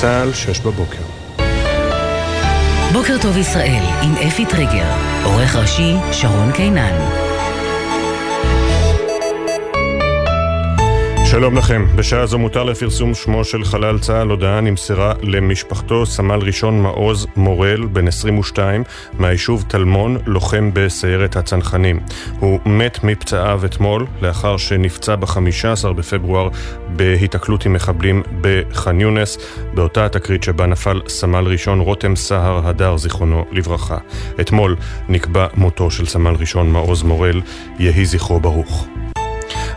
צה"ל, שש בבוקר. בוקר טוב ישראל, עם אפי טריגר, עורך ראשי שרון קינן. שלום לכם, בשעה זו מותר לפרסום שמו של חלל צה"ל, הודעה נמסרה למשפחתו סמל ראשון מעוז מורל, בן 22, מהיישוב טלמון, לוחם בסיירת הצנחנים. הוא מת מפצעיו אתמול, לאחר שנפצע ב-15 בפברואר בהיתקלות עם מחבלים בח'אן יונס, באותה התקרית שבה נפל סמל ראשון רותם סהר הדר, זיכרונו לברכה. אתמול נקבע מותו של סמל ראשון מעוז מורל, יהי זכרו ברוך.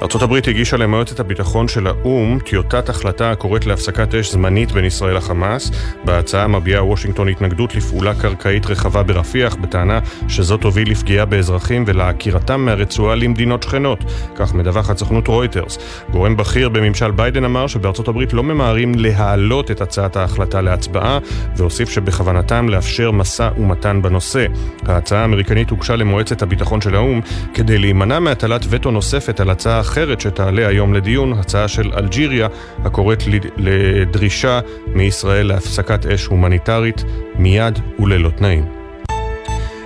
ארה"ב הגישה למועצת הביטחון של האו"ם טיוטת החלטה הקוראת להפסקת אש זמנית בין ישראל לחמאס. בהצעה מביעה וושינגטון התנגדות לפעולה קרקעית רחבה ברפיח, בטענה שזאת תוביל לפגיעה באזרחים ולעקירתם מהרצועה למדינות שכנות. כך מדווחת סוכנות רויטרס. גורם בכיר בממשל ביידן אמר שבארצות הברית לא ממהרים להעלות את הצעת ההחלטה להצבעה, והוסיף שבכוונתם לאפשר משא ומתן בנושא. ההצעה האמריקנית הוגשה למועצת הביטחון של האו"ם כדי להימנע מהטלת וטו נוספת על הצעה אחרת שתעלה היום לדיון, הצעה של אלג'יריה הקוראת לדרישה מישראל להפסקת אש הומניטרית מיד וללא תנאים.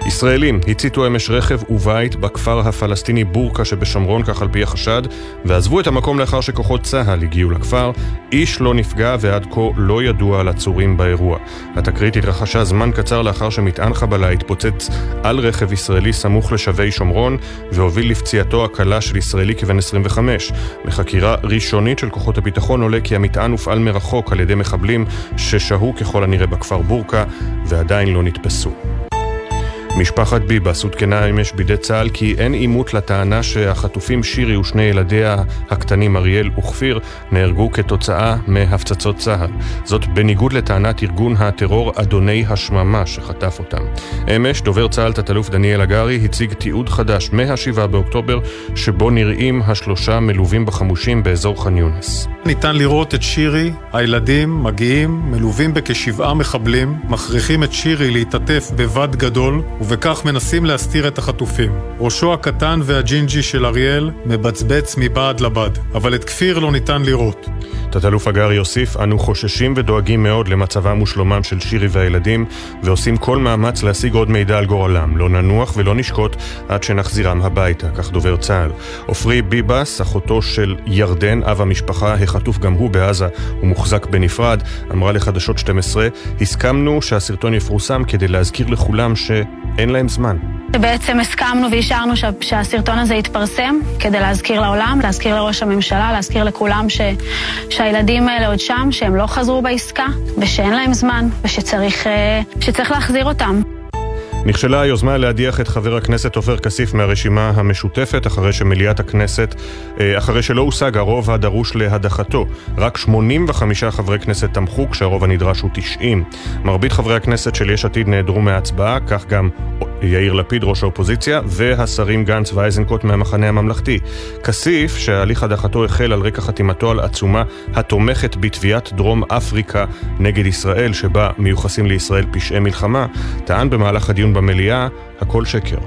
ישראלים הציתו אמש רכב ובית בכפר הפלסטיני בורקה שבשומרון, כך על פי החשד, ועזבו את המקום לאחר שכוחות צה"ל הגיעו לכפר. איש לא נפגע ועד כה לא ידוע על עצורים באירוע. התקרית התרחשה זמן קצר לאחר שמטען חבלה התפוצץ על רכב ישראלי סמוך לשבי שומרון, והוביל לפציעתו הקלה של ישראלי כבן 25. מחקירה ראשונית של כוחות הביטחון עולה כי המטען הופעל מרחוק על ידי מחבלים ששהו ככל הנראה בכפר בורקה ועדיין לא נתפסו. משפחת ביבס עודכנה אמש בידי צה"ל כי אין עימות לטענה שהחטופים שירי ושני ילדיה הקטנים אריאל וכפיר נהרגו כתוצאה מהפצצות צה"ל. זאת בניגוד לטענת ארגון הטרור אדוני השממה שחטף אותם. אמש דובר צה"ל תת-אלוף דניאל הגרי הציג תיעוד חדש מה-7 באוקטובר שבו נראים השלושה מלווים בחמושים באזור ח'אן יונס. ניתן לראות את שירי, הילדים מגיעים, מלווים בכשבעה מחבלים, מכריחים את שירי להתעטף בבד גדול ובכך מנסים להסתיר את החטופים. ראשו הקטן והג'ינג'י של אריאל מבצבץ מבעד לבד, אבל את כפיר לא ניתן לראות. תת-אלוף הגר יוסיף, אנו חוששים ודואגים מאוד למצבם ושלומם של שירי והילדים, ועושים כל מאמץ להשיג עוד מידע על גורלם. לא ננוח ולא נשקוט עד שנחזירם הביתה, כך דובר צה"ל. עופרי ביבס, אחותו של ירדן, אב המשפחה, החטוף גם הוא בעזה ומוחזק בנפרד, אמרה לחדשות 12, הסכמנו שהסרטון יפורסם כדי להזכיר לכולם ש... אין להם זמן. בעצם הסכמנו ואישרנו שהסרטון הזה יתפרסם כדי להזכיר לעולם, להזכיר לראש הממשלה, להזכיר לכולם ש, שהילדים האלה עוד שם, שהם לא חזרו בעסקה ושאין להם זמן ושצריך אה, להחזיר אותם. נכשלה היוזמה להדיח את חבר הכנסת עופר כסיף מהרשימה המשותפת אחרי שמליאת הכנסת, אה, אחרי שלא הושג הרוב הדרוש להדחתו. רק 85 חברי כנסת תמכו כשהרוב הנדרש הוא 90. מרבית חברי הכנסת של יש עתיד נעדרו מההצבעה, כך גם יאיר לפיד, ראש האופוזיציה, והשרים גנץ ואיזנקוט מהמחנה הממלכתי. כסיף, שהליך הדחתו החל על רקע חתימתו על עצומה התומכת בתביעת דרום אפריקה נגד ישראל, שבה מיוחסים לישראל פשעי מלחמה, טען במהלך הדיון במליאה, הכל שקר.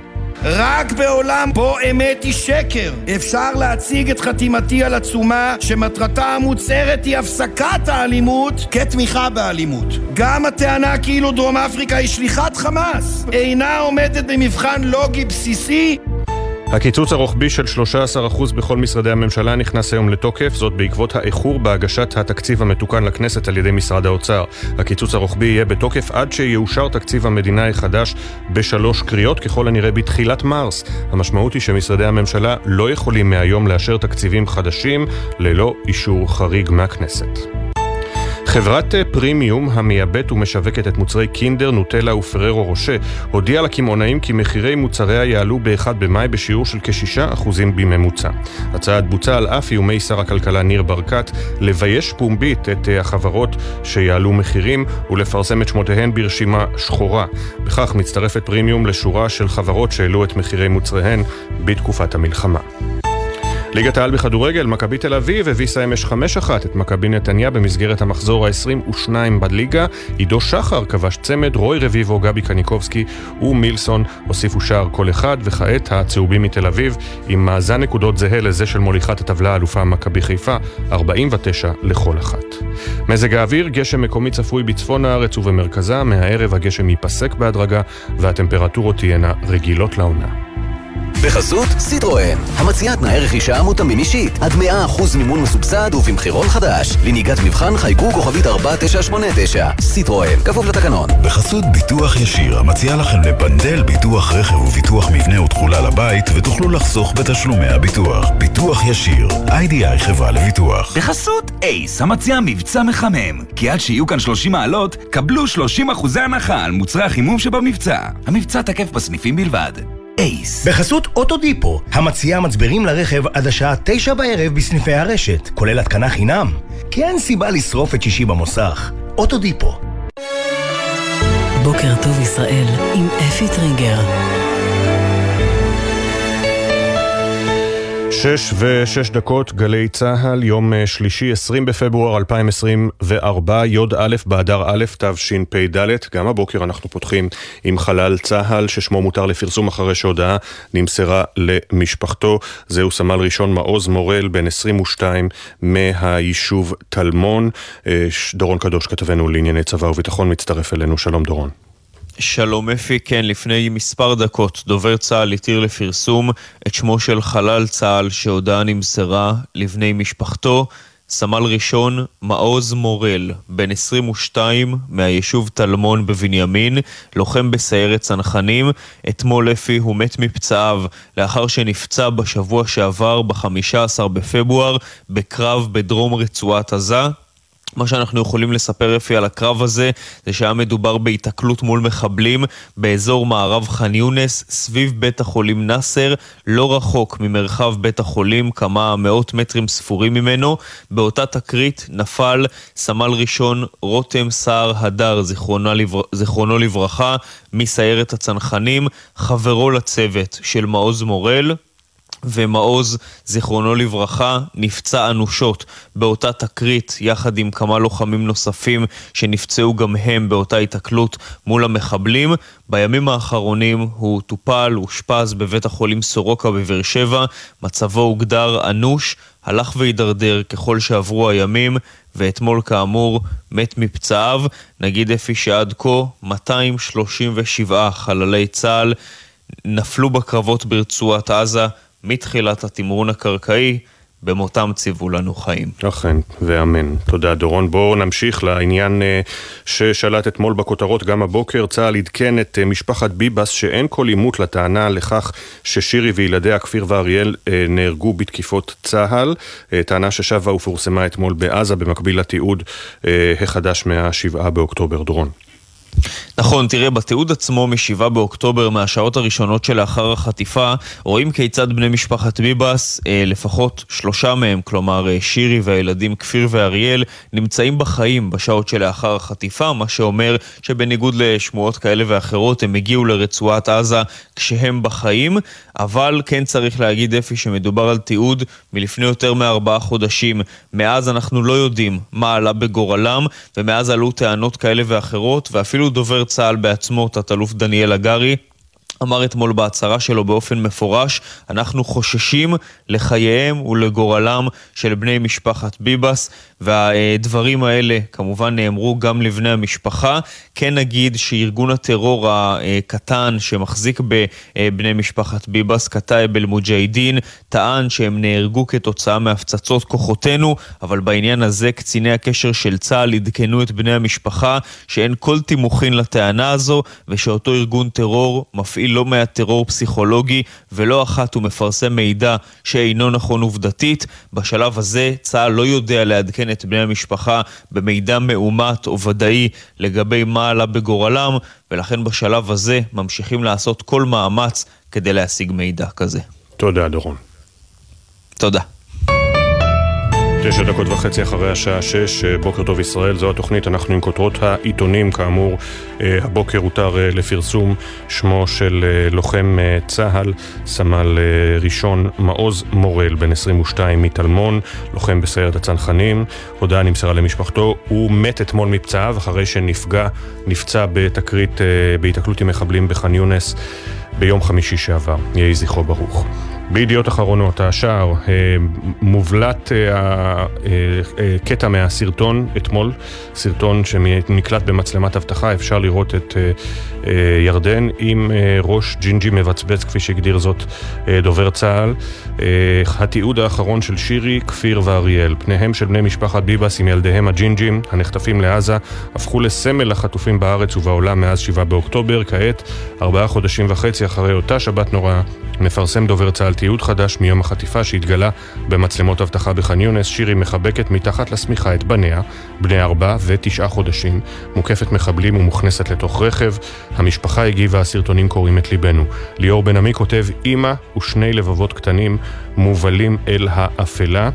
רק בעולם בו אמת היא שקר אפשר להציג את חתימתי על עצומה שמטרתה המוצהרת היא הפסקת האלימות כתמיכה באלימות. גם הטענה כאילו דרום אפריקה היא שליחת חמאס אינה עומדת במבחן לוגי בסיסי הקיצוץ הרוחבי של 13% בכל משרדי הממשלה נכנס היום לתוקף, זאת בעקבות האיחור בהגשת התקציב המתוקן לכנסת על ידי משרד האוצר. הקיצוץ הרוחבי יהיה בתוקף עד שיאושר תקציב המדינה החדש בשלוש קריאות, ככל הנראה בתחילת מרס. המשמעות היא שמשרדי הממשלה לא יכולים מהיום לאשר תקציבים חדשים ללא אישור חריג מהכנסת. חברת פרימיום המייבאת ומשווקת את מוצרי קינדר, נוטלה ופררו רושה הודיעה לקמעונאים כי מחירי מוצריה יעלו ב-1 במאי בשיעור של כ-6% בממוצע. הצעד בוצע על אף איומי שר הכלכלה ניר ברקת לבייש פומבית את החברות שיעלו מחירים ולפרסם את שמותיהן ברשימה שחורה. בכך מצטרפת פרימיום לשורה של חברות שהעלו את מחירי מוצריהן בתקופת המלחמה. ליגת העל בכדורגל, מכבי תל אביב הביסה אמש 5-1 את מכבי נתניה במסגרת המחזור ה-22 בליגה. עידו שחר כבש צמד, רוי רביבו, גבי קניקובסקי ומילסון הוסיפו שער כל אחד, וכעת הצהובים מתל אביב עם מאזן נקודות זהה לזה של מוליכת הטבלה האלופה מכבי חיפה, 49 לכל אחת. מזג האוויר, גשם מקומי צפוי בצפון הארץ ובמרכזה, מהערב הגשם ייפסק בהדרגה והטמפרטורות תהיינה רגילות לעונה. בחסות סיטרואן, המציעה תנאי רכישה מותאמים אישית, עד 100% מימון מסובסד ובמחירון חדש. לנהיגת מבחן חייגו כוכבית 4989. סיטרואן, כפוף לתקנון. בחסות ביטוח ישיר, המציעה לכם לבנדל ביטוח רכב וביטוח מבנה ותכולה לבית, ותוכלו לחסוך בתשלומי הביטוח. ביטוח ישיר, איי-די-איי חברה לביטוח. בחסות אייס, המציעה מבצע מחמם. כי עד שיהיו כאן 30 מעלות, קבלו 30 אחוזי הנחה על מוצרי החימום שבמבצע. המבצע תקף בסניפים בלבד. אייס. בחסות אוטודיפו, המציעה מצברים לרכב עד השעה תשע בערב בסניפי הרשת, כולל התקנה חינם. כי אין סיבה לשרוף את שישי במוסך. אוטודיפו. בוקר טוב ישראל עם אפי טריגר. שש ושש דקות, גלי צה"ל, יום אה, שלישי, 20 בפברואר 2024, י"א באדר א', תשפ"ד. גם הבוקר אנחנו פותחים עם חלל צה"ל, ששמו מותר לפרסום אחרי שהודעה נמסרה למשפחתו. זהו סמל ראשון מעוז מורל, בן 22, מהיישוב טלמון. אה, דורון קדוש, כתבנו לענייני צבא וביטחון, מצטרף אלינו. שלום דורון. שלום אפי, כן, לפני מספר דקות דובר צה"ל התיר לפרסום את שמו של חלל צה"ל שהודעה נמסרה לבני משפחתו. סמל ראשון מעוז מורל, בן 22 מהיישוב טלמון בבנימין, לוחם בסיירת צנחנים. אתמול אפי הוא מת מפצעיו לאחר שנפצע בשבוע שעבר, ב-15 בפברואר, בקרב בדרום רצועת עזה. מה שאנחנו יכולים לספר אפי על הקרב הזה זה שהיה מדובר בהיתקלות מול מחבלים באזור מערב ח'אן יונס סביב בית החולים נאסר, לא רחוק ממרחב בית החולים, כמה מאות מטרים ספורים ממנו. באותה תקרית נפל סמל ראשון רותם סער הדר, זיכרונו, לבר... זיכרונו לברכה, מסיירת הצנחנים, חברו לצוות של מעוז מורל, ומעוז, זיכרונו לברכה, נפצע אנושות באותה תקרית יחד עם כמה לוחמים נוספים שנפצעו גם הם באותה היתקלות מול המחבלים. בימים האחרונים הוא טופל, אושפז בבית החולים סורוקה בבאר שבע, מצבו הוגדר אנוש, הלך והידרדר ככל שעברו הימים, ואתמול כאמור מת מפצעיו. נגיד אפי שעד כה 237 חללי צה"ל נפלו בקרבות ברצועת עזה. מתחילת התמרון הקרקעי, במותם ציוו לנו חיים. אכן, ואמן. תודה דורון. בואו נמשיך לעניין אה, ששלט אתמול בכותרות גם הבוקר. צה"ל עדכן את אה, משפחת ביבס שאין כל עימות לטענה לכך ששירי וילדיה כפיר ואריאל אה, נהרגו בתקיפות צה"ל. טענה ששבה ופורסמה אתמול בעזה במקביל לתיעוד החדש מה-7 באוקטובר. דורון. נכון, תראה, בתיעוד עצמו מ-7 באוקטובר, מהשעות הראשונות שלאחר החטיפה, רואים כיצד בני משפחת ביבס, אה, לפחות שלושה מהם, כלומר אה, שירי והילדים כפיר ואריאל, נמצאים בחיים בשעות שלאחר החטיפה, מה שאומר שבניגוד לשמועות כאלה ואחרות, הם הגיעו לרצועת עזה כשהם בחיים, אבל כן צריך להגיד, אפי, שמדובר על תיעוד מלפני יותר מארבעה חודשים. מאז אנחנו לא יודעים מה עלה בגורלם, ומאז עלו טענות כאלה ואחרות, ואפילו דובר צה"ל בעצמו, תת-אלוף דניאל הגרי, אמר אתמול בהצהרה שלו באופן מפורש, אנחנו חוששים לחייהם ולגורלם של בני משפחת ביבס, והדברים האלה כמובן נאמרו גם לבני המשפחה. כן נגיד שארגון הטרור הקטן שמחזיק בבני משפחת ביבס, קטאייב אל-מוג'הידין, טען שהם נהרגו כתוצאה מהפצצות כוחותינו, אבל בעניין הזה קציני הקשר של צה"ל עדכנו את בני המשפחה שאין כל תימוכין לטענה הזו, ושאותו ארגון טרור מפעיל לא מעט טרור פסיכולוגי, ולא אחת הוא מפרסם מידע שאינו נכון עובדתית. בשלב הזה צה"ל לא יודע לעדכן את בני המשפחה במידע מאומת או ודאי לגבי מה עלה בגורלם, ולכן בשלב הזה ממשיכים לעשות כל מאמץ כדי להשיג מידע כזה. תודה, דורון. תודה. תשע דקות וחצי אחרי השעה שש, אה, בוקר טוב ישראל, זו התוכנית, אנחנו עם כותרות העיתונים, כאמור, אה, הבוקר הותר אה, לפרסום שמו של לוחם צה"ל, סמל ראשון מעוז מורל, בן 22 מטלמון, לוחם בסיירת הצנחנים, הודעה נמסרה למשפחתו, הוא מת אתמול מפצעיו אחרי שנפגע, נפצע בתקרית, בהיתקלות עם מחבלים בח'אן יונס ביום חמישי שעבר, יהי זכרו ברוך. בידיעות אחרונות, השער, אה, מובלט אה, אה, קטע מהסרטון אתמול, סרטון שנקלט במצלמת אבטחה, אפשר לראות את ירדן עם ראש ג'ינג'י מבצבץ, כפי שהגדיר זאת דובר צה"ל. התיעוד האחרון של שירי, כפיר ואריאל. פניהם של בני משפחת ביבס עם ילדיהם הג'ינג'ים, הנחטפים לעזה, הפכו לסמל לחטופים בארץ ובעולם מאז 7 באוקטובר. כעת, ארבעה חודשים וחצי אחרי אותה שבת נוראה, מפרסם דובר צה"ל תיעוד חדש מיום החטיפה שהתגלה במצלמות אבטחה בח'אן יונס. שירי מחבקת מתחת לשמיכה את בניה, בני ארבע ותשעה חודשים, מוקפת מחבלים ומוכנסת לתוך רכב. המשפחה הגיבה, הסרטונים קוראים את ליבנו. ליאור בן עמי כותב, אימא ושני לבבות קטנים מובלים אל האפלה.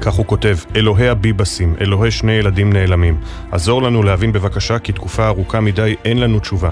כך הוא כותב, אלוהי הביבסים, אלוהי שני ילדים נעלמים, עזור לנו להבין בבקשה כי תקופה ארוכה מדי אין לנו תשובה.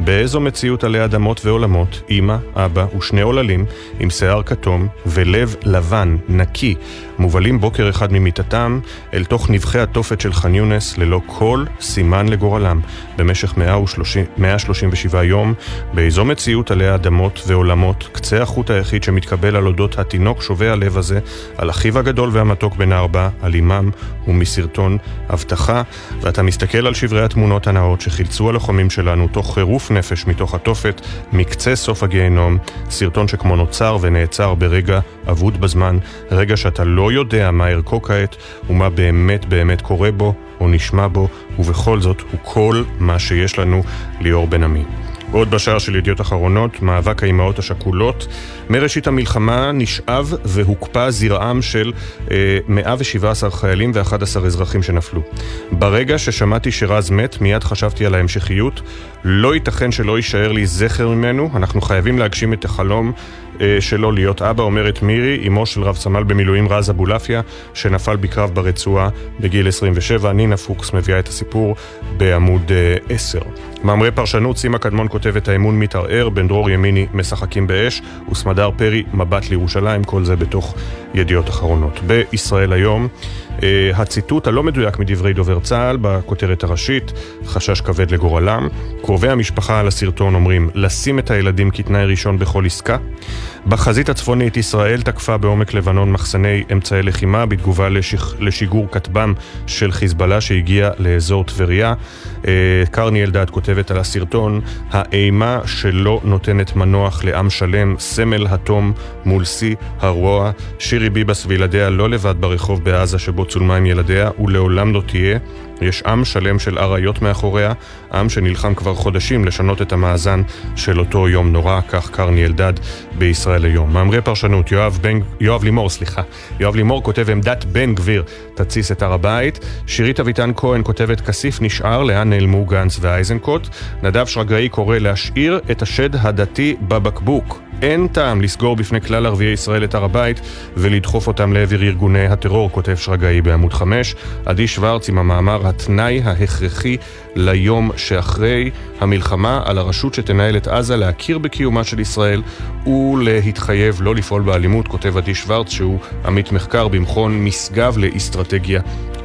באיזו מציאות עלי אדמות ועולמות, אמא, אבא ושני עוללים, עם שיער כתום ולב לבן, נקי, מובלים בוקר אחד ממיטתם אל תוך נבחי התופת של ח'אן יונס ללא כל סימן לגורלם, במשך 130, 137 יום, באיזו מציאות עלי אדמות ועולמות, קצה החוט היחיד שמתקבל על אודות התינוק שובה הלב הזה, על אחיו הגדול והמתוק מתוק בן הארבע, על אימם ומסרטון אבטחה, ואתה מסתכל על שברי התמונות הנאות שחילצו הלוחמים שלנו תוך חירוף נפש מתוך התופת, מקצה סוף הגיהנום, סרטון שכמו נוצר ונעצר ברגע אבוד בזמן, רגע שאתה לא יודע מה ערכו כעת ומה באמת באמת קורה בו או נשמע בו, ובכל זאת הוא כל מה שיש לנו ליאור בן עמי. עוד בשער של ידיעות אחרונות, מאבק האימהות השכולות. מראשית המלחמה נשאב והוקפא זרעם של אה, 117 חיילים ו-11 אזרחים שנפלו. ברגע ששמעתי שרז מת, מיד חשבתי על ההמשכיות. לא ייתכן שלא יישאר לי זכר ממנו, אנחנו חייבים להגשים את החלום אה, שלו להיות אבא, אומרת מירי, אמו של רב סמל במילואים רז אבולעפיה, שנפל בקרב ברצועה בגיל 27. נינה פוקס מביאה את הסיפור בעמוד 10. אה, מאמרי פרשנות, סימה קדמון כותבת האמון מתערער, בן דרור ימיני משחקים באש, וסמדר פרי מבט לירושלים, כל זה בתוך ידיעות אחרונות. בישראל היום, הציטוט הלא מדויק מדברי דובר צה"ל בכותרת הראשית, חשש כבד לגורלם. קרובי המשפחה על הסרטון אומרים, לשים את הילדים כתנאי ראשון בכל עסקה. בחזית הצפונית ישראל תקפה בעומק לבנון מחסני אמצעי לחימה בתגובה לשיג... לשיגור כטב"ם של חיזבאללה שהגיע לאזור טבריה. אה, קרני אלדד כותבת על הסרטון, האימה שלא נותנת מנוח לעם שלם, סמל התום מול שיא הרוע. שירי ביבס וילדיה לא לבד ברחוב בעזה שבו צולמה עם ילדיה, ולעולם לא תהיה. יש עם שלם של אריות מאחוריה, עם שנלחם כבר חודשים לשנות את המאזן של אותו יום נורא, כך קרני אלדד בישראל היום. מאמרי פרשנות, יואב, בן, יואב לימור, סליחה, יואב לימור כותב עמדת בן גביר תתסיס את הר הבית, שירית אביטן כהן כותבת כסיף נשאר, לאן נעלמו גנץ ואייזנקוט, נדב שרגאי קורא להשאיר את השד הדתי בבקבוק. אין טעם לסגור בפני כלל ערביי ישראל את הר הבית ולדחוף אותם לעבר ארגוני הטרור, כותב שרגאי בעמוד 5. עדי שוורץ עם המאמר התנאי ההכרחי ליום שאחרי המלחמה על הרשות שתנהל את עזה להכיר בקיומה של ישראל ולהתחייב לא לפעול באלימות, כותב עדי שוורץ שהוא עמית מחקר במכון משגב לאסטרטגיה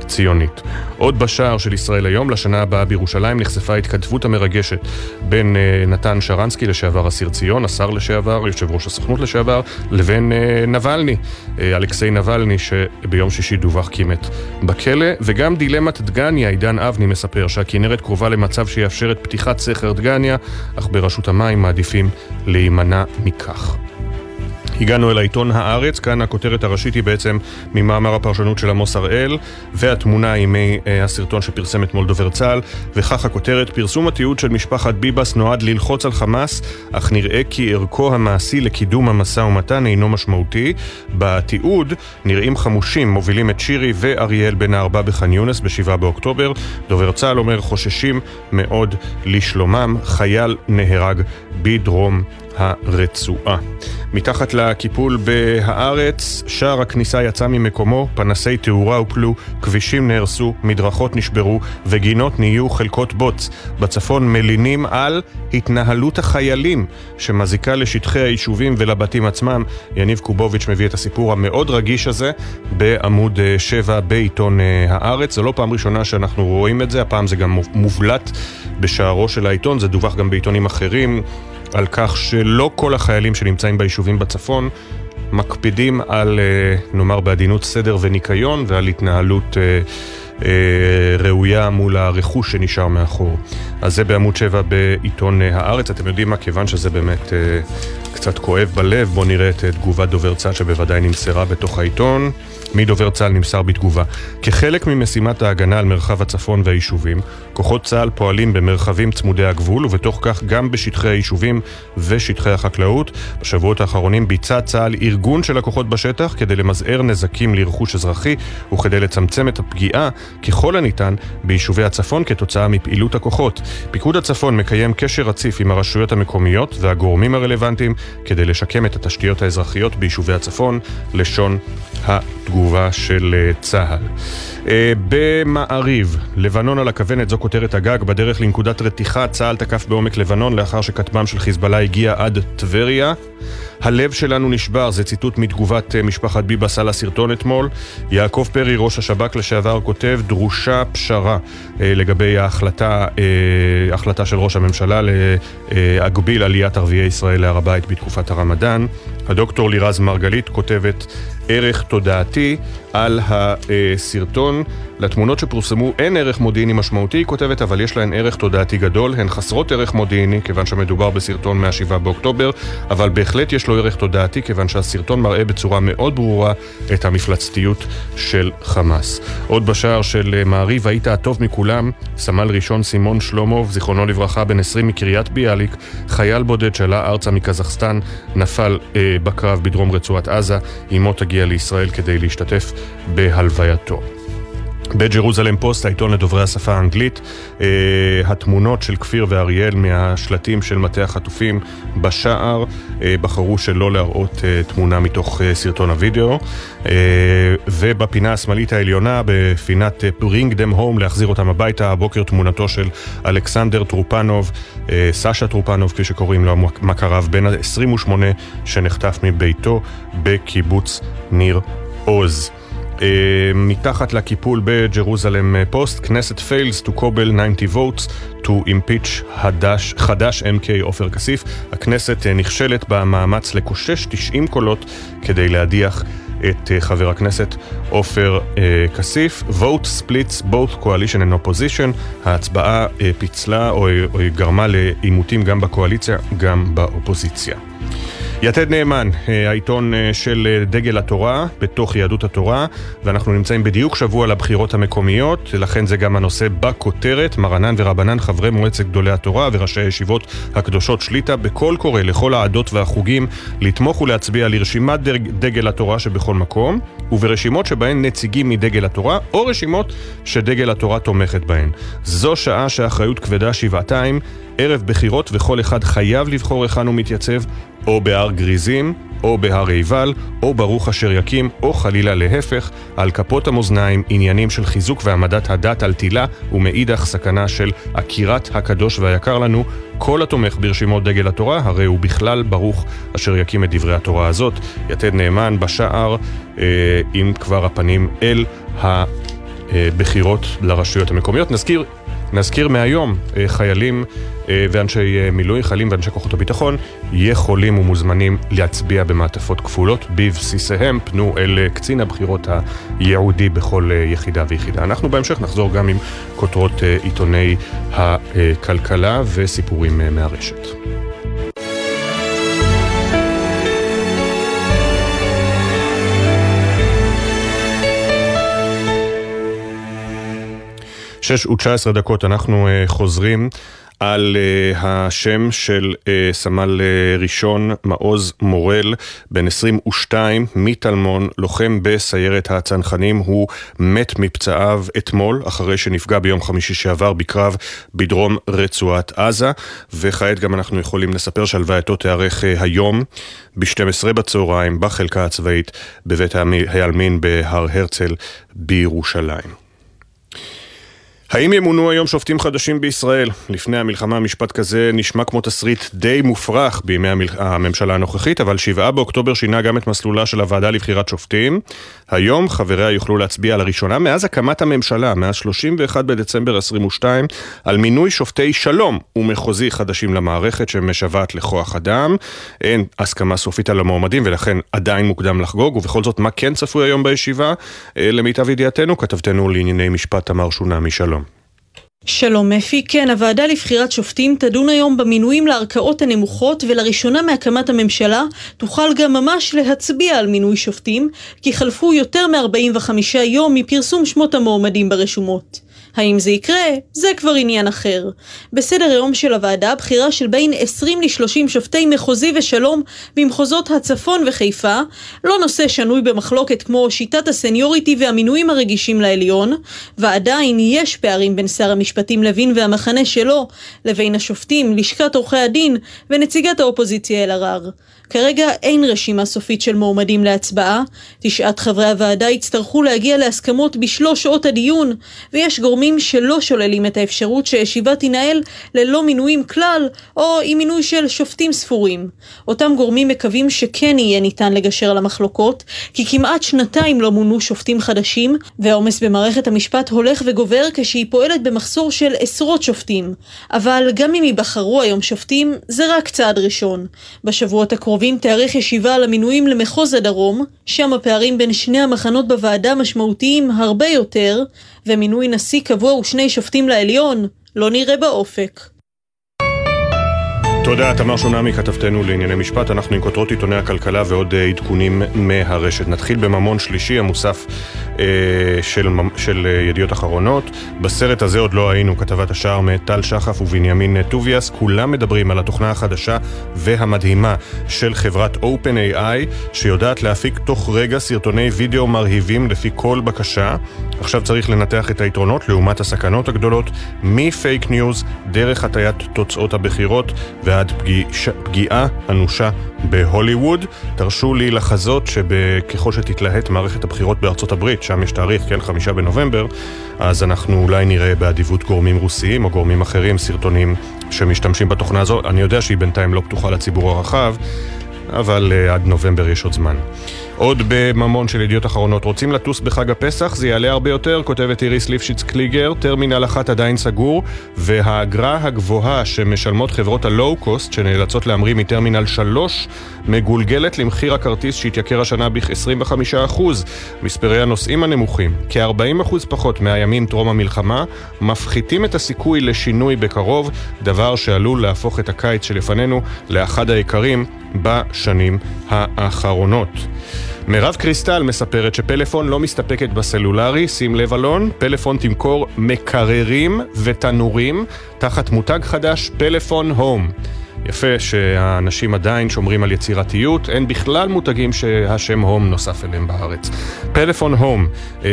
ציונית. עוד בשער של ישראל היום, לשנה הבאה בירושלים נחשפה ההתכתבות המרגשת בין uh, נתן שרנסקי, לשעבר אסיר ציון, השר לשעבר, יושב ראש הסוכנות לשעבר, לבין uh, נבלני, uh, אלכסיי נבלני, שביום שישי דווח כי מת בכלא, וגם דילמת דגניה, עידן אבני מספר שהכנרת קרובה למצב שיאפשר את פתיחת סכר דגניה, אך ברשות המים מעדיפים להימנע מכך. הגענו אל העיתון הארץ, כאן הכותרת הראשית היא בעצם ממאמר הפרשנות של עמוס הראל, והתמונה היא מהסרטון שפרסם אתמול דובר צה"ל, וכך הכותרת, פרסום התיעוד של משפחת ביבס נועד ללחוץ על חמאס, אך נראה כי ערכו המעשי לקידום המשא ומתן אינו משמעותי. בתיעוד נראים חמושים מובילים את שירי ואריאל בן הארבע בח'אן יונס ב-7 באוקטובר. דובר צה"ל אומר חוששים מאוד לשלומם, חייל נהרג בדרום הרצועה. מתחת לקיפול בהארץ, שער הכניסה יצא ממקומו, פנסי תאורה הופלו, כבישים נהרסו, מדרכות נשברו וגינות נהיו חלקות בוץ. בצפון מלינים על התנהלות החיילים שמזיקה לשטחי היישובים ולבתים עצמם. יניב קובוביץ' מביא את הסיפור המאוד רגיש הזה בעמוד 7 אה, בעיתון אה, הארץ. זו לא פעם ראשונה שאנחנו רואים את זה, הפעם זה גם מובלט בשערו של העיתון, זה דווח גם בעיתונים אחרים. על כך שלא כל החיילים שנמצאים ביישובים בצפון מקפידים על, אה, נאמר בעדינות, סדר וניקיון ועל התנהלות אה, אה, ראויה מול הרכוש שנשאר מאחור. אז זה בעמוד 7 בעיתון הארץ. אתם יודעים מה? כיוון שזה באמת קצת כואב בלב, בואו נראה את תגובת דובר צה"ל שבוודאי נמסרה בתוך העיתון. מדובר צה"ל נמסר בתגובה. כחלק ממשימת ההגנה על מרחב הצפון והיישובים, כוחות צה"ל פועלים במרחבים צמודי הגבול, ובתוך כך גם בשטחי היישובים ושטחי החקלאות. בשבועות האחרונים ביצע צה"ל ארגון של הכוחות בשטח כדי למזער נזקים לרכוש אזרחי וכדי לצמצם את הפגיעה ככל הניתן ביישובי הצפון כתוצאה מפעילות הכוחות. פיקוד הצפון מקיים קשר רציף עם הרשויות המקומיות והגורמים הרלוונטיים כדי לשקם את התשתיות האזרחיות ביישובי הצפון, לשון התגובה של אה, צה"ל. אה, במעריב, לבנון על הכוונת, זו כותרת הגג, בדרך לנקודת רתיחה, צה"ל תקף בעומק לבנון לאחר שכטב"ם של חיזבאללה הגיע עד טבריה. הלב שלנו נשבר, זה ציטוט מתגובת אה, משפחת ביבס על הסרטון אתמול. יעקב פרי, ראש השב"כ לשעבר, כותב, דרושה פשרה לגבי ההחלטה, ההחלטה של ראש הממשלה להגביל עליית ערביי ישראל להר הבית בתקופת הרמדאן. הדוקטור לירז מרגלית כותבת ערך תודעתי על הסרטון. לתמונות שפורסמו אין ערך מודיעיני משמעותי, היא כותבת, אבל יש להן ערך תודעתי גדול. הן חסרות ערך מודיעיני, כיוון שמדובר בסרטון מה-7 באוקטובר, אבל בהחלט יש לו ערך תודעתי, כיוון שהסרטון מראה בצורה מאוד ברורה את המפלצתיות של חמאס. עוד בשער של מעריב, היית הטוב מכולם, סמל ראשון סימון שלומוב, זיכרונו לברכה, בן 20 מקריית ביאליק, חייל בודד שעלה ארצה מקזחסטן, נפל אה, בקרב בדרום רצועת עזה, אמו תגיע לישראל כדי להשתתף בהלווייתו. בג'רוזלם פוסט, העיתון לדוברי השפה האנגלית, אה, התמונות של כפיר ואריאל מהשלטים של מטה החטופים בשער אה, בחרו שלא להראות אה, תמונה מתוך סרטון הוידאו אה, ובפינה השמאלית העליונה, בפינת Bring them home, להחזיר אותם הביתה, הבוקר תמונתו של אלכסנדר טרופנוב, סשה טרופנוב כפי שקוראים לו, מכריו, בן ה-28 שנחטף מביתו בקיבוץ ניר עוז. Uh, מתחת לקיפול בג'רוזלם פוסט, כנסת fails to קובל 90 votes to impeach חדש, חדש MK עופר כסיף. הכנסת uh, נכשלת במאמץ לקושש 90 קולות כדי להדיח את uh, חבר הכנסת עופר כסיף. vote splits both coalition and opposition. ההצבעה פיצלה או, או גרמה לעימותים גם בקואליציה, גם באופוזיציה. יתד נאמן, אה, העיתון אה, של אה, דגל התורה, בתוך יהדות התורה, ואנחנו נמצאים בדיוק שבוע לבחירות המקומיות, לכן זה גם הנושא בכותרת, מרנן ורבנן, חברי מועצת גדולי התורה וראשי הישיבות הקדושות שליטה, בקול קורא לכל העדות והחוגים לתמוך ולהצביע לרשימת דגל התורה שבכל מקום, וברשימות שבהן נציגים מדגל התורה, או רשימות שדגל התורה תומכת בהן. זו שעה שהאחריות כבדה שבעתיים, ערב בחירות וכל אחד חייב לבחור היכן הוא מתייצב, או בהר גריזים, או בהר עיבל, או ברוך אשר יקים, או חלילה להפך, על כפות המאזניים עניינים של חיזוק והעמדת הדת על תילה, ומאידך סכנה של עקירת הקדוש והיקר לנו. כל התומך ברשימות דגל התורה, הרי הוא בכלל ברוך אשר יקים את דברי התורה הזאת. יתד נאמן בשער, אה, עם כבר הפנים אל הבחירות לרשויות המקומיות. נזכיר נזכיר מהיום, אה, חיילים אה, ואנשי אה, מילואים, חיילים ואנשי כוחות הביטחון, יכולים ומוזמנים להצביע במעטפות כפולות בבסיסיהם. פנו אל קצין הבחירות הייעודי בכל יחידה ויחידה. אנחנו בהמשך נחזור גם עם כותרות עיתוני הכלכלה וסיפורים מהרשת. שש ותשע עשרה דקות אנחנו uh, חוזרים. על uh, השם של uh, סמל uh, ראשון מעוז מורל, בן 22, מטלמון, לוחם בסיירת הצנחנים. הוא מת מפצעיו אתמול, אחרי שנפגע ביום חמישי שעבר בקרב בדרום רצועת עזה, וכעת גם אנחנו יכולים לספר שהלווייתו תיארך uh, היום ב-12 בצהריים בחלקה הצבאית בבית העלמין בהר הרצל בירושלים. האם ימונו היום שופטים חדשים בישראל? לפני המלחמה משפט כזה נשמע כמו תסריט די מופרך בימי הממשלה הנוכחית, אבל 7 באוקטובר שינה גם את מסלולה של הוועדה לבחירת שופטים. היום חבריה יוכלו להצביע לראשונה מאז הקמת הממשלה, מאז 31 בדצמבר 22, על מינוי שופטי שלום ומחוזי חדשים למערכת שמשוועת לכוח אדם. אין הסכמה סופית על המועמדים ולכן עדיין מוקדם לחגוג, ובכל זאת מה כן צפוי היום בישיבה? אה, למיטב ידיעתנו, כתבתנו לענייני משפט תמר שונה משלום. שלום אפי, כן, הוועדה לבחירת שופטים תדון היום במינויים לערכאות הנמוכות ולראשונה מהקמת הממשלה תוכל גם ממש להצביע על מינוי שופטים כי חלפו יותר מ-45 יום מפרסום שמות המועמדים ברשומות. האם זה יקרה? זה כבר עניין אחר. בסדר היום של הוועדה בחירה של בין 20 ל-30 שופטי מחוזי ושלום במחוזות הצפון וחיפה, לא נושא שנוי במחלוקת כמו שיטת הסניוריטי והמינויים הרגישים לעליון, ועדיין יש פערים בין שר המשפטים לוין והמחנה שלו, לבין השופטים, לשכת עורכי הדין ונציגת האופוזיציה אלהרר. כרגע אין רשימה סופית של מועמדים להצבעה, תשעת חברי הוועדה יצטרכו להגיע להסכמות בשלוש שעות הדיון, ויש גורמים שלא שוללים את האפשרות שהישיבה תנהל ללא מינויים כלל, או עם מינוי של שופטים ספורים. אותם גורמים מקווים שכן יהיה ניתן לגשר על המחלוקות, כי כמעט שנתיים לא מונו שופטים חדשים, והעומס במערכת המשפט הולך וגובר כשהיא פועלת במחסור של עשרות שופטים. אבל גם אם ייבחרו היום שופטים, זה רק צעד ראשון. בשבועות הקרובים הקרובים תארך ישיבה על המינויים למחוז הדרום, שם הפערים בין שני המחנות בוועדה משמעותיים הרבה יותר, ומינוי נשיא קבוע ושני שופטים לעליון לא נראה באופק. תודה, תמר שונמי, כתבתנו לענייני משפט. אנחנו עם כותרות עיתוני הכלכלה ועוד אה, עדכונים מהרשת. נתחיל בממון שלישי, המוסף אה, של, של אה, ידיעות אחרונות. בסרט הזה עוד לא היינו, כתבת השער מטל שחף ובנימין טוביאס. כולם מדברים על התוכנה החדשה והמדהימה של חברת OpenAI, שיודעת להפיק תוך רגע סרטוני וידאו מרהיבים לפי כל בקשה. עכשיו צריך לנתח את היתרונות לעומת הסכנות הגדולות, מפייק ניוז, דרך הטיית תוצאות הבחירות. ועד פגיש, פגיעה אנושה בהוליווד. תרשו לי לחזות שככל שתתלהט מערכת הבחירות בארצות הברית, שם יש תאריך, כן, חמישה בנובמבר, אז אנחנו אולי נראה באדיבות גורמים רוסיים או גורמים אחרים סרטונים שמשתמשים בתוכנה הזו. אני יודע שהיא בינתיים לא פתוחה לציבור הרחב, אבל uh, עד נובמבר יש עוד זמן. עוד בממון של ידיעות אחרונות, רוצים לטוס בחג הפסח? זה יעלה הרבה יותר, כותבת איריס ליפשיץ קליגר, טרמינל אחת עדיין סגור, והאגרה הגבוהה שמשלמות חברות הלואו-קוסט, שנאלצות להמריא מטרמינל 3, מגולגלת למחיר הכרטיס שהתייקר השנה ב-25%. מספרי הנוסעים הנמוכים, כ-40% פחות מהימים טרום המלחמה, מפחיתים את הסיכוי לשינוי בקרוב, דבר שעלול להפוך את הקיץ שלפנינו לאחד היקרים בשנים האחרונות. מירב קריסטל מספרת שפלאפון לא מסתפקת בסלולרי, שים לב אלון, פלאפון תמכור מקררים ותנורים תחת מותג חדש, פלאפון הום. יפה שהאנשים עדיין שומרים על יצירתיות, אין בכלל מותגים שהשם הום נוסף אליהם בארץ. פלאפון הום, אה,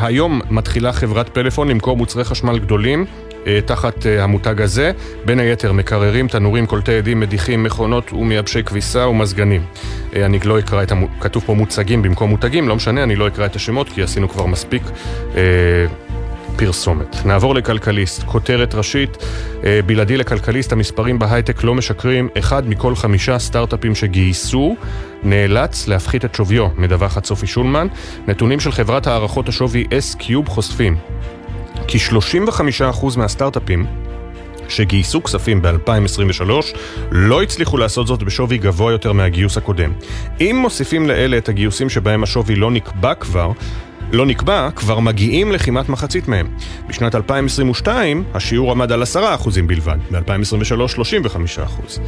היום מתחילה חברת פלאפון למכור מוצרי חשמל גדולים אה, תחת אה, המותג הזה, בין היתר מקררים, תנורים, קולטי עדים, מדיחים, מכונות ומייבשי כביסה ומזגנים. אה, אני לא אקרא את, המ... כתוב פה מוצגים במקום מותגים, לא משנה, אני לא אקרא את השמות כי עשינו כבר מספיק. פרסומת. נעבור לכלכליסט, כותרת ראשית, בלעדי לכלכליסט המספרים בהייטק לא משקרים, אחד מכל חמישה סטארט-אפים שגייסו נאלץ להפחית את שוויו, מדווחת סופי שולמן. נתונים של חברת הערכות השווי S-Cube חושפים כי 35% מהסטארט-אפים שגייסו כספים ב-2023 לא הצליחו לעשות זאת בשווי גבוה יותר מהגיוס הקודם. אם מוסיפים לאלה את הגיוסים שבהם השווי לא נקבע כבר, לא נקבע, כבר מגיעים לכמעט מחצית מהם. בשנת 2022 השיעור עמד על 10% בלבד, ב-2023 35%.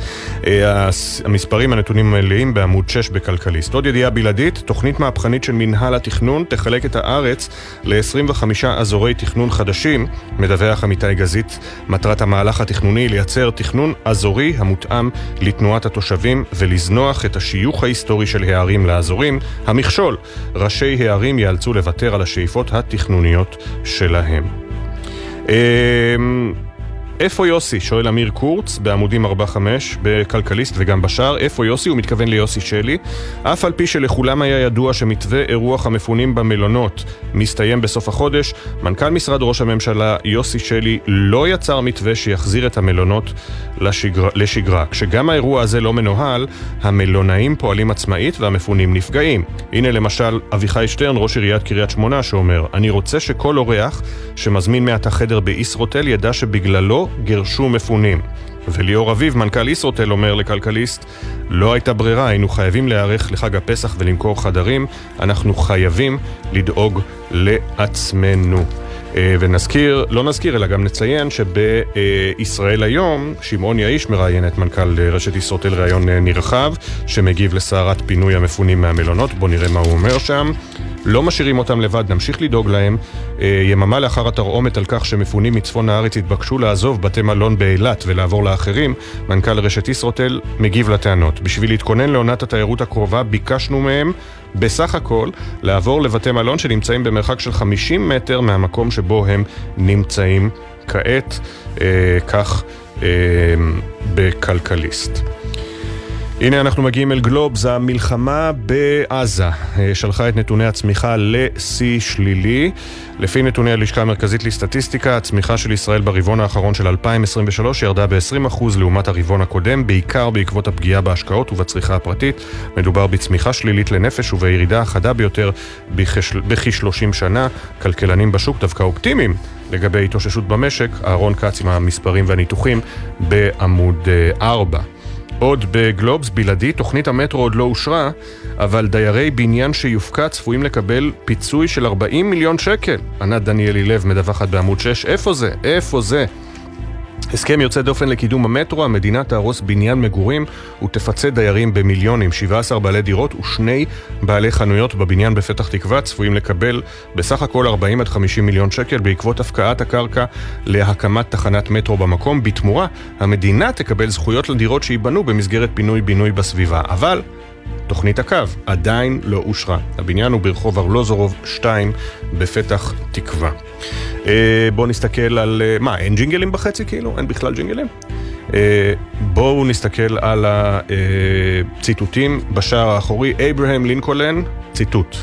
אה, המספרים הנתונים המלאים בעמוד 6 בכלכליסט. עוד ידיעה בלעדית, תוכנית מהפכנית של מנהל התכנון תחלק את הארץ ל-25 אזורי תכנון חדשים, מדווח עמיתי גזית. מטרת המהלך התכנוני לייצר תכנון אזורי המותאם לתנועת התושבים ולזנוח את השיוך ההיסטורי של הערים לאזורים. המכשול, ראשי הערים ייאלצו לוותר על השאיפות התכנוניות שלהם. אמ, איפה יוסי? שואל אמיר קורץ בעמודים 4-5 בכלכליסט וגם בשאר. איפה יוסי? הוא מתכוון ליוסי שלי. אף על פי שלכולם היה ידוע שמתווה אירוח המפונים במלונות מסתיים בסוף החודש, מנכ"ל משרד ראש הממשלה יוסי שלי לא יצר מתווה שיחזיר את המלונות לשגר... לשגרה. כשגם האירוע הזה לא מנוהל, המלונאים פועלים עצמאית והמפונים נפגעים. הנה למשל אביחי שטרן, ראש עיריית קריית שמונה, שאומר אני רוצה שכל אורח שמזמין מעתה חדר בישרוטל ידע שבגללו גירשו מפונים. וליאור אביב, מנכ"ל ישרוטל, אומר לכלכליסט, לא הייתה ברירה, היינו חייבים להיערך לחג הפסח ולמכור חדרים, אנחנו חייבים לדאוג לעצמנו. אה, ונזכיר, לא נזכיר, אלא גם נציין שבישראל היום, שמעון יאיש מראיין את מנכ"ל רשת ישרוטל ראיון אה, נרחב, שמגיב לסערת פינוי המפונים מהמלונות, בואו נראה מה הוא אומר שם. לא משאירים אותם לבד, נמשיך לדאוג להם. אה, יממה לאחר התרעומת על כך שמפונים מצפון הארץ התבקשו לעזוב בתי מלון באילת ולעבור לאחרים, מנכ"ל רשת ישרוטל מגיב לטענות. בשביל להתכונן לעונת התיירות הקרובה ביקשנו מהם בסך הכל לעבור לבתי מלון שנמצאים במרחק של 50 מטר מהמקום שבו הם נמצאים כעת, אה, כך אה, בכלכליסט. הנה אנחנו מגיעים אל גלובס, המלחמה בעזה אה, שלחה את נתוני הצמיחה לשיא שלילי. לפי נתוני הלשכה המרכזית לסטטיסטיקה, הצמיחה של ישראל ברבעון האחרון של 2023 ירדה ב-20% לעומת הרבעון הקודם, בעיקר בעקבות הפגיעה בהשקעות ובצריכה הפרטית. מדובר בצמיחה שלילית לנפש ובירידה החדה ביותר בכ-30 שנה. כלכלנים בשוק דווקא אופטימיים לגבי התאוששות במשק. אהרון כץ עם המספרים והניתוחים בעמוד 4. עוד בגלובס בלעדי, תוכנית המטרו עוד לא אושרה, אבל דיירי בניין שיופקע צפויים לקבל פיצוי של 40 מיליון שקל. ענת דניאלי לב מדווחת בעמוד 6, איפה זה? איפה זה? הסכם יוצא דופן לקידום המטרו, המדינה תהרוס בניין מגורים ותפצה דיירים במיליונים. 17 בעלי דירות ושני בעלי חנויות בבניין בפתח תקווה צפויים לקבל בסך הכל 40 עד 50 מיליון שקל בעקבות הפקעת הקרקע להקמת תחנת מטרו במקום. בתמורה, המדינה תקבל זכויות לדירות שייבנו במסגרת פינוי-בינוי בסביבה. אבל... תוכנית הקו עדיין לא אושרה. הבניין הוא ברחוב ארלוזורוב 2 בפתח תקווה. אה, בואו נסתכל על... אה, מה, אין ג'ינגלים בחצי כאילו? אין בכלל ג'ינגלים? אה, בואו נסתכל על הציטוטים בשער האחורי. אברהם לינקולן, ציטוט.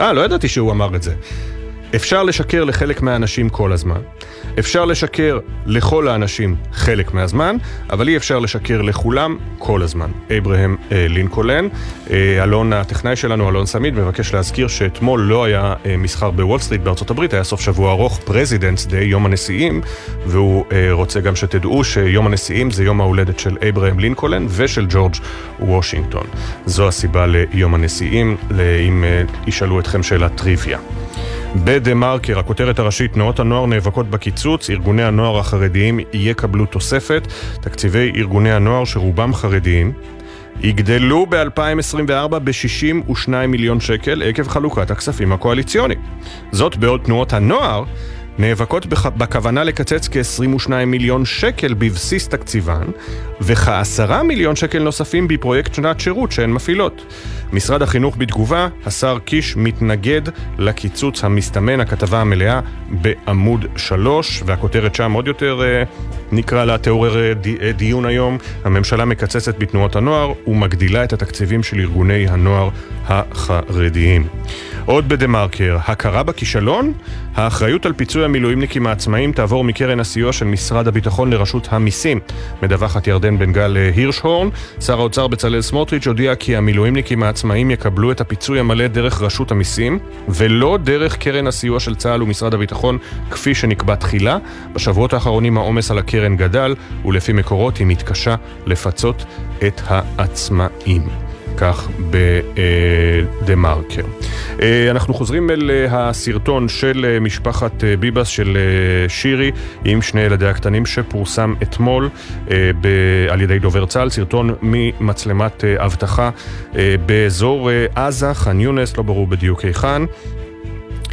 אה, לא ידעתי שהוא אמר את זה. אפשר לשקר לחלק מהאנשים כל הזמן. אפשר לשקר לכל האנשים חלק מהזמן, אבל אי אפשר לשקר לכולם כל הזמן. אברהם אה, לינקולן, אה, אלון הטכנאי שלנו, אלון סמיד, מבקש להזכיר שאתמול לא היה אה, מסחר בוול סטריט בארצות הברית, היה סוף שבוע ארוך, Presidents' Day, יום הנשיאים, והוא אה, רוצה גם שתדעו שיום הנשיאים זה יום ההולדת של אברהם לינקולן ושל ג'ורג' וושינגטון. זו הסיבה ליום הנשיאים, אם אה, ישאלו אתכם שאלת טריוויה. בדה מרקר, הכותרת הראשית, תנועות הנוער נאבקות בקיצוץ, ארגוני הנוער החרדיים יקבלו תוספת, תקציבי ארגוני הנוער שרובם חרדיים יגדלו ב-2024 ב-62 מיליון שקל עקב חלוקת הכספים הקואליציוניים. זאת בעוד תנועות הנוער נאבקות בכוונה לקצץ כ-22 מיליון שקל בבסיס תקציבן וכ-10 מיליון שקל נוספים בפרויקט שנת שירות שהן מפעילות. משרד החינוך בתגובה, השר קיש מתנגד לקיצוץ המסתמן, הכתבה המלאה בעמוד 3, והכותרת שם עוד יותר אה, נקרא לה תעורר אה, אה, דיון היום. הממשלה מקצצת בתנועות הנוער ומגדילה את התקציבים של ארגוני הנוער החרדיים. עוד בדה-מרקר, הכרה בכישלון? האחריות על פיצוי המילואימניקים העצמאים תעבור מקרן הסיוע של משרד הביטחון לרשות המיסים. מדווחת ירדן בן גל הירשהורן, שר האוצר בצלאל סמוטריץ' הודיע כי המילואימניקים העצמאים יקבלו את הפיצוי המלא דרך רשות המיסים, ולא דרך קרן הסיוע של צה"ל ומשרד הביטחון, כפי שנקבע תחילה. בשבועות האחרונים העומס על הקרן גדל, ולפי מקורות היא מתקשה לפצות את העצמאים. כך בדה מרקר. אנחנו חוזרים אל הסרטון של משפחת ביבס של שירי עם שני ילדיה הקטנים שפורסם אתמול על ידי דובר צה"ל, סרטון ממצלמת אבטחה באזור עזה, ח'אן יונס, לא ברור בדיוק היכן.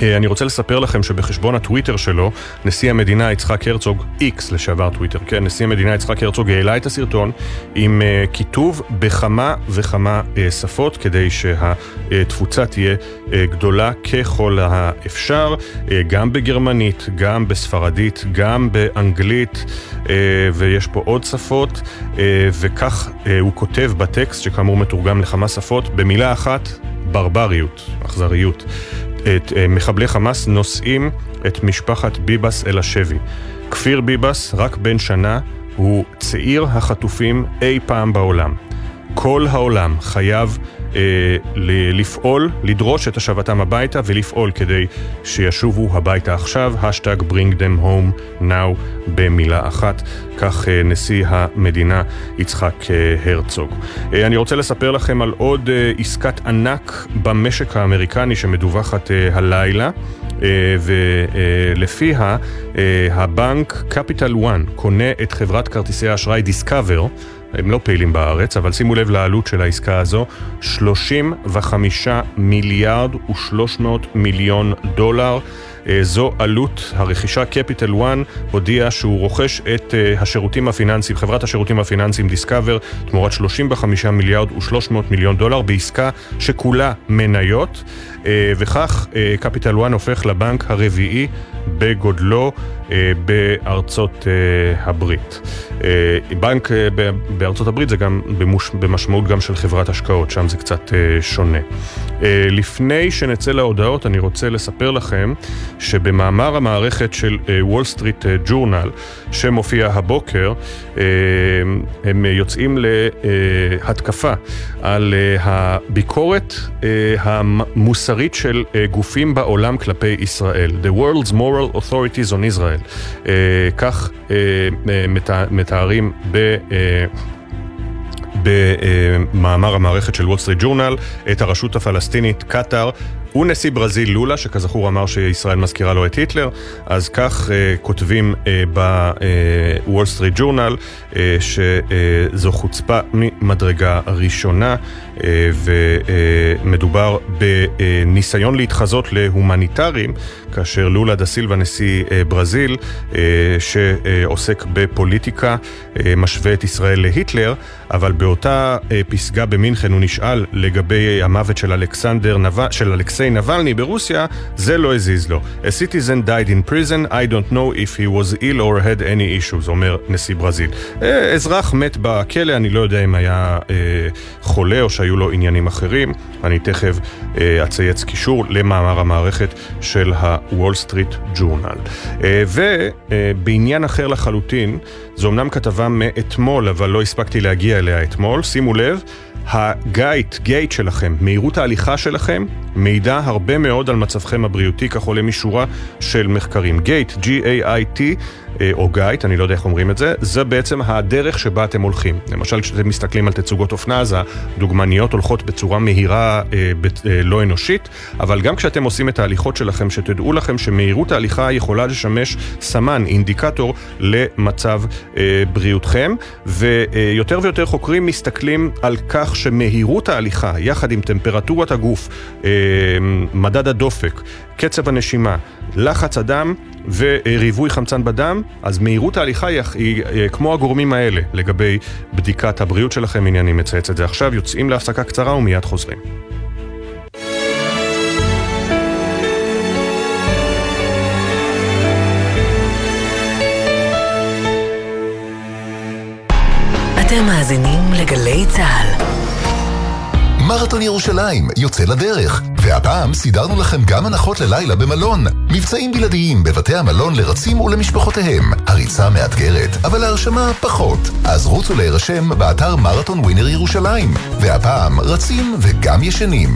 אה, אני רוצה לספר לכם שבחשבון הטוויטר שלו, נשיא המדינה יצחק הרצוג, איקס לשעבר טוויטר, כן, נשיא המדינה יצחק הרצוג העלה את הסרטון עם uh, כיתוב בכמה וכמה uh, שפות, כדי שהתפוצה תהיה uh, גדולה ככל האפשר, uh, גם בגרמנית, גם בספרדית, גם באנגלית, uh, ויש פה עוד שפות, uh, וכך uh, הוא כותב בטקסט, שכאמור מתורגם לכמה שפות, במילה אחת, ברבריות, אכזריות. את אה, מחבלי חמאס נושאים את משפחת ביבס אל השבי. כפיר ביבס, רק בן שנה, הוא צעיר החטופים אי פעם בעולם. כל העולם חייב לפעול, לדרוש את השבתם הביתה ולפעול כדי שישובו הביתה עכשיו, האשטג bring them home now במילה אחת, כך אה, נשיא המדינה יצחק אה, הרצוג. אה, אני רוצה לספר לכם על עוד אה, עסקת ענק במשק האמריקני שמדווחת אה, הלילה. ולפיה הבנק קפיטל 1 קונה את חברת כרטיסי האשראי דיסקאבר הם לא פעילים בארץ, אבל שימו לב לעלות של העסקה הזו, 35 מיליארד ו-300 מיליון דולר. אה, זו עלות הרכישה. קפיטל 1 הודיע שהוא רוכש את אה, השירותים הפיננסיים, חברת השירותים הפיננסיים דיסקאבר, תמורת 35 מיליארד ו-300 מיליון דולר בעסקה שכולה מניות, אה, וכך קפיטל 1 הופך לבנק הרביעי בגודלו בארצות הברית. בנק בארצות הברית זה גם במשמעות גם של חברת השקעות, שם זה קצת שונה. לפני שנצא להודעות, אני רוצה לספר לכם שבמאמר המערכת של וול סטריט ג'ורנל שמופיע הבוקר, אה, הם יוצאים להתקפה על אה, הביקורת אה, המוסרית של גופים בעולם כלפי ישראל. The World's Moral Authorities on Israel. כך מתארים ב... במאמר המערכת של וול סטריט ג'ורנל את הרשות הפלסטינית קטאר הוא נשיא ברזיל לולה, שכזכור אמר שישראל מזכירה לו את היטלר, אז כך uh, כותבים uh, בוול סטריט ג'ורנל, שזו חוצפה ממדרגה ראשונה, uh, ומדובר בניסיון להתחזות להומניטרים, כאשר לולה דה סילבה, נשיא uh, ברזיל, uh, שעוסק בפוליטיקה, uh, משווה את ישראל להיטלר, אבל באותה פסגה במינכן הוא נשאל לגבי המוות של אלכסנדר של אלכסי אלכסיי נבלני ברוסיה, זה לא הזיז לו. A citizen died in prison, I don't know if he was ill or had any issues, אומר נשיא ברזיל. אה, אזרח מת בכלא, אני לא יודע אם היה אה, חולה או שהיו לו עניינים אחרים. אני תכף אה, אצייץ קישור למאמר המערכת של הוול סטריט ג'ורנל. ובעניין אחר לחלוטין, זו אמנם כתבה מאתמול, אבל לא הספקתי להגיע אליה אתמול. שימו לב, ה gait, gait שלכם, מהירות ההליכה שלכם, מידע הרבה מאוד על מצבכם הבריאותי, כך עולה משורה של מחקרים. gait, G-A-I-T, אה, או gait, אני לא יודע איך אומרים את זה, זה בעצם הדרך שבה אתם הולכים. למשל, כשאתם מסתכלים על תצוגות אופנה, אז הדוגמניות הולכות בצורה מהירה אה, אה, לא אנושית, אבל גם כשאתם עושים את ההליכות שלכם, שתדעו לכם שמהירות ההליכה יכולה לשמש סמן, אינדיקטור למצב אה, בריאותכם, ויותר ויותר חוקרים מסתכלים על כך שמהירות ההליכה, יחד עם טמפרטורת הגוף, אה, מדד הדופק, קצב הנשימה, לחץ הדם וריווי חמצן בדם, אז מהירות ההליכה היא, היא, היא כמו הגורמים האלה לגבי בדיקת הבריאות שלכם. הנה אני מצייץ את זה עכשיו, יוצאים להפסקה קצרה ומיד חוזרים. אתם מאזינים לגלי צה"ל. מרתון ירושלים יוצא לדרך, והפעם סידרנו לכם גם הנחות ללילה במלון. מבצעים בלעדיים בבתי המלון לרצים ולמשפחותיהם. הריצה מאתגרת, אבל ההרשמה פחות. אז רוצו להירשם באתר מרתון ווינר ירושלים. והפעם רצים וגם ישנים.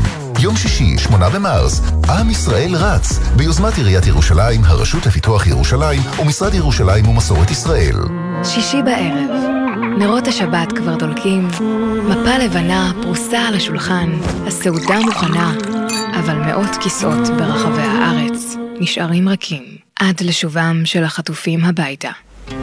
יום שישי, שמונה במרס, עם ישראל רץ, ביוזמת עיריית ירושלים, הרשות לפיתוח ירושלים ומשרד ירושלים ומסורת ישראל. שישי בערב, נרות השבת כבר דולקים, מפה לבנה פרוסה על השולחן, הסעודה מוכנה, אבל מאות כיסאות ברחבי הארץ נשארים רכים. עד לשובם של החטופים הביתה.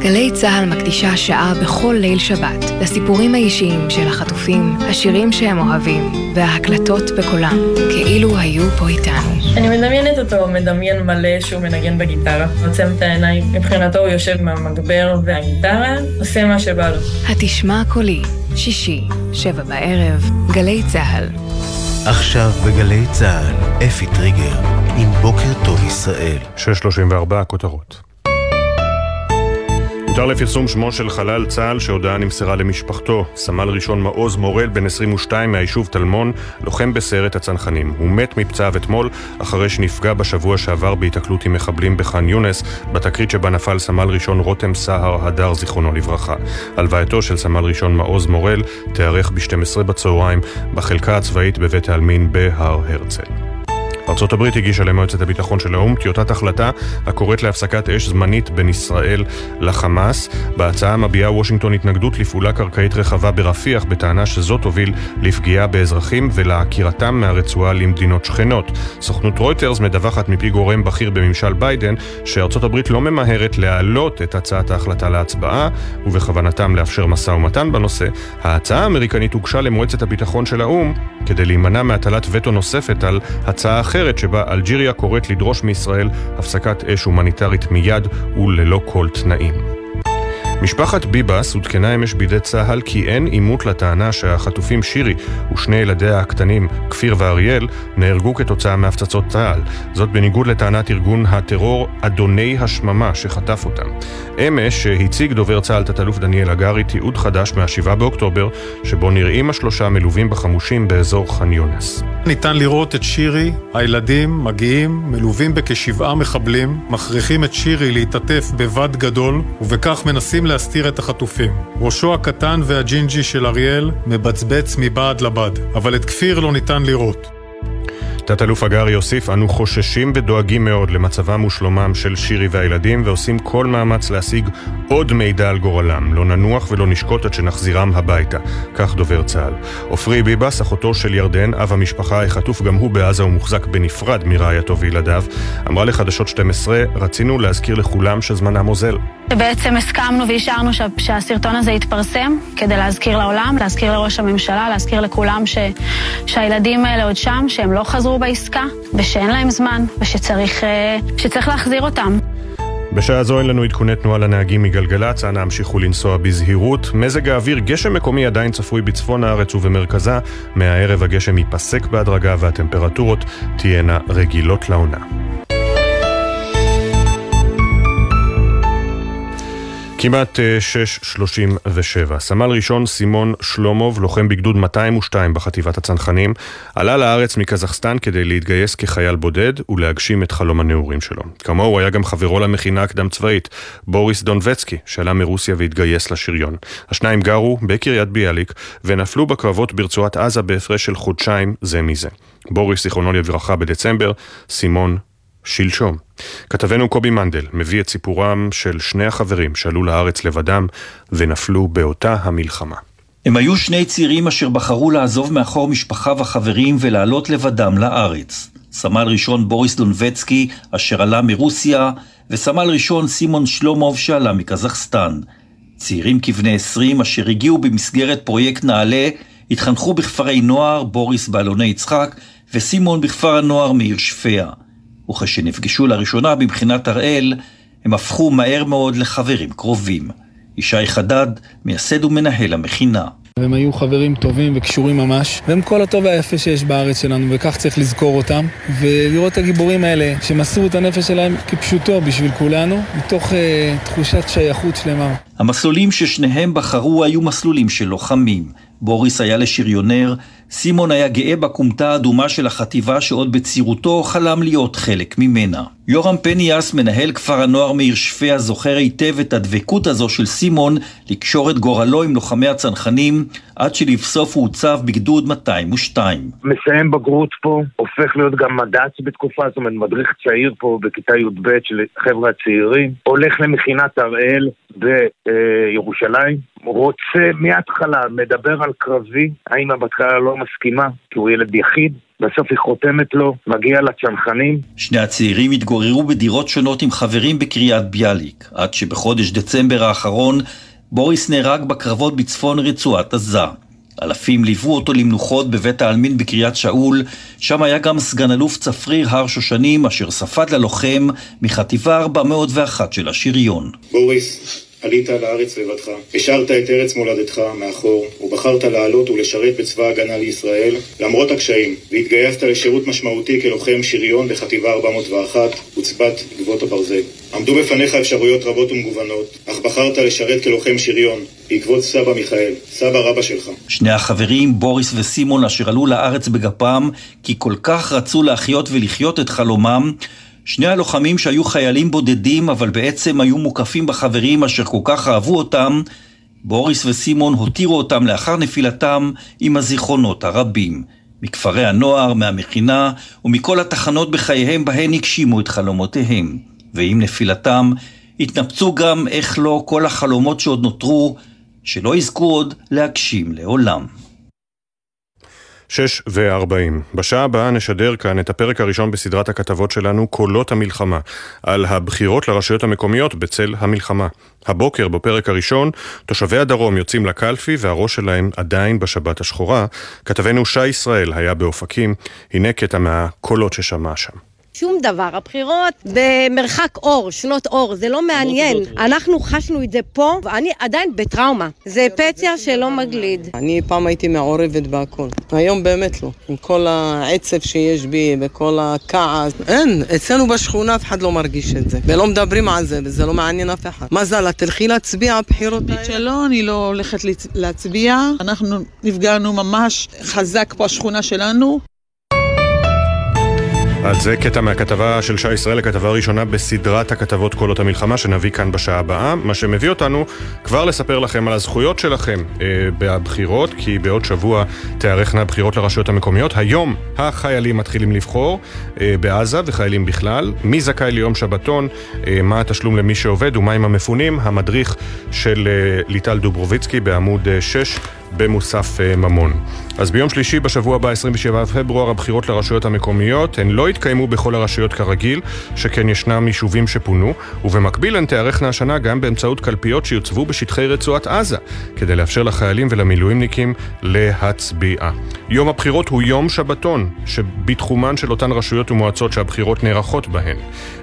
גלי צה"ל מקדישה שעה בכל ליל שבת לסיפורים האישיים של החטופים, השירים שהם אוהבים וההקלטות בקולם, כאילו היו פה איתנו. אני מדמיינת אותו מדמיין מלא שהוא מנגן בגיטרה, עוצם את העיניים, מבחינתו הוא יושב מהמגבר והגיטרה, עושה מה שבא לו. התשמע קולי, שישי, שבע בערב, גלי צה"ל. עכשיו בגלי צה"ל, אפי טריגר, עם בוקר טוב ישראל. 634 כותרות. הותר לפרסום שמו של חלל צה"ל שהודעה נמסרה למשפחתו. סמל ראשון מעוז מורל, בן 22 מהיישוב טלמון, לוחם בסיירת הצנחנים. הוא מת מפצעיו אתמול, אחרי שנפגע בשבוע שעבר בהיתקלות עם מחבלים בח'אן יונס, בתקרית שבה נפל סמל ראשון רותם סהר הדר, זיכרונו לברכה. הלווייתו של סמל ראשון מעוז מורל תיארך ב-12 בצהריים בחלקה הצבאית בבית העלמין בהר הרצל. ארצות הברית הגישה למועצת הביטחון של האו"ם טיוטת החלטה הקוראת להפסקת אש זמנית בין ישראל לחמאס. בהצעה מביעה וושינגטון התנגדות לפעולה קרקעית רחבה ברפיח בטענה שזאת תוביל לפגיעה באזרחים ולעקירתם מהרצועה למדינות שכנות. סוכנות רויטרס מדווחת מפי גורם בכיר בממשל ביידן שארצות הברית לא ממהרת להעלות את הצעת ההחלטה להצבעה ובכוונתם לאפשר משא ומתן בנושא. ההצעה האמריקנית הוגשה למועצת הביטחון של האו"ם כדי להימנע מהטלת וטו נוספת על הצעה אחרת אחרת שבה אלג'יריה קוראת לדרוש מישראל הפסקת אש הומניטרית מיד וללא כל תנאים. משפחת ביבס עודכנה אמש בידי צה"ל כי אין עימות לטענה שהחטופים שירי ושני ילדיה הקטנים, כפיר ואריאל, נהרגו כתוצאה מהפצצות צה"ל. זאת בניגוד לטענת ארגון הטרור אדוני השממה שחטף אותם. אמש הציג דובר צה"ל תת-אלוף דניאל הגרי תיעוד חדש מה-7 באוקטובר, שבו נראים השלושה מלווים בחמושים באזור ח'אן יונס. ניתן לראות את שירי, הילדים מגיעים, מלווים בכשבעה מחבלים, מכריחים את שירי להתעטף בבד גדול, ובכך מנסים להסתיר את החטופים. ראשו הקטן והג'ינג'י של אריאל מבצבץ מבעד לבד, אבל את כפיר לא ניתן לראות. תת-אלוף הגרי יוסיף, אנו חוששים ודואגים מאוד למצבם ושלומם של שירי והילדים ועושים כל מאמץ להשיג עוד מידע על גורלם. לא ננוח ולא נשקוט עד שנחזירם הביתה. כך דובר צה"ל. עופרי ביבס, אחותו של ירדן, אב המשפחה, החטוף גם הוא בעזה ומוחזק בנפרד מרעייתו וילדיו, אמרה לחדשות 12, רצינו להזכיר לכולם שזמנם אוזל. שבעצם הסכמנו ואישרנו שהסרטון הזה יתפרסם כדי להזכיר לעולם, להזכיר לראש הממשלה, להזכיר לכולם ש, שהילדים האלה עוד שם, שהם לא חזרו בעסקה ושאין להם זמן ושצריך שצריך להחזיר אותם. בשעה זו אין לנו עדכוני תנועה לנהגים מגלגלצ, אנא המשיכו לנסוע בזהירות. מזג האוויר, גשם מקומי עדיין צפוי בצפון הארץ ובמרכזה. מהערב הגשם ייפסק בהדרגה והטמפרטורות תהיינה רגילות לעונה. כמעט 6.37. סמל ראשון סימון שלומוב, לוחם בגדוד 202 בחטיבת הצנחנים, עלה לארץ מקזחסטן כדי להתגייס כחייל בודד ולהגשים את חלום הנעורים שלו. כמוהו היה גם חברו למכינה הקדם צבאית, בוריס דונבצקי, שעלה מרוסיה והתגייס לשריון. השניים גרו בקריית ביאליק ונפלו בקרבות ברצועת עזה בהפרש של חודשיים זה מזה. בוריס, זיכרונו לברכה, בדצמבר, סימון שלשום. כתבנו קובי מנדל מביא את סיפורם של שני החברים שעלו לארץ לבדם ונפלו באותה המלחמה. הם היו שני צעירים אשר בחרו לעזוב מאחור משפחה וחברים ולעלות לבדם לארץ. סמל ראשון בוריס דונבצקי אשר עלה מרוסיה וסמל ראשון סימון שלומוב שעלה מקזחסטן. צעירים כבני עשרים אשר הגיעו במסגרת פרויקט נעל"ה התחנכו בכפרי נוער, בוריס באלוני יצחק וסימון בכפר הנוער מאיר שפיה. וכשנפגשו לראשונה במכינת הראל, הם הפכו מהר מאוד לחברים קרובים. ישי חדד, מייסד ומנהל המכינה. והם היו חברים טובים וקשורים ממש, והם כל הטוב והיפה שיש בארץ שלנו, וכך צריך לזכור אותם, ולראות את הגיבורים האלה שמסרו את הנפש שלהם כפשוטו בשביל כולנו, מתוך uh, תחושת שייכות שלמה. המסלולים ששניהם בחרו היו מסלולים של לוחמים. בוריס היה לשריונר, סימון היה גאה בכומתה האדומה של החטיבה שעוד בצעירותו חלם להיות חלק ממנה. יורם פניאס, מנהל כפר הנוער מאיר שפיה, זוכר היטב את הדבקות הזו של סימון לקשור את גורלו עם לוחמי הצנחנים, עד שלבסוף הוא הוצב בגדוד 202. מסיים בגרות פה, הופך להיות גם מד"ץ בתקופה, זאת אומרת מדריך צעיר פה בכיתה י"ב של חבר'ה הצעירים, הולך למכינת הראל בירושלים, רוצה מההתחלה, מדבר על קרבי, האמא בהתחלה לא מסכימה, כי הוא ילד יחיד, בסוף היא חותמת לו, מגיע לצנחנים. שני הצעירים התגוררו בדירות שונות עם חברים בקריית ביאליק, עד שבחודש דצמבר האחרון בוריס נהרג בקרבות בצפון רצועת עזה. אלפים ליוו אותו למנוחות בבית העלמין בקריית שאול, שם היה גם סגן אלוף צפריר הר שושנים, אשר ספד ללוחם מחטיבה 401 של השריון. בוריס, עלית לארץ לבדך, השארת את ארץ מולדתך מאחור, ובחרת לעלות ולשרת בצבא ההגנה לישראל, למרות הקשיים, והתגייסת לשירות משמעותי כלוחם שריון בחטיבה 401, עוצבת גבות הברזל. עמדו בפניך אפשרויות רבות ומגוונות, אך בחרת לשרת כלוחם שריון, בעקבות סבא מיכאל, סבא רבא שלך. שני החברים, בוריס וסימון, אשר עלו לארץ בגפם, כי כל כך רצו להחיות ולחיות את חלומם, שני הלוחמים שהיו חיילים בודדים, אבל בעצם היו מוקפים בחברים אשר כל כך אהבו אותם, בוריס וסימון הותירו אותם לאחר נפילתם עם הזיכרונות הרבים. מכפרי הנוער, מהמכינה ומכל התחנות בחייהם בהן הגשימו את חלומותיהם. ועם נפילתם התנפצו גם, איך לא, כל החלומות שעוד נותרו, שלא יזכו עוד להגשים לעולם. שש וארבעים. בשעה הבאה נשדר כאן את הפרק הראשון בסדרת הכתבות שלנו, קולות המלחמה, על הבחירות לרשויות המקומיות בצל המלחמה. הבוקר, בפרק הראשון, תושבי הדרום יוצאים לקלפי והראש שלהם עדיין בשבת השחורה. כתבנו שי ישראל היה באופקים, הנה קטע מהקולות ששמע שם. שום דבר. הבחירות במרחק אור, שנות אור, זה לא מעניין. אנחנו חשנו את זה פה, ואני עדיין בטראומה. זה פצע שלא מגליד. אני פעם הייתי מעורבת בהכל. היום באמת לא. עם כל העצב שיש בי וכל הכעס. אין, אצלנו בשכונה אף אחד לא מרגיש את זה. ולא מדברים על זה, וזה לא מעניין אף אחד. מזל, את תלכי להצביע בבחירות האלה? שלא, אני לא הולכת להצביע. אנחנו נפגענו ממש חזק פה, השכונה שלנו. אז זה קטע מהכתבה של שי ישראל, הכתבה הראשונה בסדרת הכתבות קולות המלחמה שנביא כאן בשעה הבאה, מה שמביא אותנו כבר לספר לכם על הזכויות שלכם אה, בבחירות, כי בעוד שבוע תיארכנה הבחירות לרשויות המקומיות. היום החיילים מתחילים לבחור אה, בעזה וחיילים בכלל, מי זכאי ליום שבתון, אה, מה התשלום למי שעובד? ומה עם המפונים, המדריך של אה, ליטל דוברוביצקי בעמוד אה, 6 במוסף אה, ממון. אז ביום שלישי בשבוע הבא, 27 בפברואר, הבחירות לרשויות המקומיות הן לא יתקיימו בכל הרשויות כרגיל, שכן ישנם יישובים שפונו, ובמקביל הן תיארכנה השנה גם באמצעות קלפיות שיוצבו בשטחי רצועת עזה, כדי לאפשר לחיילים ולמילואימניקים להצביע. יום הבחירות הוא יום שבתון, שבתחומן של אותן רשויות ומועצות שהבחירות נערכות בהן.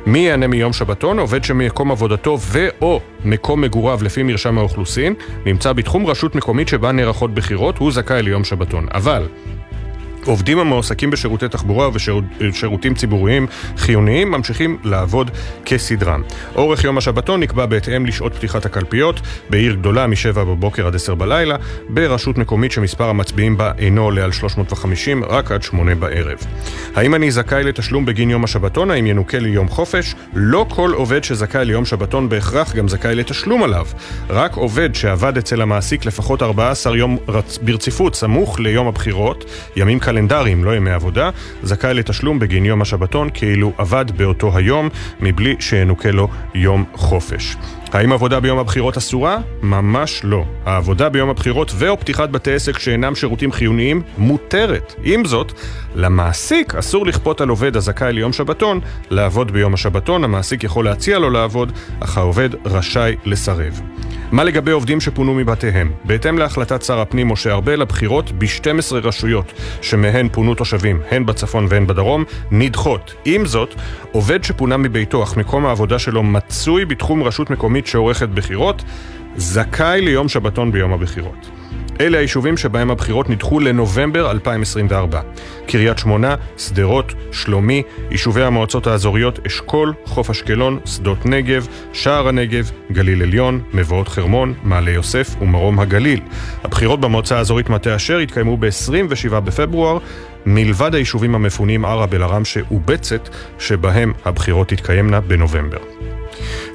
מי ייהנה מיום שבתון? עובד שמקום עבודתו ו/או מקום מגוריו לפי מרשם האוכלוסין נמצא בתחום רשות מקומית שבה נערכות בחירות, הוא זכאי ליום שבתון. אבל עובדים המועסקים בשירותי תחבורה ובשירותים ציבוריים חיוניים ממשיכים לעבוד כסדרם. אורך יום השבתון נקבע בהתאם לשעות פתיחת הקלפיות בעיר גדולה מ-7 בבוקר עד 10 בלילה, ברשות מקומית שמספר המצביעים בה אינו עולה על 350 רק עד 8 בערב. האם אני זכאי לתשלום בגין יום השבתון? האם ינוכה לי יום חופש? לא כל עובד שזכאי ליום שבתון בהכרח גם זכאי לתשלום עליו. רק עובד שעבד אצל המעסיק לפחות 14 יום רצ... ברציפות סמוך ליום הבחירות, ימים קל קלנדריים, לא ימי עבודה, זכאי לתשלום בגין יום השבתון כאילו עבד באותו היום, מבלי שינוכה לו יום חופש. האם עבודה ביום הבחירות אסורה? ממש לא. העבודה ביום הבחירות ו/או פתיחת בתי עסק שאינם שירותים חיוניים מותרת. עם זאת, למעסיק אסור לכפות על עובד הזכאי ליום שבתון לעבוד ביום השבתון. המעסיק יכול להציע לו לעבוד, אך העובד רשאי לסרב. מה לגבי עובדים שפונו מבתיהם? בהתאם להחלטת שר הפנים משה ארבל, הבחירות ב-12 רשויות שמהן פונו תושבים, הן בצפון והן בדרום, נדחות. עם זאת, עובד שפונה מביתו אך מקום העבודה שלו מצוי בתחום רשות מקומית שעורכת בחירות, זכאי ליום שבתון ביום הבחירות. אלה היישובים שבהם הבחירות נדחו לנובמבר 2024. קריית שמונה, שדרות, שלומי, יישובי המועצות האזוריות אשכול, חוף אשקלון, שדות נגב, שער הנגב, גליל עליון, מבואות חרמון, מעלה יוסף ומרום הגליל. הבחירות במועצה האזורית מטה אשר התקיימו ב-27 בפברואר, מלבד היישובים המפונים ערב אל-עראמשה ובצת, שבהם הבחירות תתקיימנה בנובמבר.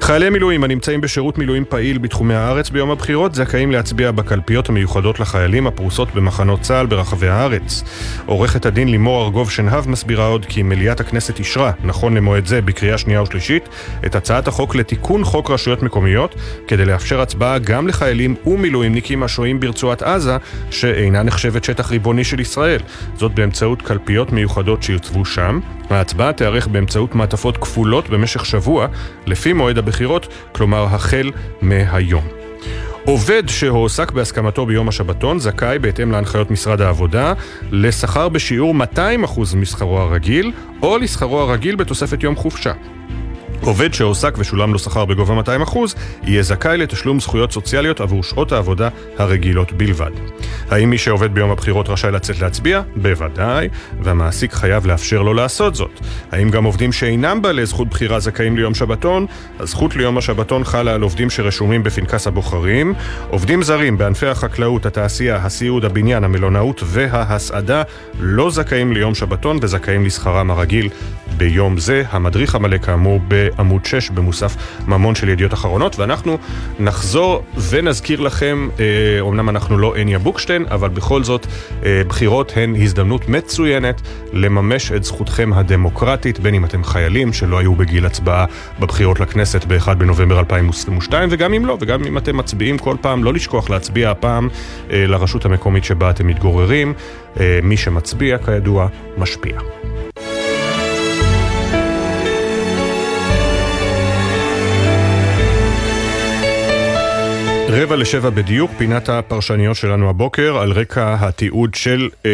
חיילי מילואים הנמצאים בשירות מילואים פעיל בתחומי הארץ ביום הבחירות זכאים להצביע בקלפיות המיוחדות לחיילים הפרוסות במחנות צה"ל ברחבי הארץ. עורכת הדין לימור ארגוב שנהב מסבירה עוד כי מליאת הכנסת אישרה, נכון למועד זה, בקריאה שנייה ושלישית, את הצעת החוק לתיקון חוק רשויות מקומיות, כדי לאפשר הצבעה גם לחיילים ומילואימניקים השוהים ברצועת עזה, שאינה נחשבת שטח ריבוני של ישראל. זאת באמצעות קלפיות מיוחדות שיוצבו שם. ההצבעה תיארך באמצעות מעטפות כפולות במשך שבוע, לפי מועד הבחירות, כלומר החל מהיום. עובד שהועסק בהסכמתו ביום השבתון זכאי, בהתאם להנחיות משרד העבודה, לשכר בשיעור 200% משכרו הרגיל, או לשכרו הרגיל בתוספת יום חופשה. עובד שהועסק ושולם לו שכר בגובה 200% יהיה זכאי לתשלום זכויות סוציאליות עבור שעות העבודה הרגילות בלבד. האם מי שעובד ביום הבחירות רשאי לצאת להצביע? בוודאי, והמעסיק חייב לאפשר לו לעשות זאת. האם גם עובדים שאינם בעלי זכות בחירה זכאים ליום שבתון? הזכות ליום השבתון חלה על עובדים שרשומים בפנקס הבוחרים. עובדים זרים בענפי החקלאות, התעשייה, הסיעוד, הבניין, המלונאות וההסעדה לא זכאים ליום שבתון וזכאים לשכרם הרגיל ביום זה. המדריך המלא כאמור בעמוד 6 במוסף ממון של ידיעות אחרונות, ואנחנו נחזור ונזכיר לכם, אה, אומנם אנחנו לא הניה בוקשטיין, אבל בכל זאת, אה, בחירות הן הזדמנות מצוינת לממש את זכותכם הדמוקרטית, בין אם אתם חיילים שלא היו בגיל הצבעה בבחירות לכנסת ב-1 בנובמבר 2022, וגם אם לא, וגם אם אתם מצביעים כל פעם, לא לשכוח להצביע הפעם אה, לרשות המקומית שבה אתם מתגוררים. אה, מי שמצביע, כידוע, משפיע. רבע לשבע בדיוק, פינת הפרשניות שלנו הבוקר, על רקע התיעוד של אה,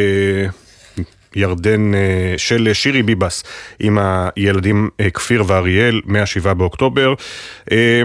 ירדן, אה, של שירי ביבס עם הילדים אה, כפיר ואריאל מה-7 באוקטובר. אה,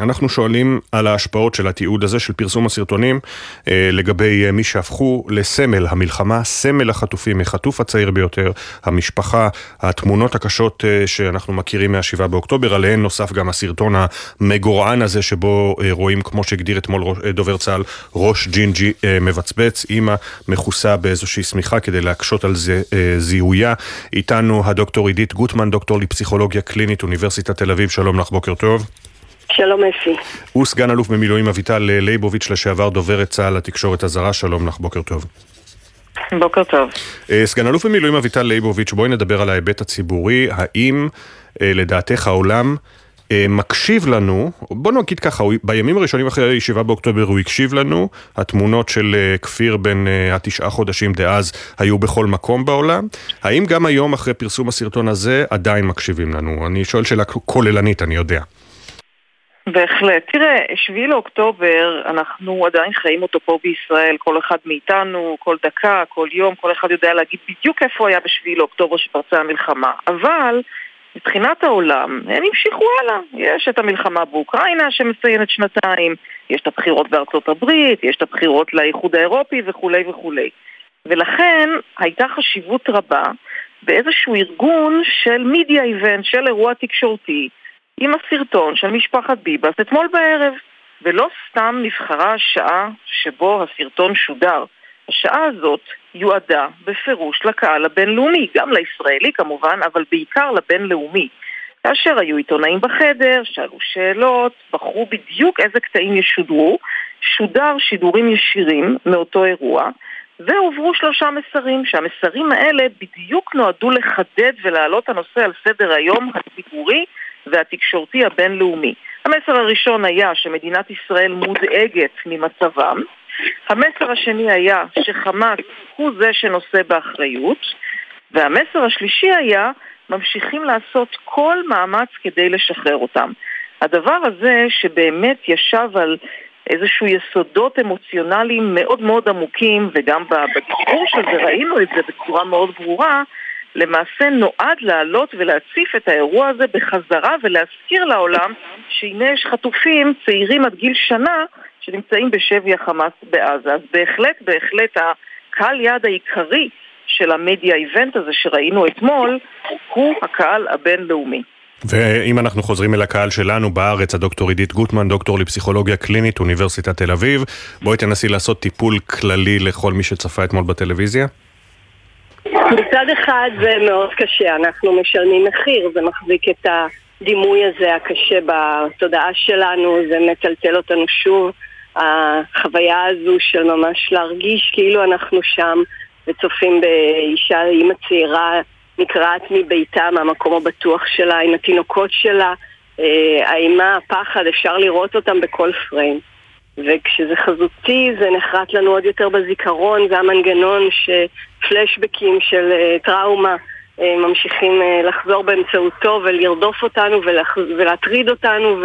אנחנו שואלים על ההשפעות של התיעוד הזה, של פרסום הסרטונים, אה, לגבי מי שהפכו לסמל המלחמה, סמל החטופים, החטוף הצעיר ביותר, המשפחה, התמונות הקשות שאנחנו מכירים מה-7 באוקטובר, עליהן נוסף גם הסרטון המגורען הזה, שבו רואים, כמו שהגדיר אתמול דובר צה"ל, ראש ג'ינג'י מבצבץ, אימא מכוסה באיזושהי שמיכה כדי להקשות על זה אה, זיהויה. איתנו הדוקטור עידית גוטמן, דוקטור לפסיכולוגיה קלינית, אוניברסיטת תל אביב, שלום לך, בוקר טוב. שלום אפי. וסגן אלוף במילואים אביטל ליבוביץ', לשעבר דוברת צה"ל לתקשורת הזרה, שלום לך, בוקר טוב. בוקר טוב. אה, סגן אלוף במילואים אביטל ליבוביץ', בואי נדבר על ההיבט הציבורי. האם אה, לדעתך העולם מקשיב לנו, בוא נגיד ככה, בימים הראשונים אחרי הישיבה באוקטובר הוא הקשיב לנו, התמונות של אה, כפיר בן אה, התשעה חודשים דאז היו בכל מקום בעולם. האם גם היום אחרי פרסום הסרטון הזה עדיין מקשיבים לנו? אני שואל שאלה כוללנית, אני יודע. בהחלט. תראה, 7 לאוקטובר, אנחנו עדיין חיים אותו פה בישראל, כל אחד מאיתנו, כל דקה, כל יום, כל אחד יודע להגיד בדיוק איפה היה ב-7 לאוקטובר שפרצה המלחמה. אבל מבחינת העולם, הם המשיכו הלאה. יש את המלחמה באוקראינה שמסיימת שנתיים, יש את הבחירות בארצות הברית, יש את הבחירות לאיחוד האירופי וכולי וכולי. ולכן הייתה חשיבות רבה באיזשהו ארגון של מידיה איבנט, של אירוע תקשורתי, עם הסרטון של משפחת ביבס אתמול בערב. ולא סתם נבחרה השעה שבו הסרטון שודר. השעה הזאת יועדה בפירוש לקהל הבינלאומי, גם לישראלי כמובן, אבל בעיקר לבינלאומי. כאשר היו עיתונאים בחדר, שאלו שאלות, בחרו בדיוק איזה קטעים ישודרו, שודר שידורים ישירים מאותו אירוע, והועברו שלושה מסרים, שהמסרים האלה בדיוק נועדו לחדד ולהעלות הנושא על סדר היום הציבורי והתקשורתי הבינלאומי. המסר הראשון היה שמדינת ישראל מודאגת ממצבם. המסר השני היה שחמאס הוא זה שנושא באחריות. והמסר השלישי היה ממשיכים לעשות כל מאמץ כדי לשחרר אותם. הדבר הזה שבאמת ישב על איזשהו יסודות אמוציונליים מאוד מאוד עמוקים, וגם בדיבור של זה ראינו את זה בצורה מאוד ברורה, למעשה נועד להעלות ולהציף את האירוע הזה בחזרה ולהזכיר לעולם שהנה יש חטופים צעירים עד גיל שנה שנמצאים בשבי החמאס בעזה. אז בהחלט, בהחלט, הקהל יעד העיקרי של המדיה איבנט הזה שראינו אתמול הוא הקהל הבינלאומי. ואם אנחנו חוזרים אל הקהל שלנו בארץ, הדוקטור עידית גוטמן, דוקטור לפסיכולוגיה קלינית, אוניברסיטת תל אביב, בואי תנסי לעשות טיפול כללי לכל מי שצפה אתמול בטלוויזיה. מצד אחד זה מאוד קשה, אנחנו משלמים מחיר, זה מחזיק את הדימוי הזה הקשה בתודעה שלנו, זה מטלטל אותנו שוב. החוויה הזו של ממש להרגיש כאילו אנחנו שם וצופים באישה, אימא צעירה נקרעת מביתה, מהמקום הבטוח שלה, עם התינוקות שלה. אה, האימה, הפחד, אפשר לראות אותם בכל פריים. וכשזה חזותי זה נחרט לנו עוד יותר בזיכרון, זה המנגנון שפלשבקים של uh, טראומה uh, ממשיכים uh, לחזור באמצעותו ולרדוף אותנו. ולהטריד אותנו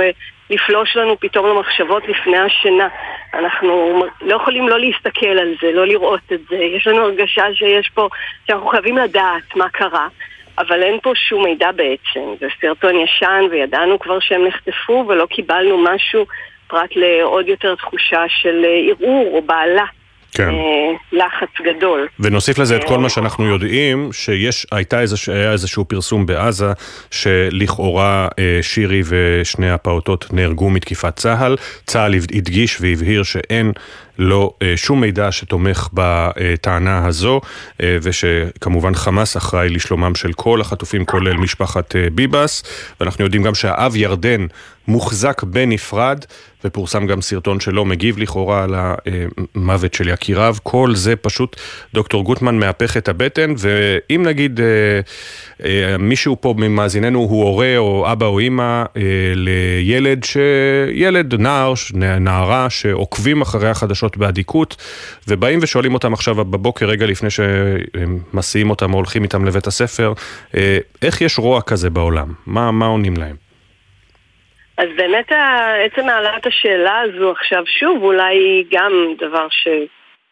ולפלוש לנו פתאום למחשבות לפני השינה. אנחנו לא יכולים לא להסתכל על זה, לא לראות את זה. יש לנו הרגשה שיש פה, שאנחנו חייבים לדעת מה קרה. אבל אין פה שום מידע בעצם. זה סרטון ישן וידענו כבר שהם נחטפו ולא קיבלנו משהו פרט לעוד יותר תחושה של אה, ערעור או בעלה. כן. אה, לחץ גדול. ונוסיף לזה את כל מה שאנחנו יודעים, שהייתה איזשה, איזשהו פרסום בעזה, שלכאורה אה, שירי ושני הפעוטות נהרגו מתקיפת צה"ל. צה"ל הדגיש והבהיר שאין לא שום מידע שתומך בטענה הזו, ושכמובן חמאס אחראי לשלומם של כל החטופים, כולל משפחת ביבס, ואנחנו יודעים גם שהאב ירדן מוחזק בנפרד, ופורסם גם סרטון שלו מגיב לכאורה על המוות של יקיריו. כל זה פשוט דוקטור גוטמן מהפך את הבטן, ואם נגיד אה, אה, מישהו פה ממאזיננו הוא הורה או אבא או אימא אה, לילד, ש... ילד, נער, נערה, שעוקבים אחרי החדשות באדיקות, ובאים ושואלים אותם עכשיו בבוקר, רגע לפני שמסיעים אותם או הולכים איתם לבית הספר, איך יש רוע כזה בעולם? מה, מה עונים להם? אז באמת עצם העלאת השאלה הזו עכשיו שוב אולי גם דבר ש...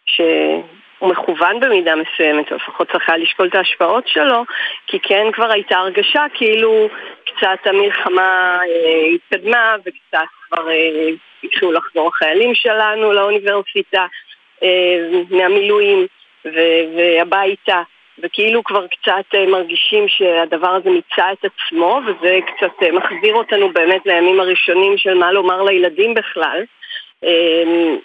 שהוא מכוון במידה מסוימת, או לפחות צריך היה לשקול את ההשפעות שלו, כי כן כבר הייתה הרגשה כאילו קצת המלחמה אה, התקדמה וקצת כבר אה, התחילו לחזור החיילים שלנו לאוניברסיטה אה, מהמילואים והביתה. וכאילו כבר קצת אה, מרגישים שהדבר הזה מיצה את עצמו, וזה קצת אה, מחזיר אותנו באמת לימים הראשונים של מה לומר לילדים בכלל.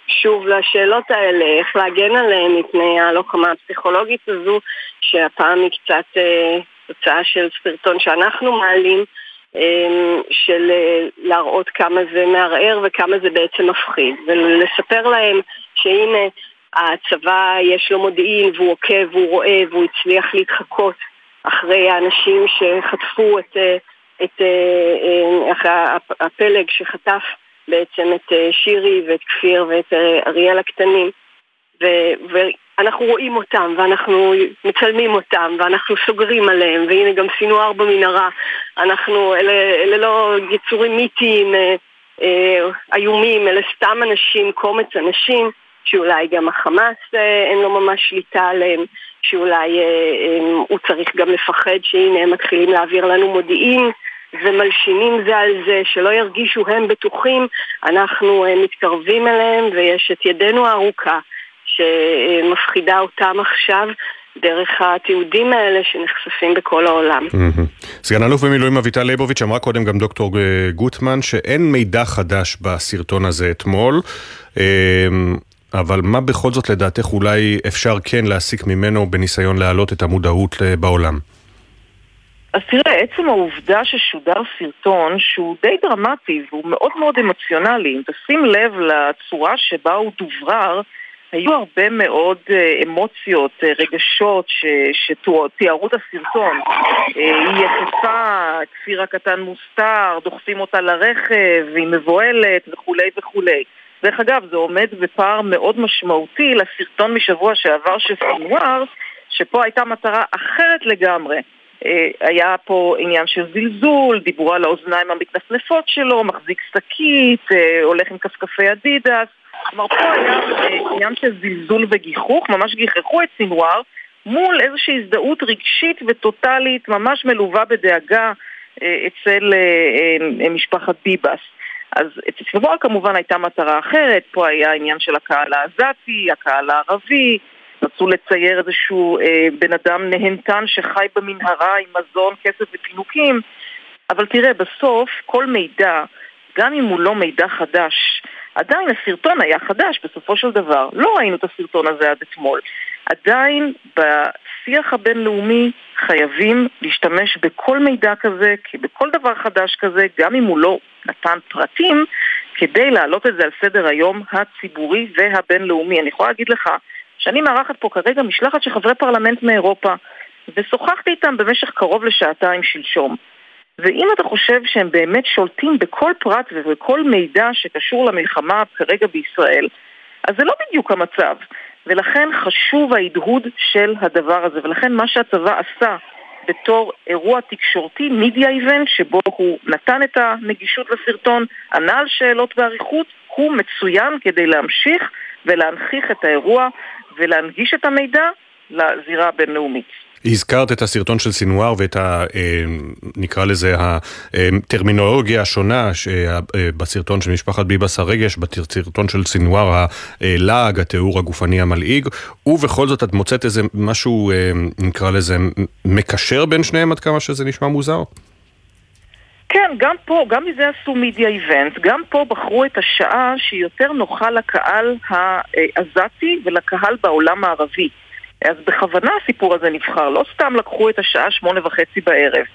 שוב לשאלות האלה, איך להגן עליהם מפני הלוחמה הפסיכולוגית הזו, שהפעם היא קצת אה, תוצאה של סרטון שאנחנו מעלים, של להראות כמה זה מערער וכמה זה בעצם מפחיד, ולספר להם שהנה הצבא יש לו מודיעין והוא עוקב והוא רואה והוא הצליח להתחקות אחרי האנשים שחטפו את, אה, את, את אה, הפלג שחטף בעצם את אה, שירי ואת כפיר ואת אריאל הקטנים ו, ואנחנו רואים אותם ואנחנו מצלמים אותם ואנחנו סוגרים עליהם והנה גם סינואר במנהרה אנחנו, אלה, אלה לא יצורים מיתיים איומים, אלה סתם אנשים, קומץ אנשים שאולי גם החמאס אה, אין לו ממש שליטה עליהם, שאולי אה, אה, הוא צריך גם לפחד שהנה הם מתחילים להעביר לנו מודיעין ומלשינים זה על זה, שלא ירגישו הם בטוחים, אנחנו מתקרבים אליהם ויש את ידנו הארוכה שמפחידה אותם עכשיו. דרך התיעודים האלה שנחשפים בכל העולם. סגן אלוף במילואים אביטל ליבוביץ' אמרה קודם גם דוקטור גוטמן שאין מידע חדש בסרטון הזה אתמול. אבל מה בכל זאת לדעתך אולי אפשר כן להסיק ממנו בניסיון להעלות את המודעות אה, בעולם? אז תראה, עצם העובדה ששודר סרטון שהוא די דרמטי והוא מאוד מאוד אמוציונלי, אם תשים לב לצורה שבה הוא דוברר, היו הרבה מאוד אה, אמוציות, אה, רגשות שתיארו את הסרטון. היא יחפה, כפיר הקטן מוסתר, דוחפים אותה לרכב, היא מבוהלת וכולי וכולי. דרך אגב, זה עומד בפער מאוד משמעותי לסרטון משבוע שעבר של סינואר, שפה הייתה מטרה אחרת לגמרי. אה, היה פה עניין של זלזול, דיברו על האוזניים המתנפנפות שלו, מחזיק שקית, אה, הולך עם כפכפי אדידס. כלומר, פה היה אה, עניין של זלזול וגיחוך, ממש גיחכו את סינואר מול איזושהי הזדהות רגשית וטוטאלית, ממש מלווה בדאגה אצל משפחת ביבס. אז אצל סנוואר כמובן הייתה מטרה אחרת, פה היה עניין של הקהל העזתי, הקהל הערבי, רצו לצייר איזשהו אה, בן אדם נהנתן שחי במנהרה עם מזון, כסף ופינוקים, אבל תראה, בסוף כל מידע, גם אם הוא לא מידע חדש, עדיין הסרטון היה חדש בסופו של דבר. לא ראינו את הסרטון הזה עד אתמול. עדיין בשיח הבינלאומי חייבים להשתמש בכל מידע כזה, בכל דבר חדש כזה, גם אם הוא לא נתן פרטים, כדי להעלות את זה על סדר היום הציבורי והבינלאומי. אני יכולה להגיד לך שאני מארחת פה כרגע משלחת של חברי פרלמנט מאירופה, ושוחחתי איתם במשך קרוב לשעתיים שלשום. ואם אתה חושב שהם באמת שולטים בכל פרט ובכל מידע שקשור למלחמה כרגע בישראל, אז זה לא בדיוק המצב. ולכן חשוב ההדהוד של הדבר הזה, ולכן מה שהצבא עשה בתור אירוע תקשורתי, מידיה איבנט, שבו הוא נתן את הנגישות לסרטון, ענה על שאלות באריכות, הוא מצוין כדי להמשיך ולהנכיח את האירוע ולהנגיש את המידע לזירה הבינלאומית. הזכרת את הסרטון של סינואר ואת ה... אה, נקרא לזה הטרמינולוגיה השונה אה, בסרטון של משפחת ביבס הרגש, בסרטון של סינואר הלעג, התיאור הגופני המלעיג, ובכל זאת את מוצאת איזה משהו, אה, נקרא לזה, מקשר בין שניהם עד כמה שזה נשמע מוזר? כן, גם פה, גם מזה עשו מידיה איבנט, גם פה בחרו את השעה שהיא יותר נוחה לקהל העזתי ולקהל בעולם הערבי. אז בכוונה הסיפור הזה נבחר, לא סתם לקחו את השעה שמונה וחצי בערב.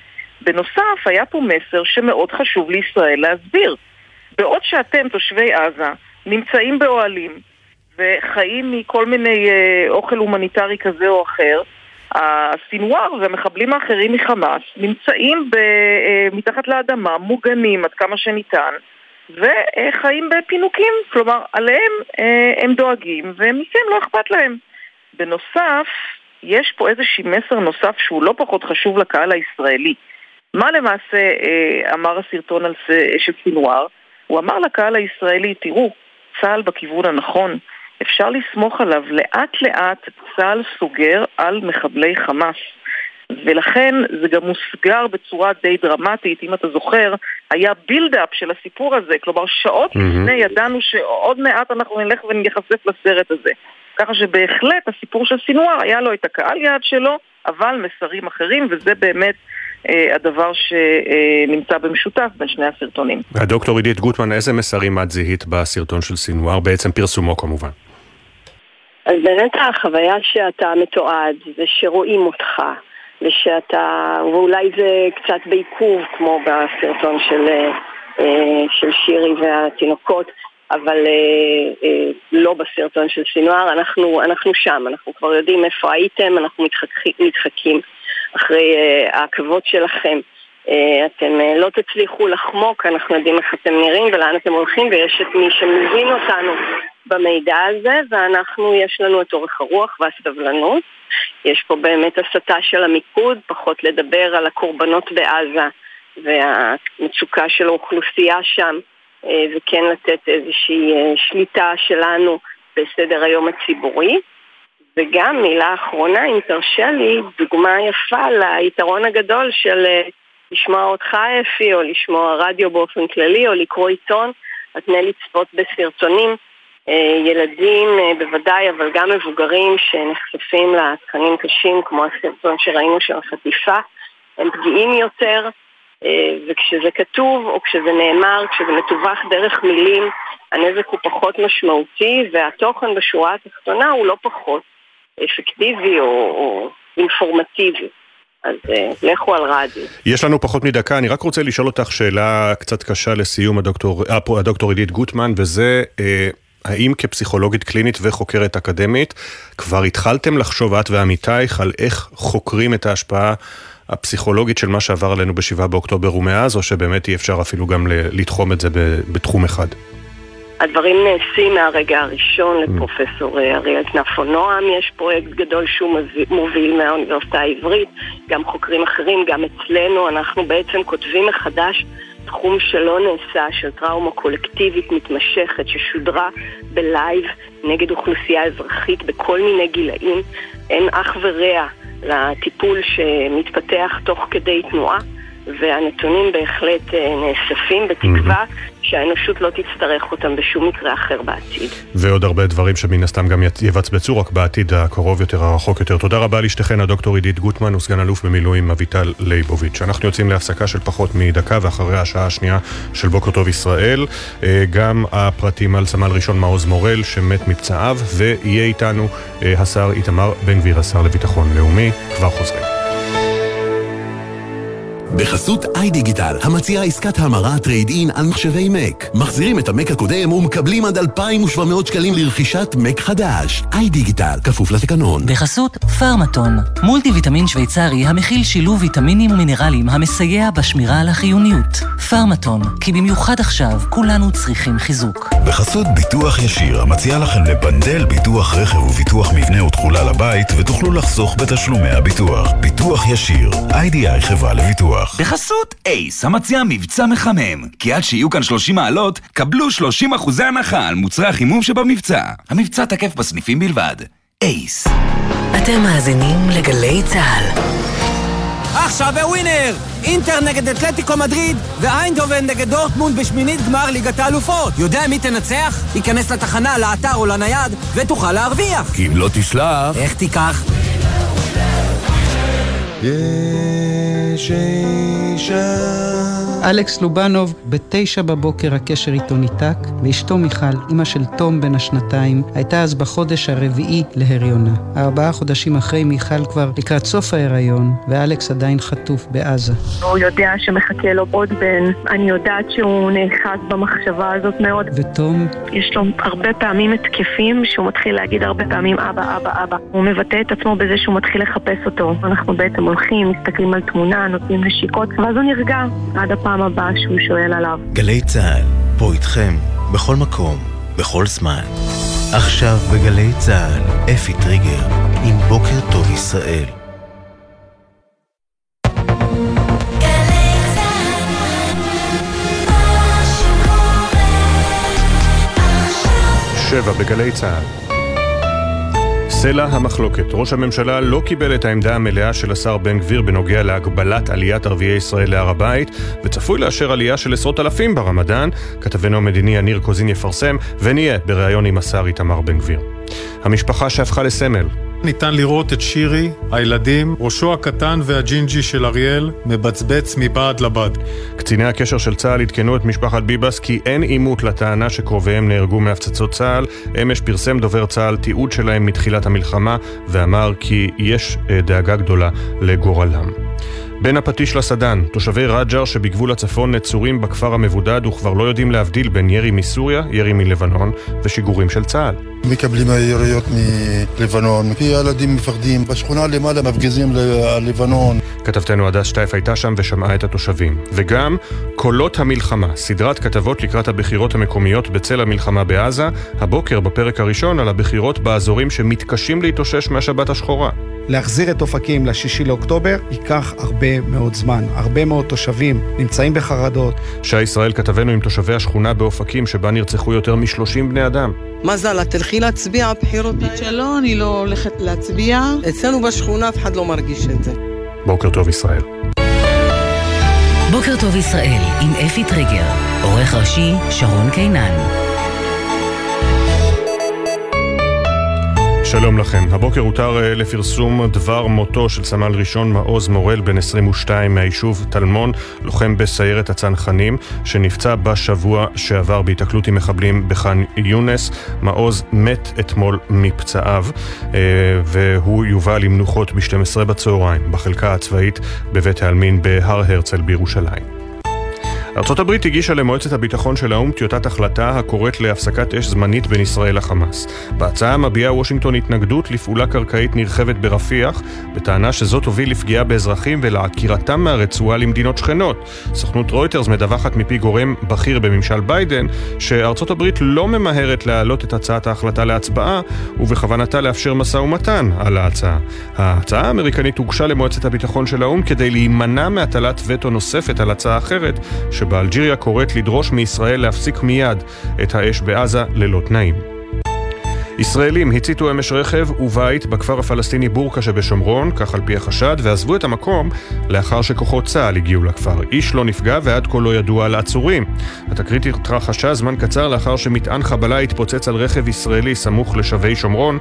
בנוסף, היה פה מסר שמאוד חשוב לישראל להסביר. בעוד שאתם, תושבי עזה, נמצאים באוהלים וחיים מכל מיני אה, אוכל הומניטרי כזה או אחר, הסינואר והמחבלים האחרים מחמאס נמצאים ב, אה, מתחת לאדמה, מוגנים עד כמה שניתן, וחיים בפינוקים. כלומר, עליהם אה, הם דואגים, ומכם לא אכפת להם. בנוסף, יש פה איזשהו מסר נוסף שהוא לא פחות חשוב לקהל הישראלי. מה למעשה אה, אמר הסרטון על, של סינואר? הוא אמר לקהל הישראלי, תראו, צה"ל בכיוון הנכון, אפשר לסמוך עליו. לאט לאט צה"ל סוגר על מחבלי חמאס. ולכן זה גם מוסגר בצורה די דרמטית, אם אתה זוכר, היה בילדאפ של הסיפור הזה, כלומר שעות mm-hmm. לפני ידענו שעוד מעט אנחנו נלך ונחשף לסרט הזה. ככה שבהחלט הסיפור של סינואר היה לו את הקהל יעד שלו, אבל מסרים אחרים, וזה באמת אה, הדבר שנמצא במשותף בין שני הסרטונים. הדוקטור עידית גוטמן, איזה מסרים את זיהית בסרטון של סינואר, בעצם פרסומו כמובן? אז באמת החוויה שאתה מתועד ושרואים אותך ושאתה, ואולי זה קצת בעיכוב כמו בסרטון של, אה, של שירי והתינוקות אבל אה, אה, לא בסרטון של סינואר, אנחנו, אנחנו שם, אנחנו כבר יודעים איפה הייתם, אנחנו מתחקים, מתחקים אחרי אה, העקבות שלכם. אה, אתם אה, לא תצליחו לחמוק, אנחנו יודעים איך אתם נראים ולאן אתם הולכים ויש את מי שמבין אותנו במידע הזה ואנחנו, יש לנו את אורך הרוח והסבלנות. יש פה באמת הסתה של המיקוד, פחות לדבר על הקורבנות בעזה והמצוקה של האוכלוסייה שם. אה, וכן לתת איזושהי אה, שליטה שלנו בסדר היום הציבורי. וגם מילה אחרונה, אם תרשה לי, דוגמה יפה ליתרון הגדול של אה, לשמוע אותך אפי, או לשמוע רדיו באופן כללי, או לקרוא עיתון, על פני לצפות בסרטונים. ילדים בוודאי, אבל גם מבוגרים שנחשפים לתכנים קשים, כמו הסרטון שראינו של החטיפה, הם פגיעים יותר, וכשזה כתוב או כשזה נאמר, כשזה מתווך דרך מילים, הנזק הוא פחות משמעותי והתוכן בשורה התחתונה הוא לא פחות אפקטיבי או, או אינפורמטיבי. אז uh, לכו על רדיו. יש לנו פחות מדקה, אני רק רוצה לשאול אותך שאלה קצת קשה לסיום, הדוקטור, אה, הדוקטור עידית גוטמן, וזה... אה, האם כפסיכולוגית קלינית וחוקרת אקדמית כבר התחלתם לחשוב את ועמיתייך על איך חוקרים את ההשפעה הפסיכולוגית של מה שעבר עלינו ב-7 באוקטובר ומאז, או שבאמת אי אפשר אפילו גם לתחום את זה בתחום אחד? הדברים נעשים מהרגע הראשון. לפרופסור אה, אריאל כנפו נועם, יש פרויקט גדול שהוא מוביל מהאוניברסיטה העברית, גם חוקרים אחרים, גם אצלנו, אנחנו בעצם כותבים מחדש תחום שלא נעשה, של טראומה קולקטיבית מתמשכת ששודרה בלייב נגד אוכלוסייה אזרחית בכל מיני גילאים. אין אח ורע לטיפול שמתפתח תוך כדי תנועה, והנתונים בהחלט אה, נאספים בתקווה שהאנושות לא תצטרך אותם בשום מקרה אחר בעתיד. ועוד הרבה דברים שמן הסתם גם יבצבצו רק בעתיד הקרוב יותר, הרחוק יותר. תודה רבה לשתיכן, הדוקטור עידית גוטמן וסגן אלוף במילואים אביטל ליבוביץ'. אנחנו יוצאים להפסקה של פחות מדקה ואחרי השעה השנייה של בוקר טוב ישראל. אה, גם הפרטים על סמל ראשון מעוז מורל שמת מפצעיו, ויהיה איתנו אה, השר איתמר בן גביר, השר לביטחון לאומי. כבר חוזרים. בחסות איי דיגיטל, המציעה עסקת המרה trade-in על מחשבי מק. מחזירים את המק הקודם ומקבלים עד 2,700 שקלים לרכישת מק חדש. איי דיגיטל, כפוף לתקנון. בחסות פרמטון, מולטי ויטמין שוויצרי המכיל שילוב ויטמינים ומינרלים המסייע בשמירה על החיוניות. פרמטון, כי במיוחד עכשיו כולנו צריכים חיזוק. בחסות ביטוח ישיר, המציעה לכם ל bundle ביטוח רכב וביטוח מבנה ותכולה לבית ותוכלו לחסוך בתשלומי הביטוח. ביטוח ישיר, איי-די-איי חברה לביטוח. הלקוח. בחסות אייס, המציע מבצע מחמם. כי עד שיהיו כאן 30 מעלות, קבלו 30 אחוזי הנחה על מוצרי החימום שבמבצע. המבצע תקף בסניפים בלבד. אייס. אתם מאזינים לגלי צה"ל. עכשיו בווינר! אינטר נגד אתלטיקו מדריד ואיינדובן נגד דורטמונד בשמינית גמר ליגת האלופות. יודע מי תנצח? ייכנס לתחנה, לאתר או לנייד ותוכל להרוויח. כי אם לא תשלח... איך תיקח? יש sensation. אלכס לובנוב, בתשע בבוקר הקשר איתו ניתק, ואשתו מיכל, אמא של תום בן השנתיים, הייתה אז בחודש הרביעי להריונה. ארבעה חודשים אחרי מיכל כבר לקראת סוף ההיריון, ואלכס עדיין חטוף בעזה. הוא יודע שמחכה לו עוד בן, אני יודעת שהוא נאחז במחשבה הזאת מאוד. ותום? יש לו הרבה פעמים התקפים שהוא מתחיל להגיד הרבה פעמים אבא, אבא, אבא. הוא מבטא את עצמו בזה שהוא מתחיל לחפש אותו. אנחנו בעצם הולכים, מסתכלים על תמונה, נותנים נשיקות, ואז הוא נרגע עד הפעם. בפעם הבאה שהוא שואל עליו. גלי צה"ל, פה איתכם, בכל מקום, בכל זמן. עכשיו בגלי צה"ל, אפי טריגר, עם בוקר טוב ישראל. שבע בגלי צה"ל סלע המחלוקת. ראש הממשלה לא קיבל את העמדה המלאה של השר בן גביר בנוגע להגבלת עליית ערביי ישראל להר הבית, וצפוי לאשר עלייה של עשרות אלפים ברמדאן. כתבנו המדיני יניר קוזין יפרסם, ונהיה בריאיון עם השר איתמר בן גביר. המשפחה שהפכה לסמל, ניתן לראות את שירי, הילדים, ראשו הקטן והג'ינג'י של אריאל, מבצבץ מבעד לבד. קציני הקשר של צה"ל עדכנו את משפחת ביבס כי אין עימות לטענה שקרוביהם נהרגו מהפצצות צה"ל. אמש פרסם דובר צה"ל תיעוד שלהם מתחילת המלחמה, ואמר כי יש אה, דאגה גדולה לגורלם. בין הפטיש לסדן, תושבי רג'ר שבגבול הצפון נצורים בכפר המבודד וכבר לא יודעים להבדיל בין ירי מסוריה, ירי מלבנון ושיגורים של צה"ל. מקבלים יריות מלבנון, כי ילדים מפחדים, בשכונה למעלה מפגיזים ללבנון. כתבתנו הדס שטייף הייתה שם ושמעה את התושבים. וגם קולות המלחמה, סדרת כתבות לקראת הבחירות המקומיות בצל המלחמה בעזה, הבוקר בפרק הראשון על הבחירות באזורים שמתקשים להתאושש מהשבת השחורה. להחזיר את אופקים לשישי לאוקטובר ייקח הרבה מאוד זמן. הרבה מאוד תושבים נמצאים בחרדות. שי ישראל כתבנו עם תושבי השכונה באופקים שבה נרצחו יותר מ-30 בני אדם. מזל, את תלכי להצביע בבחירות האלה? שלא, אני לא הולכת להצביע. אצלנו בשכונה אף אחד לא מרגיש את זה. בוקר טוב ישראל. בוקר טוב ישראל עם אפי טריגר, עורך ראשי שרון קינן. שלום לכם. הבוקר הותר אה, לפרסום דבר מותו של סמל ראשון מעוז מורל, בן 22 מהיישוב טלמון, לוחם בסיירת הצנחנים, שנפצע בשבוע שעבר בהיתקלות עם מחבלים בח'אן יונס. מעוז מת אתמול מפצעיו, אה, והוא יובא למנוחות ב-12 בצהריים בחלקה הצבאית בבית העלמין בהר הרצל בירושלים. ארצות הברית הגישה למועצת הביטחון של האו"ם טיוטת החלטה הקוראת להפסקת אש זמנית בין ישראל לחמאס. בהצעה מביעה וושינגטון התנגדות לפעולה קרקעית נרחבת ברפיח, בטענה שזאת תוביל לפגיעה באזרחים ולעקירתם מהרצועה למדינות שכנות. סוכנות רויטרס מדווחת מפי גורם בכיר בממשל ביידן, שארצות הברית לא ממהרת להעלות את הצעת ההחלטה להצבעה, ובכוונתה לאפשר משא ומתן על ההצעה. ההצעה האמריקנית הוגשה למועצת הביטחון של האו"ם כדי להימנע מהטלת וטו נוספת על הצעה אחרת, שבה אלג'יריה קוראת לדרוש מישראל להפסיק מיד את האש בעזה ללא תנאים. ישראלים הציתו אמש רכב ובית בכפר הפלסטיני בורקה שבשומרון, כך על פי החשד, ועזבו את המקום לאחר שכוחות צה"ל הגיעו לכפר. איש לא נפגע ועד כה לא ידוע על עצורים. התקרית התרחשה זמן קצר לאחר שמטען חבלה התפוצץ על רכב ישראלי סמוך לשבי שומרון,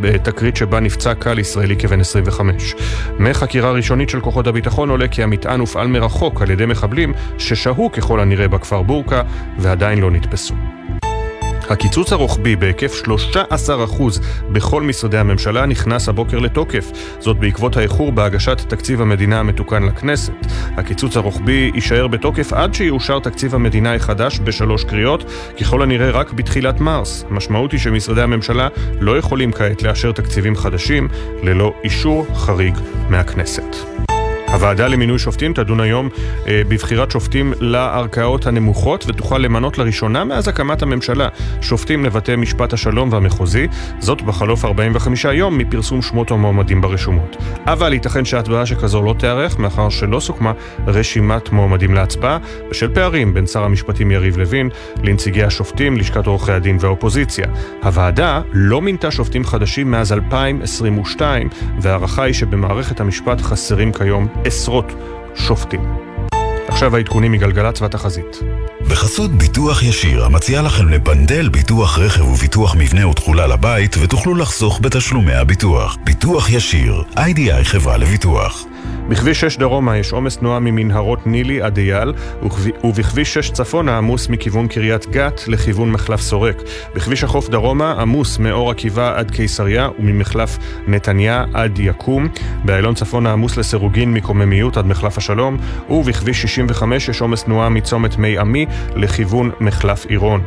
בתקרית שבה נפצע קל ישראלי כבן 25. מחקירה ראשונית של כוחות הביטחון עולה כי המטען הופעל מרחוק על ידי מחבלים ששהו ככל הנראה בכפר בורקה ועדיין לא נתפסו. הקיצוץ הרוחבי בהיקף 13% בכל משרדי הממשלה נכנס הבוקר לתוקף. זאת בעקבות האיחור בהגשת תקציב המדינה המתוקן לכנסת. הקיצוץ הרוחבי יישאר בתוקף עד שיאושר תקציב המדינה החדש בשלוש קריאות, ככל הנראה רק בתחילת מרס. המשמעות היא שמשרדי הממשלה לא יכולים כעת לאשר תקציבים חדשים ללא אישור חריג מהכנסת. הוועדה למינוי שופטים תדון היום אה, בבחירת שופטים לערכאות הנמוכות ותוכל למנות לראשונה מאז הקמת הממשלה שופטים לבתי משפט השלום והמחוזי, זאת בחלוף 45 יום מפרסום שמות המועמדים ברשומות. אבל ייתכן שהצבעה שכזו לא תיערך מאחר שלא סוכמה רשימת מועמדים להצבעה בשל פערים בין שר המשפטים יריב לוין לנציגי השופטים, לשכת עורכי הדין והאופוזיציה. הוועדה לא מינתה שופטים חדשים מאז 2022 וההערכה היא שבמערכת המשפט חסרים כיום עשרות שופטים. עכשיו העדכונים מגלגלצ והתחזית. בחסות ביטוח ישיר, המציע לכם לפנדל ביטוח רכב וביטוח מבנה ותכולה לבית, ותוכלו לחסוך בתשלומי הביטוח. ביטוח ישיר, איי-די-איי חברה לביטוח. בכביש 6 דרומה יש עומס תנועה ממנהרות נילי עד אייל, ובכביש 6 צפונה עמוס מכיוון קריית גת לכיוון מחלף סורק. בכביש החוף דרומה עמוס מאור עקיבא עד קיסריה וממחלף נתניה עד יקום. באיילון צפונה עמוס לסירוגין מקוממיות עד מחלף השלום, ובכביש 65 יש עומס תנועה מצומת מי עמי לכיוון מחלף עירון.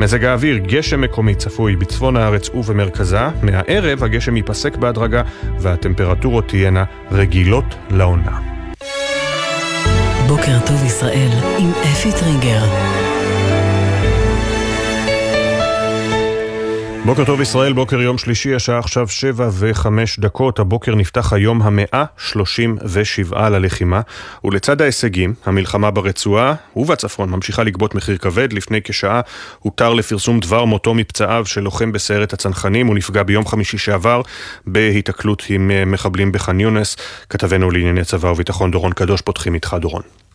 מזג האוויר, גשם מקומי צפוי בצפון הארץ ובמרכזה. מהערב הגשם ייפסק בהדרגה והטמפרטורות תהיינה רגילות לעונה. בוקר טוב ישראל עם אפי טריגר. בוקר טוב ישראל, בוקר יום שלישי, השעה עכשיו שבע וחמש דקות. הבוקר נפתח היום המאה שלושים ושבעה ללחימה, ולצד ההישגים, המלחמה ברצועה ובצפון ממשיכה לגבות מחיר כבד. לפני כשעה הותר לפרסום דבר מותו מפצעיו של לוחם בסיירת הצנחנים, הוא נפגע ביום חמישי שעבר בהיתקלות עם מחבלים בח'אן יונס. כתבנו לענייני צבא וביטחון דורון קדוש, פותחים איתך דורון.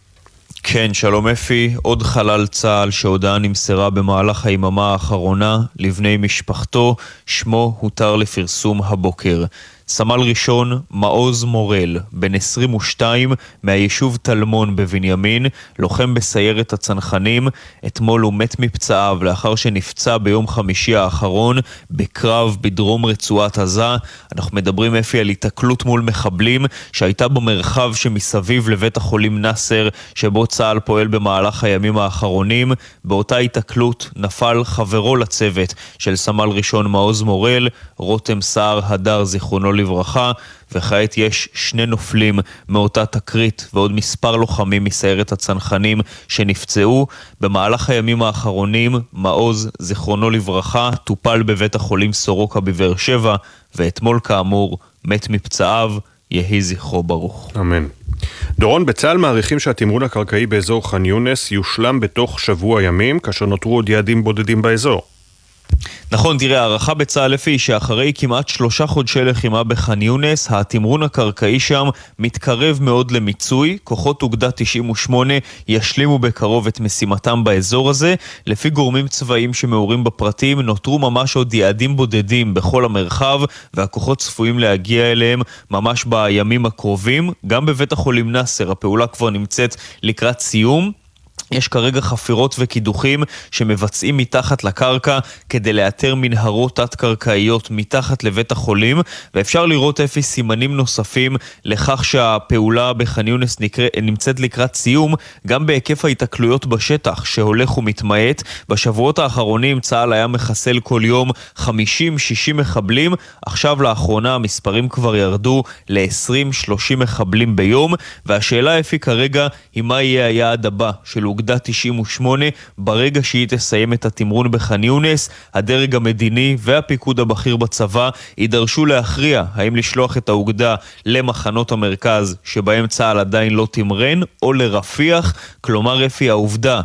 כן, שלום אפי, עוד חלל צה"ל שהודעה נמסרה במהלך היממה האחרונה לבני משפחתו, שמו הותר לפרסום הבוקר. סמל ראשון מעוז מורל, בן 22, מהיישוב טלמון בבנימין, לוחם בסיירת הצנחנים, אתמול הוא מת מפצעיו לאחר שנפצע ביום חמישי האחרון בקרב בדרום רצועת עזה. אנחנו מדברים אפי על התקלות מול מחבלים שהייתה במרחב שמסביב לבית החולים נאסר, שבו צה"ל פועל במהלך הימים האחרונים. באותה התקלות נפל חברו לצוות של סמל ראשון מעוז מורל, רותם סער הדר, זיכרונו לברכה, וכעת יש שני נופלים מאותה תקרית ועוד מספר לוחמים מסיירת הצנחנים שנפצעו. במהלך הימים האחרונים, מעוז, זיכרונו לברכה, טופל בבית החולים סורוקה בבאר שבע, ואתמול כאמור מת מפצעיו, יהי זכרו ברוך. אמן. דורון, בצה"ל מעריכים שהתמרון הקרקעי באזור ח'אן יונס יושלם בתוך שבוע ימים, כאשר נותרו עוד יעדים בודדים באזור. נכון, תראה, הערכה בצה"ל לפי שאחרי כמעט שלושה חודשי לחימה בח'אן יונס, התמרון הקרקעי שם מתקרב מאוד למיצוי. כוחות אוגדה 98 ישלימו בקרוב את משימתם באזור הזה. לפי גורמים צבאיים שמעורים בפרטים, נותרו ממש עוד יעדים בודדים בכל המרחב, והכוחות צפויים להגיע אליהם ממש בימים הקרובים. גם בבית החולים נאסר הפעולה כבר נמצאת לקראת סיום. יש כרגע חפירות וקידוחים שמבצעים מתחת לקרקע כדי לאתר מנהרות תת-קרקעיות מתחת לבית החולים, ואפשר לראות אפי סימנים נוספים לכך שהפעולה בח'אן יונס נמצאת לקראת סיום, גם בהיקף ההיתקלויות בשטח שהולך ומתמעט. בשבועות האחרונים צה"ל היה מחסל כל יום 50-60 מחבלים, עכשיו לאחרונה המספרים כבר ירדו ל-20-30 מחבלים ביום, והשאלה אפי כרגע היא מה יהיה היעד הבא של אוגדה 98 ברגע שהיא תסיים את התמרון בח'אן יונס, הדרג המדיני והפיקוד הבכיר בצבא יידרשו להכריע האם לשלוח את האוגדה למחנות המרכז שבהם צה"ל עדיין לא תמרן, או לרפיח, כלומר אפי העובדה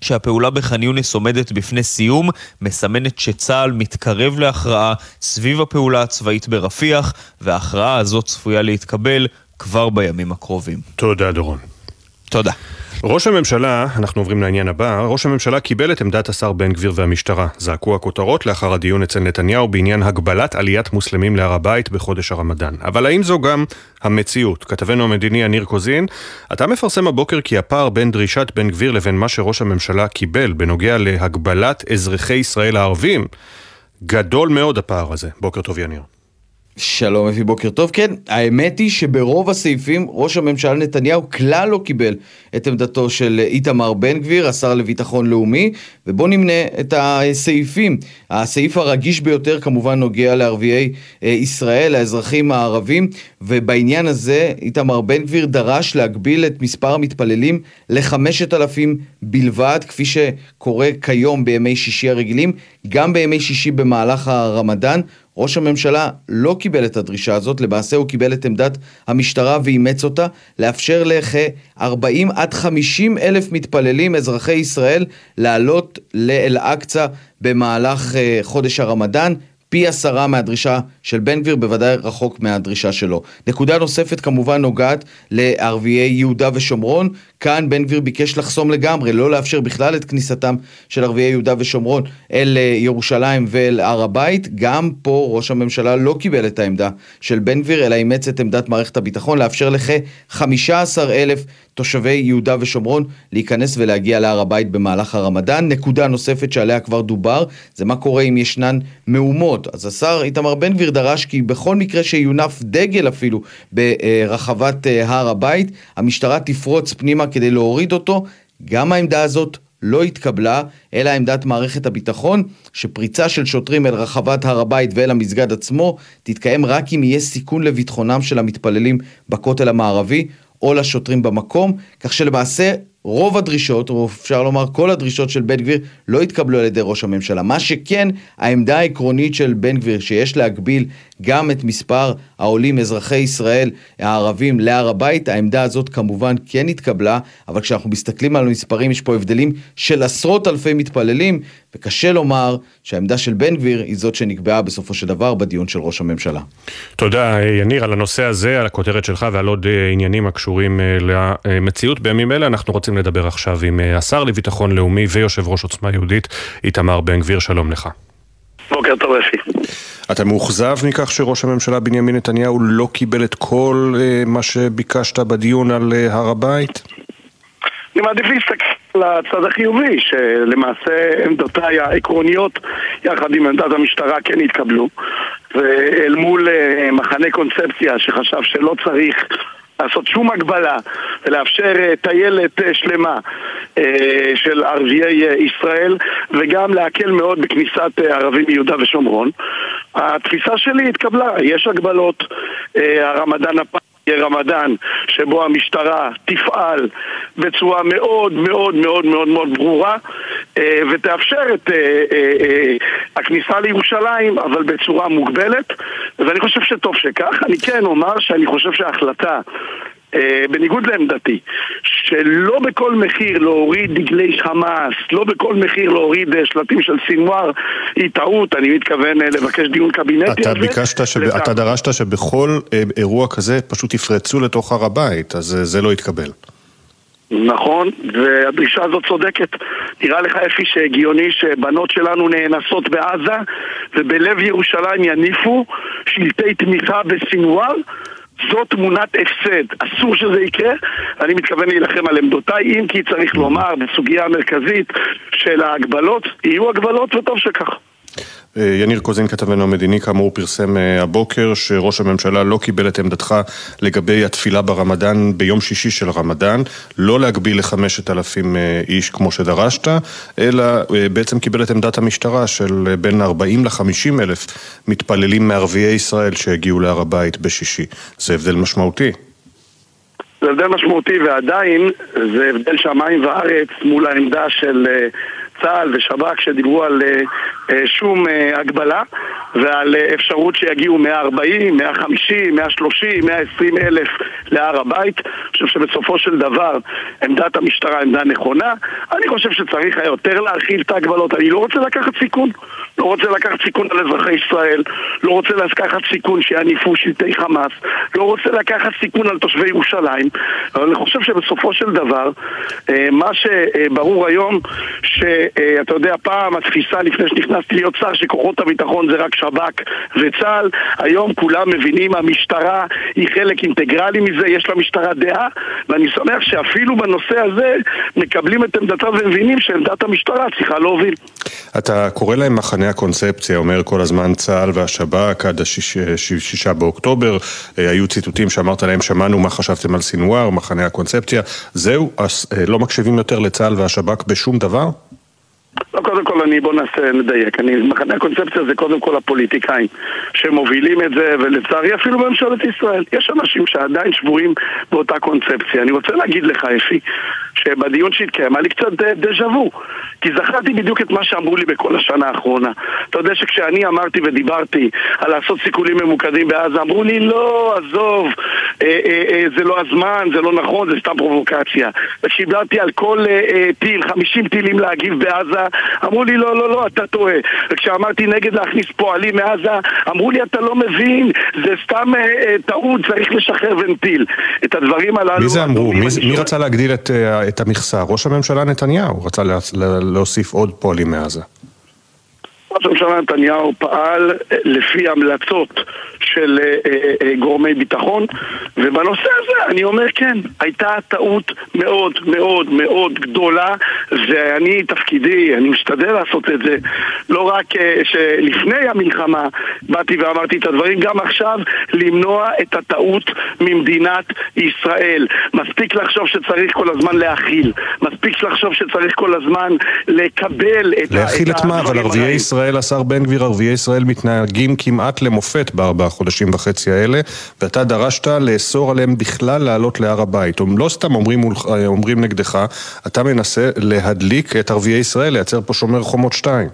שהפעולה בח'אן יונס עומדת בפני סיום, מסמנת שצה"ל מתקרב להכרעה סביב הפעולה הצבאית ברפיח, וההכרעה הזאת צפויה להתקבל כבר בימים הקרובים. תודה, דורון. תודה. ראש הממשלה, אנחנו עוברים לעניין הבא, ראש הממשלה קיבל את עמדת השר בן גביר והמשטרה. זעקו הכותרות לאחר הדיון אצל נתניהו בעניין הגבלת עליית מוסלמים להר הבית בחודש הרמדאן. אבל האם זו גם המציאות? כתבנו המדיני יניר קוזין, אתה מפרסם הבוקר כי הפער בין דרישת בן גביר לבין מה שראש הממשלה קיבל בנוגע להגבלת אזרחי ישראל הערבים, גדול מאוד הפער הזה. בוקר טוב יניר. שלום אפי, בוקר טוב. כן, האמת היא שברוב הסעיפים ראש הממשלה נתניהו כלל לא קיבל את עמדתו של איתמר בן גביר, השר לביטחון לאומי, ובואו נמנה את הסעיפים. הסעיף הרגיש ביותר כמובן נוגע לערביי אה, ישראל, האזרחים הערבים, ובעניין הזה איתמר בן גביר דרש להגביל את מספר המתפללים לחמשת אלפים בלבד, כפי שקורה כיום בימי שישי הרגילים, גם בימי שישי במהלך הרמדאן. ראש הממשלה לא קיבל את הדרישה הזאת, למעשה הוא קיבל את עמדת המשטרה ואימץ אותה, לאפשר לכ-40 עד 50 אלף מתפללים אזרחי ישראל לעלות לאל-אקצא במהלך uh, חודש הרמדאן. פי עשרה מהדרישה של בן גביר, בוודאי רחוק מהדרישה שלו. נקודה נוספת כמובן נוגעת לערביי יהודה ושומרון. כאן בן גביר ביקש לחסום לגמרי, לא לאפשר בכלל את כניסתם של ערביי יהודה ושומרון אל אה, ירושלים ואל הר הבית. גם פה ראש הממשלה לא קיבל את העמדה של בן גביר, אלא אימץ את עמדת מערכת הביטחון לאפשר לכ-15 אלף תושבי יהודה ושומרון להיכנס ולהגיע להר הבית במהלך הרמדאן. נקודה נוספת שעליה כבר דובר, זה מה קורה אם ישנן מהומות. אז השר איתמר בן גביר דרש כי בכל מקרה שיונף דגל אפילו ברחבת אה, הר הבית, המשטרה תפרוץ פנימה כדי להוריד אותו. גם העמדה הזאת לא התקבלה, אלא עמדת מערכת הביטחון, שפריצה של שוטרים אל רחבת הר הבית ואל המסגד עצמו, תתקיים רק אם יהיה סיכון לביטחונם של המתפללים בכותל המערבי. או לשוטרים במקום, כך שלמעשה רוב הדרישות, או אפשר לומר כל הדרישות של בן גביר, לא התקבלו על ידי ראש הממשלה. מה שכן, העמדה העקרונית של בן גביר, שיש להגביל גם את מספר העולים אזרחי ישראל הערבים להר הבית, העמדה הזאת כמובן כן התקבלה, אבל כשאנחנו מסתכלים על המספרים יש פה הבדלים של עשרות אלפי מתפללים, וקשה לומר שהעמדה של בן גביר היא זאת שנקבעה בסופו של דבר בדיון של ראש הממשלה. תודה יניר על הנושא הזה, על הכותרת שלך ועל עוד אה, עניינים הקשורים אה, למציאות בימים אלה. אנחנו רוצים לדבר עכשיו עם אה, השר לביטחון לאומי ויושב ראש עוצמה יהודית איתמר בן גביר, שלום לך. בוקר טוב אפי. אתה מאוכזב מכך שראש הממשלה בנימין נתניהו לא קיבל את כל uh, מה שביקשת בדיון על uh, הר הבית? אני מעדיף להסתכל על הצד החיובי, שלמעשה עמדותיי העקרוניות יחד עם עמדת המשטרה כן התקבלו ואל מול uh, מחנה קונספציה שחשב שלא צריך לעשות שום הגבלה ולאפשר uh, טיילת uh, שלמה uh, של ערביי ישראל וגם להקל מאוד בכניסת ערבים מיהודה ושומרון. התפיסה שלי התקבלה, יש הגבלות, הרמדאן הפעם יהיה רמדאן שבו המשטרה תפעל בצורה מאוד מאוד מאוד מאוד מאוד ברורה אה, ותאפשר את אה, אה, הכניסה לירושלים אבל בצורה מוגבלת ואני חושב שטוב שכך. אני כן אומר שאני חושב שההחלטה בניגוד לעמדתי, שלא בכל מחיר להוריד דגלי חמאס, לא בכל מחיר להוריד שלטים של סינואר, היא טעות, אני מתכוון לבקש דיון קבינטי אתה ביקשת, שב... אתה דרשת שבכל אירוע כזה פשוט יפרצו לתוך הר הבית, אז זה לא יתקבל. נכון, והדרישה הזאת צודקת. נראה לך אפי שהגיוני שבנות שלנו נאנסות בעזה ובלב ירושלים יניפו שלטי תמיכה בסינואר? זו תמונת הפסד, אסור שזה יקרה, אני מתכוון להילחם על עמדותיי, אם כי צריך לומר, בסוגיה המרכזית של ההגבלות, יהיו הגבלות וטוב שכך. אה, יניר קוזין כתבנו המדיני כאמור פרסם אה, הבוקר שראש הממשלה לא קיבל את עמדתך לגבי התפילה ברמדאן ביום שישי של הרמדאן, לא להגביל לחמשת אלפים אה, איש כמו שדרשת, אלא בעצם קיבל את עמדת המשטרה של בין 40 ל-50 אלף מתפללים מערביי ישראל שהגיעו להר הבית בשישי. זה הבדל משמעותי. זה הבדל משמעותי ועדיין זה הבדל שמיים וארץ מול העמדה של צה"ל ושב"כ שדיברו על אה, שום אה, הגבלה ועל אה, אפשרות שיגיעו 140, 150, 130, 120 אלף להר הבית. אני חושב שבסופו של דבר עמדת המשטרה עמדה נכונה. אני חושב שצריך היה יותר להרחיב את ההגבלות. אני לא רוצה לקחת סיכון. לא רוצה לקחת סיכון על אזרחי ישראל, לא רוצה לקחת סיכון שיניפו שלטי חמאס, לא רוצה לקחת סיכון על תושבי ירושלים, אבל אני חושב שבסופו של דבר, מה שברור היום, שאתה יודע, פעם התפיסה לפני שנכנסתי להיות שר שכוחות הביטחון זה רק שב"כ וצה"ל, היום כולם מבינים, המשטרה היא חלק אינטגרלי מזה, יש למשטרה דעה, ואני שמח שאפילו בנושא הזה מקבלים את עמדתה ומבינים שעמדת המשטרה צריכה להוביל. אתה קורא להם מחנה הקונספציה, אומר כל הזמן צה"ל והשב"כ עד השישה באוקטובר, אה, היו ציטוטים שאמרת להם שמענו מה חשבתם על סינואר, מחנה הקונספציה, זהו, אז אה, לא מקשיבים יותר לצה"ל והשב"כ בשום דבר? לא, קודם כל אני, בוא נעשה, נדייק. אני, מחנה הקונספציה זה קודם כל הפוליטיקאים שמובילים את זה, ולצערי אפילו בממשלת ישראל. יש אנשים שעדיין שבויים באותה קונספציה. אני רוצה להגיד לך, אפי, שבדיון שהתקיים היה לי קצת דז'ה וו. כי זכרתי בדיוק את מה שאמרו לי בכל השנה האחרונה. אתה יודע שכשאני אמרתי ודיברתי על לעשות סיכולים ממוקדים בעזה, אמרו לי, לא, עזוב, אה, אה, אה, זה לא הזמן, זה לא נכון, זה סתם פרובוקציה. וכשידעתי על כל אה, אה, טיל, 50 טילים להגיב בעזה, אמרו לי, לא, לא, לא, אתה טועה. וכשאמרתי נגד להכניס פועלים מעזה, אמרו לי, אתה לא מבין, זה סתם אה, אה, טעות, צריך לשחרר ונטיל. את הדברים הללו... מי זה אמרו? מי, מי רצה להגדיל את, אה, את המכסה? ראש הממשלה נתניהו רצה לה, להוסיף עוד פועלים מעזה. ראש הממשלה נתניהו פעל לפי המלצות של אה, אה, אה, גורמי ביטחון ובנושא הזה אני אומר כן, הייתה טעות מאוד מאוד מאוד גדולה ואני תפקידי, אני משתדל לעשות את זה לא רק שלפני המלחמה באתי ואמרתי את הדברים, גם עכשיו למנוע את הטעות ממדינת ישראל מספיק לחשוב שצריך כל הזמן להכיל מספיק לחשוב שצריך כל הזמן לקבל את. להכיל את מה? אבל ערביי ישראל, השר בן גביר, ערביי ישראל מתנהגים כמעט למופת בארבעה חודשים וחצי האלה, ואתה דרשת לאסור עליהם בכלל לעלות להר הבית. לא סתם אומרים, אומרים נגדך, אתה מנסה להדליק את ערביי ישראל, לייצר פה שומר חומות שתיים.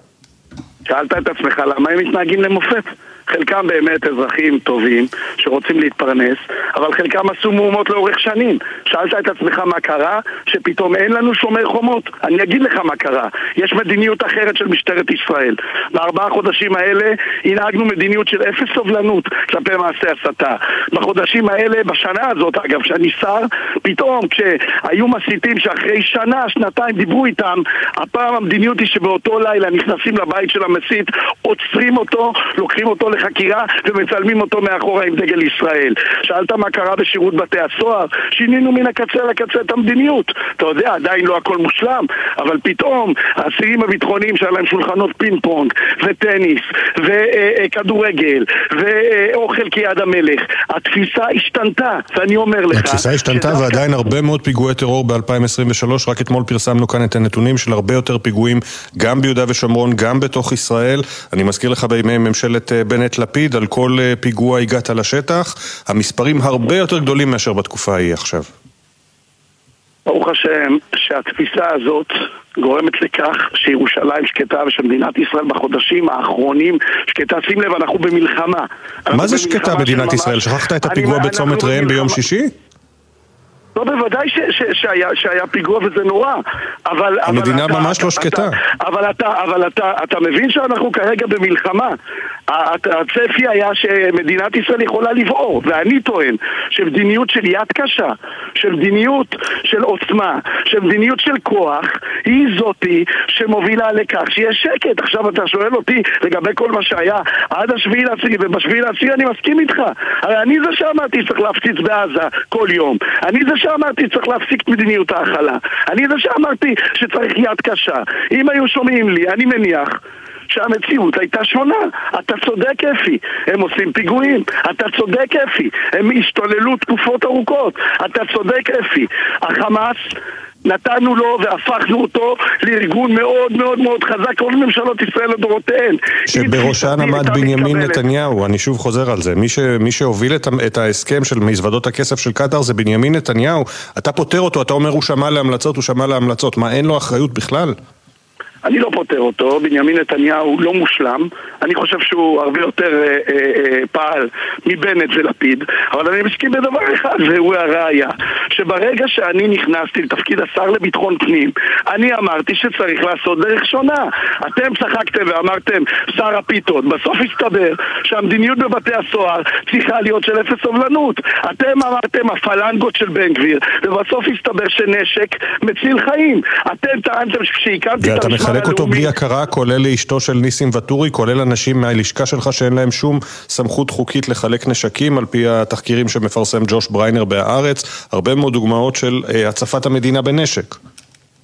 שאלת את עצמך למה הם מתנהגים למופת? חלקם באמת אזרחים טובים שרוצים להתפרנס, אבל חלקם עשו מהומות לאורך שנים. שאלת את עצמך מה קרה? שפתאום אין לנו שומר חומות? אני אגיד לך מה קרה. יש מדיניות אחרת של משטרת ישראל. בארבעה חודשים האלה הנהגנו מדיניות של אפס סובלנות כלפי מעשי הסתה. בחודשים האלה, בשנה הזאת אגב, שאני שר, פתאום כשהיו מסיתים שאחרי שנה, שנתיים דיברו איתם, הפעם המדיניות היא שבאותו לילה נכנסים לבית של המסית, עוצרים אותו, לוקחים אותו לחקירה ומצלמים אותו מאחורה עם דגל ישראל. שאלת מה קרה בשירות בתי הסוהר? שינינו מן הקצה לקצה את המדיניות. אתה יודע, עדיין לא הכל מושלם, אבל פתאום האסירים הביטחוניים שהיה להם שולחנות פינג פונג וטניס וכדורגל ואוכל כיד המלך, התפיסה השתנתה, ואני אומר לך... התפיסה השתנתה ועדיין הרבה מאוד פיגועי טרור ב-2023, רק אתמול פרסמנו כאן את הנתונים של הרבה יותר פיגועים גם ביהודה ושומרון, גם בתוך ישראל. אני מזכיר לך בימי ממשלת אה, בנט בנט-לפיד, על כל אה, פיגוע הגעת לשטח, המספרים הרבה יותר גדולים מאשר בתקופה ההיא עכשיו. ברוך השם שהתפיסה הזאת גורמת לכך שירושלים שקטה ושמדינת ישראל בחודשים האחרונים שקטה. שים לב, אנחנו במלחמה. מה זה שקטה במדינת ישראל? שכחת את הפיגוע בצומת ראם ביום שישי? לא, בוודאי ש, ש, שהיה, שהיה פיגוע וזה נורא, אבל... המדינה אבל ממש אתה, לא שקטה. אתה, אבל, אתה, אבל אתה, אתה מבין שאנחנו כרגע במלחמה. הצפי היה שמדינת ישראל יכולה לבעור, ואני טוען שמדיניות של יד קשה, שמדיניות של עוצמה, שמדיניות של כוח, היא זאתי שמובילה לכך שיש שקט. עכשיו אתה שואל אותי לגבי כל מה שהיה עד השביעי לעשירי, ובשביעי לעשירי אני מסכים איתך. הרי אני זה שאמרתי שצריך להפציץ בעזה כל יום. אני זה שאמרתי שצריך להפסיק את מדיניות ההכלה. אני זה שאמרתי שצריך יד קשה. אם היו שומעים לי, אני מניח שהמציאות הייתה שונה. אתה צודק אפי, הם עושים פיגועים. אתה צודק אפי, הם השתוללו תקופות ארוכות. אתה צודק אפי. החמאס... נתנו לו והפכנו אותו לארגון מאוד מאוד מאוד חזק, כל ממשלות ישראל לדורותיהן. שבראשן עמד בנימין נתניהו, אני שוב חוזר על זה. מי, ש, מי שהוביל את, את ההסכם של מזוודות הכסף של קטאר זה בנימין נתניהו. אתה פוטר אותו, אתה אומר הוא שמע להמלצות, הוא שמע להמלצות. מה, אין לו אחריות בכלל? אני לא פותר אותו, בנימין נתניהו לא מושלם, אני חושב שהוא הרבה יותר אה, אה, אה, פעל מבנט ולפיד, אבל אני מסכים בדבר אחד, והוא הראיה, שברגע שאני נכנסתי לתפקיד השר לביטחון פנים, אני אמרתי שצריך לעשות דרך שונה. אתם צחקתם ואמרתם, שר הפיתות, בסוף הסתבר שהמדיניות בבתי הסוהר צריכה להיות של אפס סובלנות. אתם אמרתם הפלנגות של בן גביר, ובסוף הסתבר שנשק מציל חיים. אתם טענתם שכשהקמתי את ואתה מחלק אותו. בלי הכרה, כולל לאשתו של ניסים ואטורי, כולל אנשים מהלשכה שלך שאין להם שום סמכות חוקית לחלק נשקים, על פי התחקירים שמפרסם ג'וש בריינר בהארץ, הרבה מאוד דוגמאות של אה, הצפת המדינה בנשק.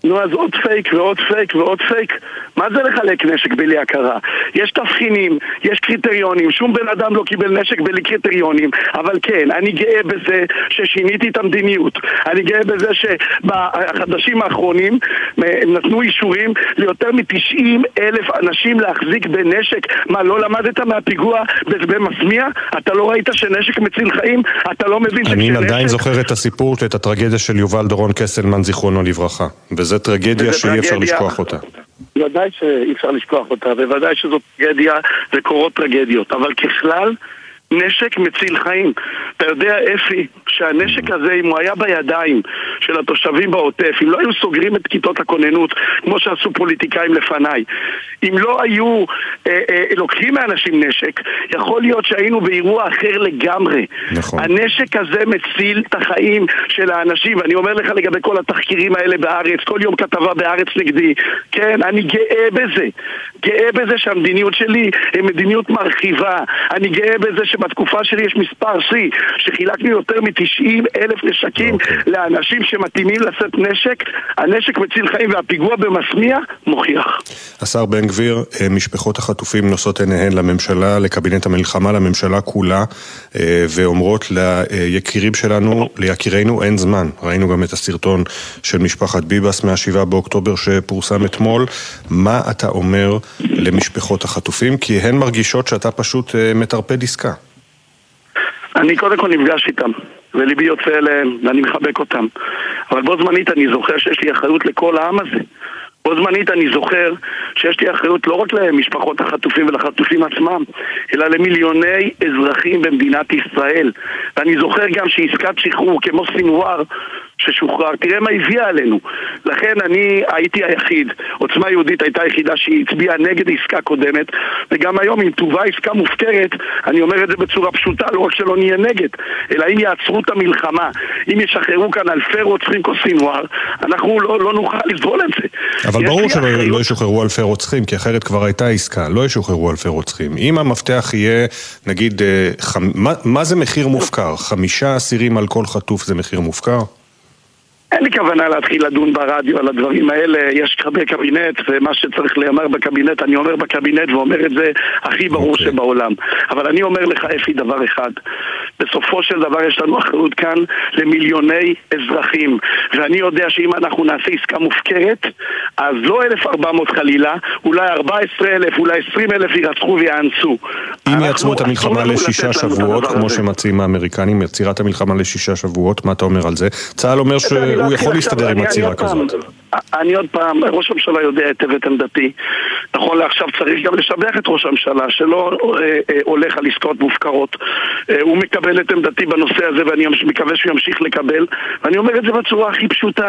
נו, אז עוד פייק ועוד פייק ועוד פייק. מה זה לחלק נשק בלי הכרה? יש תבחינים, יש קריטריונים, שום בן אדם לא קיבל נשק בלי קריטריונים, אבל כן, אני גאה בזה ששיניתי את המדיניות. אני גאה בזה שבחדשים האחרונים אה, נתנו אישורים ליותר מ-90 אלף אנשים להחזיק בנשק. מה, לא למדת מהפיגוע בשדה מסמיע? אתה לא ראית שנשק מציל חיים? אתה לא מבין אני שכשנשק... עדיין זוכר את הסיפור, את הטרגדיה של יובל דורון קסלמן, זיכרונו לברכה. וזו טרגדיה שאי אפשר. לשכוח אותה. בוודאי שאי אפשר לשכוח אותה, בוודאי שזאת טרגדיה וקורות טרגדיות, אבל ככלל, נשק מציל חיים. אתה יודע, אפי, שהנשק הזה, אם הוא היה בידיים של התושבים בעוטף, אם לא היו סוגרים את כיתות הכוננות, כמו שעשו פוליטיקאים לפניי, אם לא היו אה, אה, לוקחים מאנשים נשק, יכול להיות שהיינו באירוע אחר לגמרי. נכון. הנשק הזה מציל את החיים של האנשים, ואני אומר לך לגבי כל התחקירים האלה בארץ, כל יום כתבה בארץ נגדי, כן, אני גאה בזה. גאה בזה שהמדיניות שלי היא מדיניות מרחיבה. אני גאה בזה שבתקופה שלי יש מספר שיא, שחילקנו יותר מ-90 אלף נשקים לאנשים שמתאימים לשאת נשק. הנשק מציל חיים והפיגוע במסמיע מוכיח. השר בן גביר, אה, משפחות החטופים נושאות עיניהן לממשלה, לקבינט המלחמה, לממשלה כולה, אה, ואומרות ליקירים שלנו, ליקירינו אין זמן. ראינו גם את הסרטון של משפחת ביבס מה-7 באוקטובר שפורסם אתמול. מה אתה אומר למשפחות החטופים? כי הן מרגישות שאתה פשוט אה, מטרפד עסקה. אני קודם כל נפגש איתם, וליבי יוצא אליהם, ואני מחבק אותם. אבל בו זמנית אני זוכר שיש לי אחריות לכל העם הזה. בו זמנית אני זוכר שיש לי אחריות לא רק למשפחות החטופים ולחטופים עצמם, אלא למיליוני אזרחים במדינת ישראל. ואני זוכר גם שעסקת שחרור כמו סינואר ששוחרר, תראה מה הביאה עלינו. לכן אני הייתי היחיד, עוצמה יהודית הייתה היחידה שהצביעה נגד עסקה קודמת, וגם היום אם תובא עסקה מופקרת, אני אומר את זה בצורה פשוטה, לא רק שלא נהיה נגד, אלא אם יעצרו את המלחמה, אם ישחררו כאן אלפי רוצחים כמו סינואר, אנחנו לא, לא נוכל לסבול את זה. אבל ברור שלא אחריות- לא ישוחררו אלפי רוצחים, כי אחרת כבר הייתה עסקה, לא ישוחררו אלפי רוצחים. אם המפתח יהיה, נגיד, אה, חמ... מה, מה זה מחיר מופקר? חמישה אסירים על כל חטוף זה מחיר מופקר? אין לי כוונה להתחיל לדון ברדיו על הדברים האלה, יש הרבה קבינט, ומה שצריך להיאמר בקבינט, אני אומר בקבינט ואומר את זה הכי ברור okay. שבעולם. אבל אני אומר לך, אפי, דבר אחד, בסופו של דבר יש לנו אחריות כאן למיליוני אזרחים, ואני יודע שאם אנחנו נעשה עסקה מופקרת, אז לא 1,400 חלילה, אולי 14,000, אולי 20,000 יירצחו ויאנסו. אם יעצרו את המלחמה לשישה שבועות, כמו הזה. שמציעים האמריקנים, יצירת המלחמה לשישה שבועות, מה אתה אומר על זה? צה"ל אומר אני להתחיל יכול להסתדר עם עצירה כזאת. אני עוד פעם, ראש הממשלה יודע היטב את עמדתי. נכון לעכשיו צריך גם לשבח את ראש הממשלה, שלא אה, אה, הולך על עסקאות מופקרות. אה, הוא מקבל את עמדתי בנושא הזה ואני מקווה שהוא ימשיך לקבל. ואני אומר את זה בצורה הכי פשוטה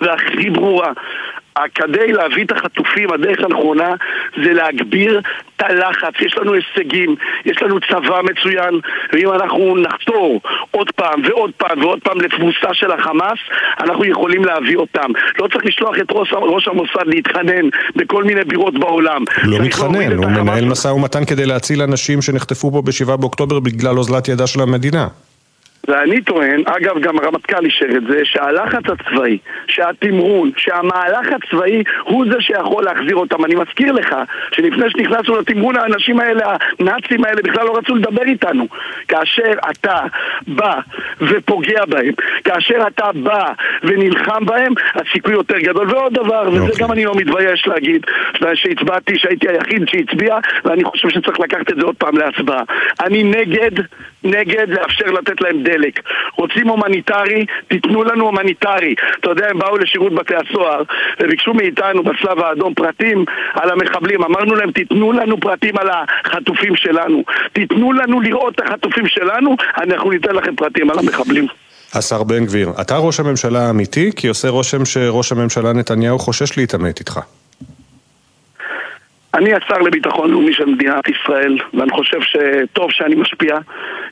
והכי ברורה. כדי להביא את החטופים, הדרך הנכונה זה להגביר את הלחץ. יש לנו הישגים, יש לנו צבא מצוין, ואם אנחנו נחתור עוד פעם ועוד פעם ועוד פעם לתבוסה של החמאס, אנחנו יכולים להביא אותם. לא צריך לשלוח את ראש, ראש המוסד להתחנן בכל מיני בירות בעולם. לא מתחנן, הוא מנהל משא ומתן כדי להציל אנשים שנחטפו פה ב-7 באוקטובר בגלל אוזלת ידה של המדינה. ואני טוען, אגב גם הרמטכ"ל אישר את זה, שהלחץ הצבאי, שהתמרון, שהמהלך הצבאי הוא זה שיכול להחזיר אותם. אני מזכיר לך שלפני שנכנסנו לתמרון האנשים האלה, הנאצים האלה בכלל לא רצו לדבר איתנו. כאשר אתה בא ופוגע בהם, כאשר אתה בא ונלחם בהם, הסיכוי יותר גדול. ועוד דבר, וזה גם אני לא מתבייש להגיד, שהצבעתי, שהייתי היחיד שהצביע, ואני חושב שצריך לקחת את זה עוד פעם להצבעה. אני נגד נגד לאפשר לתת להם דלק. רוצים הומניטרי, תיתנו לנו הומניטרי. אתה יודע, הם באו לשירות בתי הסוהר וביקשו מאיתנו בצלב האדום פרטים על המחבלים. אמרנו להם, תיתנו לנו פרטים על החטופים שלנו. תיתנו לנו לראות את החטופים שלנו, אנחנו ניתן לכם פרטים על המחבלים. השר בן גביר, אתה ראש הממשלה האמיתי? כי עושה רושם שראש הממשלה נתניהו חושש להתעמת איתך. אני השר לביטחון לאומי של מדינת ישראל, ואני חושב שטוב שאני משפיע.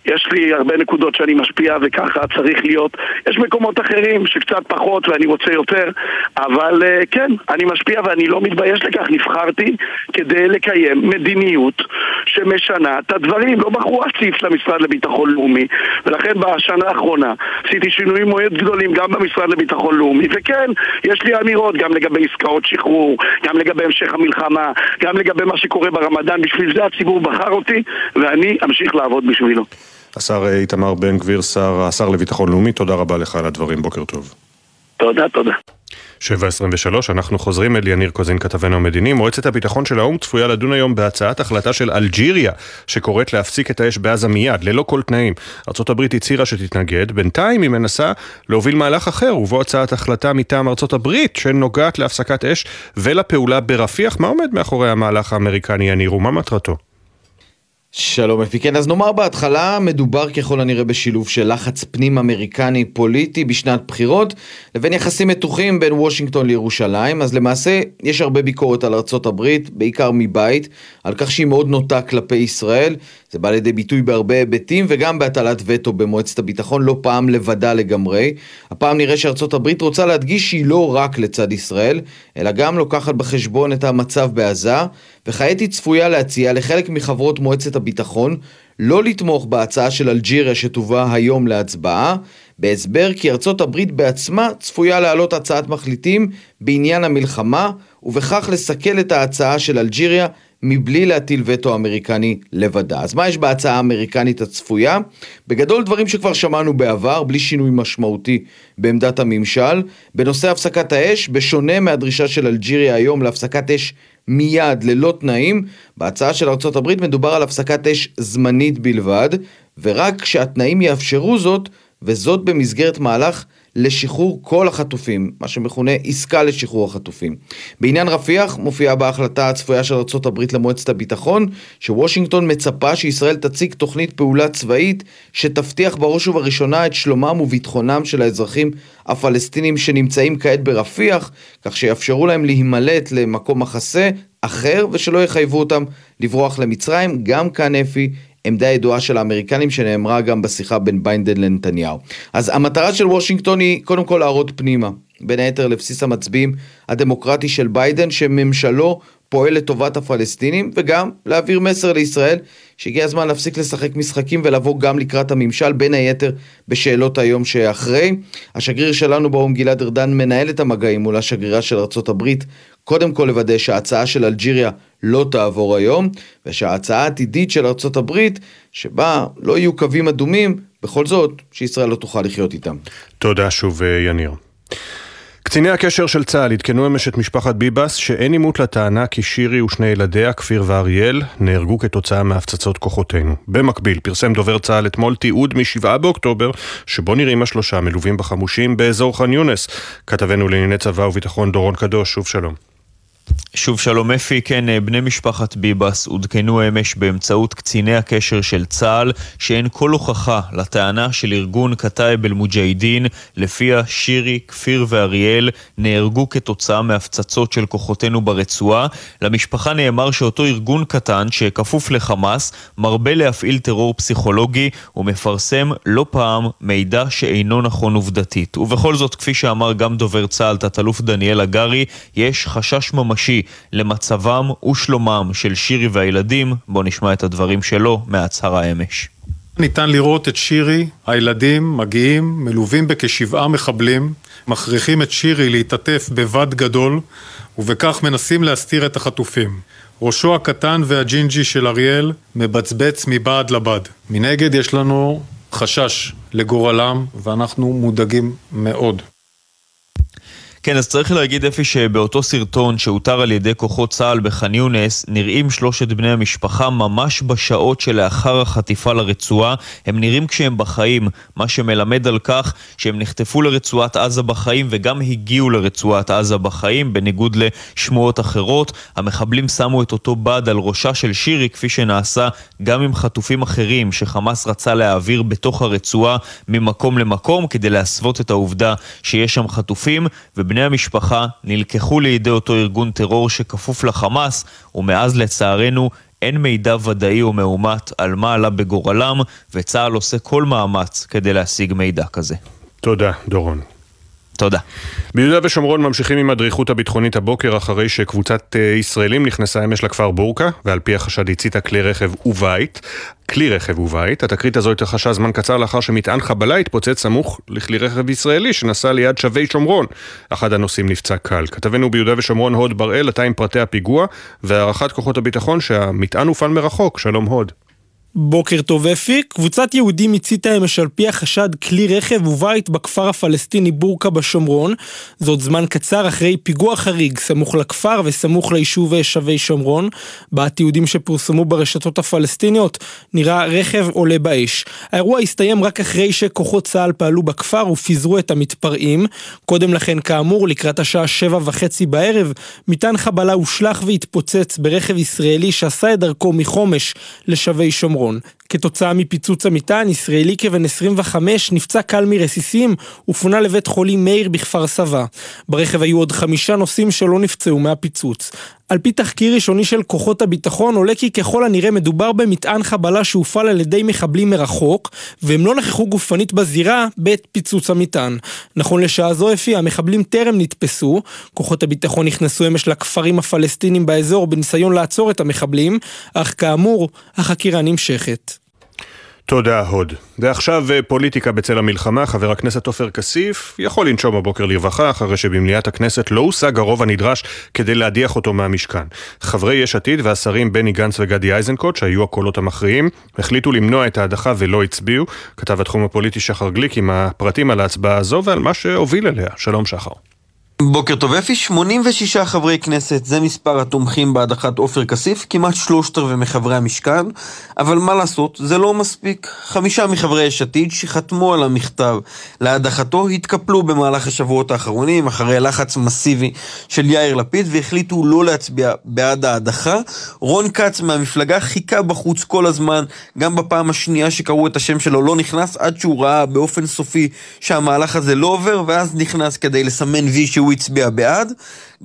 יש לי הרבה נקודות שאני משפיע וככה צריך להיות. יש מקומות אחרים שקצת פחות ואני רוצה יותר, אבל uh, כן, אני משפיע ואני לא מתבייש לכך. נבחרתי כדי לקיים מדיניות שמשנה את הדברים. לא בחרו סעיף למשרד לביטחון לאומי, ולכן בשנה האחרונה עשיתי שינויים מאוד גדולים גם במשרד לביטחון לאומי, וכן, יש לי אמירות גם לגבי עסקאות שחרור, גם לגבי המשך המלחמה, גם לגבי מה שקורה ברמדאן. בשביל זה הציבור בחר אותי, ואני אמשיך לעבוד בשבילו. השר איתמר בן גביר, שר, השר לביטחון לאומי, תודה רבה לך על הדברים, בוקר טוב. תודה, תודה. 7.23, אנחנו חוזרים אל יניר קוזין, כתבנו המדיני. מועצת הביטחון של האו"ם צפויה לדון היום בהצעת החלטה של אלג'יריה, שקוראת להפסיק את האש בעזה מיד, ללא כל תנאים. ארה"ב הצהירה שתתנגד, בינתיים היא מנסה להוביל מהלך אחר, ובו הצעת החלטה מטעם ארה"ב, שנוגעת להפסקת אש ולפעולה ברפיח. מה עומד מאחורי המהלך האמריקני, יניר, ומה מטרתו? שלום אפי, כן אז נאמר בהתחלה מדובר ככל הנראה בשילוב של לחץ פנים אמריקני פוליטי בשנת בחירות לבין יחסים מתוחים בין וושינגטון לירושלים. אז למעשה יש הרבה ביקורת על ארצות הברית בעיקר מבית על כך שהיא מאוד נוטה כלפי ישראל. זה בא לידי ביטוי בהרבה היבטים וגם בהטלת וטו במועצת הביטחון לא פעם לבדה לגמרי. הפעם נראה שארצות הברית רוצה להדגיש שהיא לא רק לצד ישראל אלא גם לוקחת בחשבון את המצב בעזה וכעת היא צפויה להציע לחלק מחברות מועצת הביטחון לא לתמוך בהצעה של אלג'יריה שתובא היום להצבעה, בהסבר כי ארצות הברית בעצמה צפויה להעלות הצעת מחליטים בעניין המלחמה, ובכך לסכל את ההצעה של אלג'יריה מבלי להטיל וטו אמריקני לבדה. אז מה יש בהצעה האמריקנית הצפויה? בגדול דברים שכבר שמענו בעבר, בלי שינוי משמעותי בעמדת הממשל. בנושא הפסקת האש, בשונה מהדרישה של אלג'יריה היום להפסקת אש מיד, ללא תנאים. בהצעה של ארה"ב מדובר על הפסקת אש זמנית בלבד, ורק כשהתנאים יאפשרו זאת, וזאת במסגרת מהלך לשחרור כל החטופים, מה שמכונה עסקה לשחרור החטופים. בעניין רפיח מופיעה בהחלטה הצפויה של ארה"ב למועצת הביטחון, שוושינגטון מצפה שישראל תציג תוכנית פעולה צבאית שתבטיח בראש ובראשונה את שלומם וביטחונם של האזרחים הפלסטינים שנמצאים כעת ברפיח, כך שיאפשרו להם להימלט למקום מחסה אחר ושלא יחייבו אותם לברוח למצרים. גם כאן אפי עמדה ידועה של האמריקנים שנאמרה גם בשיחה בין ביידן לנתניהו. אז המטרה של וושינגטון היא קודם כל להראות פנימה, בין היתר לבסיס המצביעים הדמוקרטי של ביידן שממשלו פועל לטובת הפלסטינים וגם להעביר מסר לישראל שהגיע הזמן להפסיק לשחק משחקים ולבוא גם לקראת הממשל בין היתר בשאלות היום שאחרי. השגריר שלנו באו"ם גלעד ארדן מנהל את המגעים מול השגרירה של ארה"ב קודם כל לוודא שההצעה של אלג'יריה לא תעבור היום, ושההצעה העתידית של ארצות הברית, שבה לא יהיו קווים אדומים, בכל זאת, שישראל לא תוכל לחיות איתם. תודה שוב, יניר. קציני הקשר של צה"ל עדכנו אמש את משפחת ביבס שאין עימות לטענה כי שירי ושני ילדיה, כפיר ואריאל, נהרגו כתוצאה מהפצצות כוחותינו. במקביל, פרסם דובר צה"ל אתמול תיעוד מ-7 באוקטובר, שבו נראים השלושה מלווים בחמושים באזור ח'אן יונס. כתבנו לענייני צבא וביטחון דורון קדוש, שוב שלום. שוב שלום אפי, כן, אה, בני משפחת ביבס עודכנו אמש באמצעות קציני הקשר של צה"ל שאין כל הוכחה לטענה של ארגון קטאיב אל-מוג'הידין לפיה שירי, כפיר ואריאל נהרגו כתוצאה מהפצצות של כוחותינו ברצועה. למשפחה נאמר שאותו ארגון קטן שכפוף לחמאס מרבה להפעיל טרור פסיכולוגי ומפרסם לא פעם מידע שאינו נכון עובדתית. ובכל זאת, כפי שאמר גם דובר צה"ל, תת-אלוף דניאל הגרי, יש חשש ממשי למצבם ושלומם של שירי והילדים. בואו נשמע את הדברים שלו מהצהרה אמש. ניתן לראות את שירי, הילדים מגיעים, מלווים בכשבעה מחבלים, מכריחים את שירי להתעטף בבד גדול, ובכך מנסים להסתיר את החטופים. ראשו הקטן והג'ינג'י של אריאל מבצבץ מבעד לבד. מנגד יש לנו חשש לגורלם, ואנחנו מודאגים מאוד. כן, אז צריך להגיד אפי שבאותו סרטון שהותר על ידי כוחות צה"ל בח'אן יונס, נראים שלושת בני המשפחה ממש בשעות שלאחר החטיפה לרצועה. הם נראים כשהם בחיים, מה שמלמד על כך שהם נחטפו לרצועת עזה בחיים וגם הגיעו לרצועת עזה בחיים, בניגוד לשמועות אחרות. המחבלים שמו את אותו בד על ראשה של שירי, כפי שנעשה גם עם חטופים אחרים שחמאס רצה להעביר בתוך הרצועה ממקום למקום, כדי להסוות את העובדה שיש שם חטופים, ובני המשפחה נלקחו לידי אותו ארגון טרור שכפוף לחמאס, ומאז לצערנו אין מידע ודאי או מאומת על מה עלה בגורלם, וצה"ל עושה כל מאמץ כדי להשיג מידע כזה. תודה, דורון. תודה. ביהודה ושומרון ממשיכים עם הדריכות הביטחונית הבוקר אחרי שקבוצת אה, ישראלים נכנסה אמש לכפר בורקה ועל פי החשד הציתה כלי רכב ובית. כלי רכב ובית. התקרית הזו התרחשה זמן קצר לאחר שמטען חבלה התפוצץ סמוך לכלי רכב ישראלי שנסע ליד שבי שומרון. אחד הנוסעים נפצע קל. כתבנו ביהודה ושומרון הוד בראל, אתה עם פרטי הפיגוע והערכת כוחות הביטחון שהמטען הופעל מרחוק. שלום הוד. בוקר טוב אפי, קבוצת יהודים הציתה אמש על פי החשד כלי רכב ובית בכפר הפלסטיני בורקה בשומרון, זאת זמן קצר אחרי פיגוע חריג סמוך לכפר וסמוך ליישוב שבי שומרון. בתיעודים שפורסמו ברשתות הפלסטיניות נראה רכב עולה באש. האירוע הסתיים רק אחרי שכוחות צה"ל פעלו בכפר ופיזרו את המתפרעים. קודם לכן כאמור, לקראת השעה שבע וחצי בערב, מטען חבלה הושלך והתפוצץ ברכב ישראלי שעשה את דרכו מחומש לשבי שומרון. שומרון. כתוצאה מפיצוץ המטען, ישראלי כבן 25 נפצע קל מרסיסים ופונה לבית חולים מאיר בכפר סבא. ברכב היו עוד חמישה נוסעים שלא נפצעו מהפיצוץ. על פי תחקיר ראשוני של כוחות הביטחון עולה כי ככל הנראה מדובר במטען חבלה שהופעל על ידי מחבלים מרחוק והם לא נכחו גופנית בזירה בעת פיצוץ המטען. נכון לשעה זו אפי, המחבלים טרם נתפסו, כוחות הביטחון נכנסו אמש לכפרים הפלסטינים באזור בניסיון לעצור את המחבלים, אך כאמור, החקירה נמשכת. תודה, הוד. ועכשיו אה, פוליטיקה בצל המלחמה, חבר הכנסת עופר כסיף יכול לנשום הבוקר לרווחה, אחרי שבמליאת הכנסת לא הושג הרוב הנדרש כדי להדיח אותו מהמשכן. חברי יש עתיד והשרים בני גנץ וגדי איזנקוט, שהיו הקולות המכריעים, החליטו למנוע את ההדחה ולא הצביעו. כתב התחום הפוליטי שחר גליק עם הפרטים על ההצבעה הזו ועל מה שהוביל אליה. שלום שחר. בוקר טוב אפי, 86 חברי כנסת, זה מספר התומכים בהדחת עופר כסיף, כמעט שלושת רבעי מחברי המשכן, אבל מה לעשות, זה לא מספיק. חמישה מחברי יש עתיד שחתמו על המכתב להדחתו התקפלו במהלך השבועות האחרונים, אחרי לחץ מסיבי של יאיר לפיד, והחליטו לא להצביע בעד ההדחה. רון כץ מהמפלגה חיכה בחוץ כל הזמן, גם בפעם השנייה שקראו את השם שלו לא נכנס, עד שהוא ראה באופן סופי שהמהלך הזה לא עובר, ואז נכנס כדי לסמן וי שהוא שהוא הצביע בעד.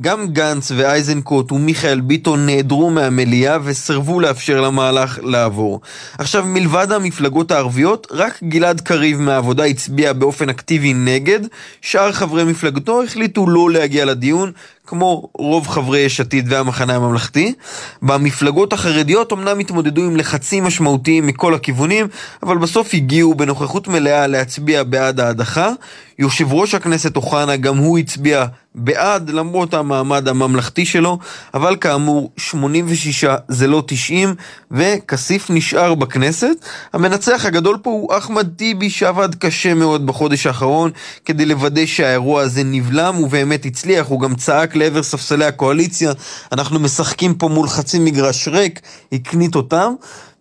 גם גנץ ואייזנקוט ומיכאל ביטון נעדרו מהמליאה וסירבו לאפשר למהלך לעבור. עכשיו, מלבד המפלגות הערביות, רק גלעד קריב מהעבודה הצביע באופן אקטיבי נגד, שאר חברי מפלגתו החליטו לא להגיע לדיון, כמו רוב חברי יש עתיד והמחנה הממלכתי. במפלגות החרדיות אמנם התמודדו עם לחצים משמעותיים מכל הכיוונים, אבל בסוף הגיעו בנוכחות מלאה להצביע בעד ההדחה. יושב ראש הכנסת אוחנה גם הוא הצביע בעד למרות המעמד הממלכתי שלו, אבל כאמור 86 זה לא 90 וכסיף נשאר בכנסת. המנצח הגדול פה הוא אחמד טיבי שעבד קשה מאוד בחודש האחרון כדי לוודא שהאירוע הזה נבלם, הוא באמת הצליח, הוא גם צעק לעבר ספסלי הקואליציה, אנחנו משחקים פה מול חצי מגרש ריק, הקנית אותם.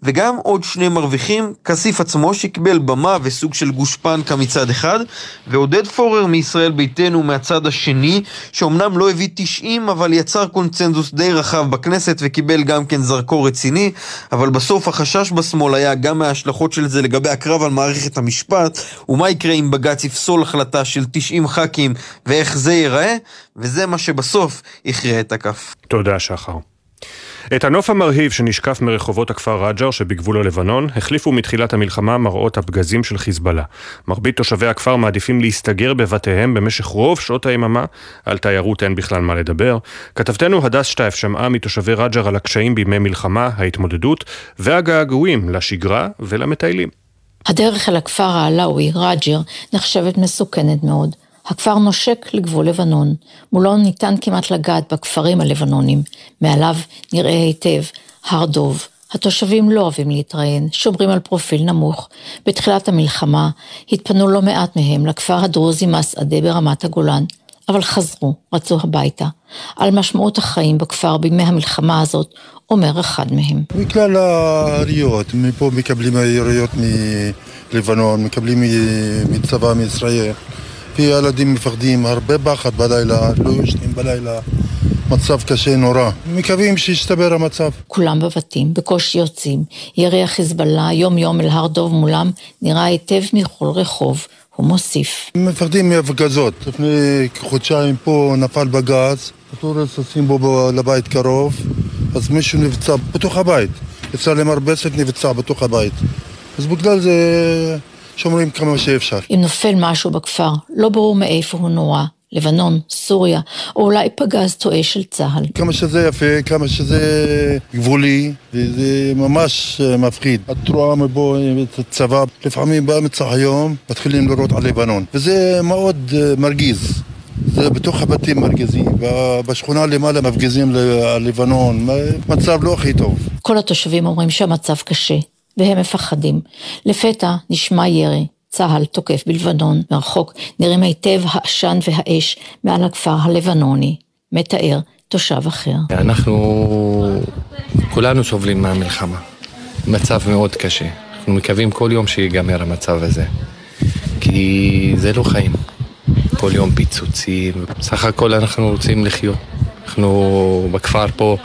וגם עוד שני מרוויחים, כסיף עצמו שקיבל במה וסוג של גושפנקה מצד אחד, ועודד פורר מישראל ביתנו מהצד השני, שאומנם לא הביא 90 אבל יצר קונצנזוס די רחב בכנסת וקיבל גם כן זרקור רציני, אבל בסוף החשש בשמאל היה גם מההשלכות של זה לגבי הקרב על מערכת המשפט, ומה יקרה אם בג"ץ יפסול החלטה של 90 ח"כים ואיך זה ייראה, וזה מה שבסוף יכריע את הכף. תודה שחר. את הנוף המרהיב שנשקף מרחובות הכפר רג'ר שבגבול הלבנון, החליפו מתחילת המלחמה מראות הפגזים של חיזבאללה. מרבית תושבי הכפר מעדיפים להסתגר בבתיהם במשך רוב שעות היממה, על תיירות אין בכלל מה לדבר. כתבתנו הדס שטייף שמעה מתושבי רג'ר על הקשיים בימי מלחמה, ההתמודדות והגעגועים לשגרה ולמטיילים. הדרך אל הכפר העלאווי, רג'ר, נחשבת מסוכנת מאוד. הכפר נושק לגבול לבנון, מולו ניתן כמעט לגעת בכפרים הלבנונים, מעליו נראה היטב הר דוב. התושבים לא אוהבים להתראיין, שומרים על פרופיל נמוך. בתחילת המלחמה התפנו לא מעט מהם לכפר הדרוזי מסעדה ברמת הגולן, אבל חזרו, רצו הביתה. על משמעות החיים בכפר בימי המלחמה הזאת, אומר אחד מהם. מכלל היריות, מפה מקבלים היריות מלבנון, מקבלים מצבא מישראל. ילדים מפחדים, הרבה פחד בלילה, לא יושנים בלילה. מצב קשה נורא. מקווים שישתבר המצב. כולם בבתים, בקושי יוצאים. ירי החיזבאללה יום יום אל הר דוב מולם נראה היטב מכל רחוב. הוא מוסיף. מפחדים מהפגזות. לפני חודשיים פה נפל בגז, נתנו רססים בו לבית קרוב, אז מישהו נפצע בתוך הבית. יצא למרבצת, נפצע בתוך הבית. אז בגלל זה שומרים כמה שאפשר. אם נופל משהו בכפר, לא ברור מאיפה הוא נורא. לבנון, סוריה, או אולי פגז טועה של צה"ל. כמה שזה יפה, כמה שזה גבולי, וזה ממש מפחיד. את רואה מבוא את הצבא, לפעמים באמצע היום מתחילים לראות על לבנון, וזה מאוד מרגיז. זה בתוך הבתים מרגיזים, בשכונה למעלה מפגיזים ללבנון, מצב לא הכי טוב. כל התושבים אומרים שהמצב קשה, והם מפחדים. לפתע נשמע ירי. צה"ל תוקף בלבנון, מרחוק נראים היטב העשן והאש מעל הכפר הלבנוני, מתאר תושב אחר. אנחנו כולנו סובלים מהמלחמה, מצב מאוד קשה. אנחנו מקווים כל יום שיגמר המצב הזה, כי זה לא חיים. כל יום פיצוצים, סך הכל אנחנו רוצים לחיות. אנחנו בכפר פה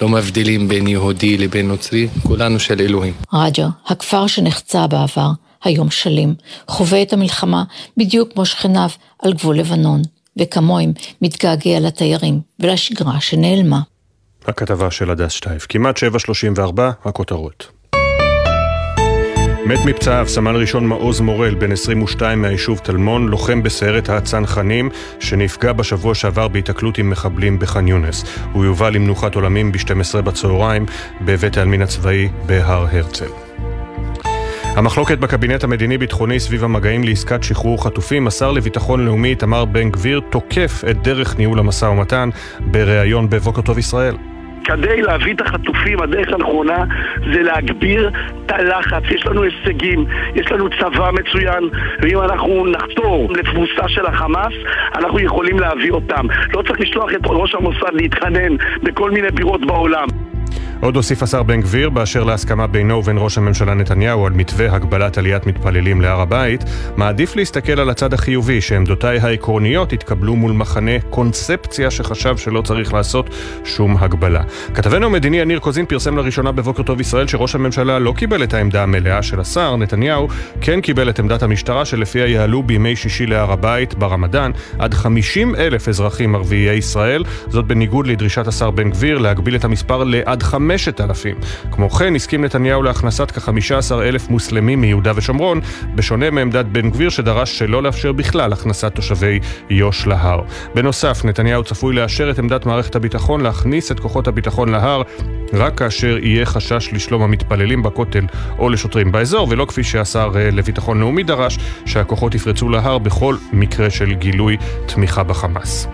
לא מבדילים בין יהודי לבין נוצרי, כולנו של אלוהים. רג'ר, הכפר שנחצה בעבר, היום שלים, חווה את המלחמה בדיוק כמו שכניו על גבול לבנון, וכמוהם מתגעגע לתיירים ולשגרה שנעלמה. הכתבה של הדס שטייף, כמעט 7.34, הכותרות. מת מפצעיו סמל ראשון מעוז מורל, בן 22 מהיישוב טלמון, לוחם בסיירת הצנחנים, שנפגע בשבוע שעבר בהיתקלות עם מחבלים בח'אן יונס. הוא יובא למנוחת עולמים ב-12 בצהריים בבית העלמין הצבאי בהר הרצל. המחלוקת בקבינט המדיני-ביטחוני סביב המגעים לעסקת שחרור חטופים, השר לביטחון לאומי איתמר בן גביר תוקף את דרך ניהול המשא ומתן בריאיון בבוקר טוב ישראל. כדי להביא את החטופים, הדרך הנכונה זה להגביר את הלחץ. יש לנו הישגים, יש לנו צבא מצוין, ואם אנחנו נחתור לתבוסה של החמאס, אנחנו יכולים להביא אותם. לא צריך לשלוח את ראש המוסד להתחנן בכל מיני בירות בעולם. עוד הוסיף השר בן גביר באשר להסכמה בינו ובין ראש הממשלה נתניהו על מתווה הגבלת עליית מתפללים להר הבית, מעדיף להסתכל על הצד החיובי, שעמדותיי העקרוניות התקבלו מול מחנה קונספציה שחשב שלא צריך לעשות שום הגבלה. כתבנו המדיני יניר קוזין פרסם לראשונה בבוקר טוב ישראל שראש הממשלה לא קיבל את העמדה המלאה של השר, נתניהו כן קיבל את עמדת המשטרה שלפיה יעלו בימי שישי להר הבית ברמדאן עד 50 אלף אזרחים ערביי ישראל, זאת בניגוד לדרישת השר בן גביר להגביל את המספר לעד 5 חמשת אלפים. כמו כן, הסכים נתניהו להכנסת כ-15 אלף מוסלמים מיהודה ושומרון, בשונה מעמדת בן גביר שדרש שלא לאפשר בכלל הכנסת תושבי יו"ש להר. בנוסף, נתניהו צפוי לאשר את עמדת מערכת הביטחון להכניס את כוחות הביטחון להר רק כאשר יהיה חשש לשלום המתפללים בכותל או לשוטרים באזור, ולא כפי שהשר אה, לביטחון לאומי דרש, שהכוחות יפרצו להר בכל מקרה של גילוי תמיכה בחמאס.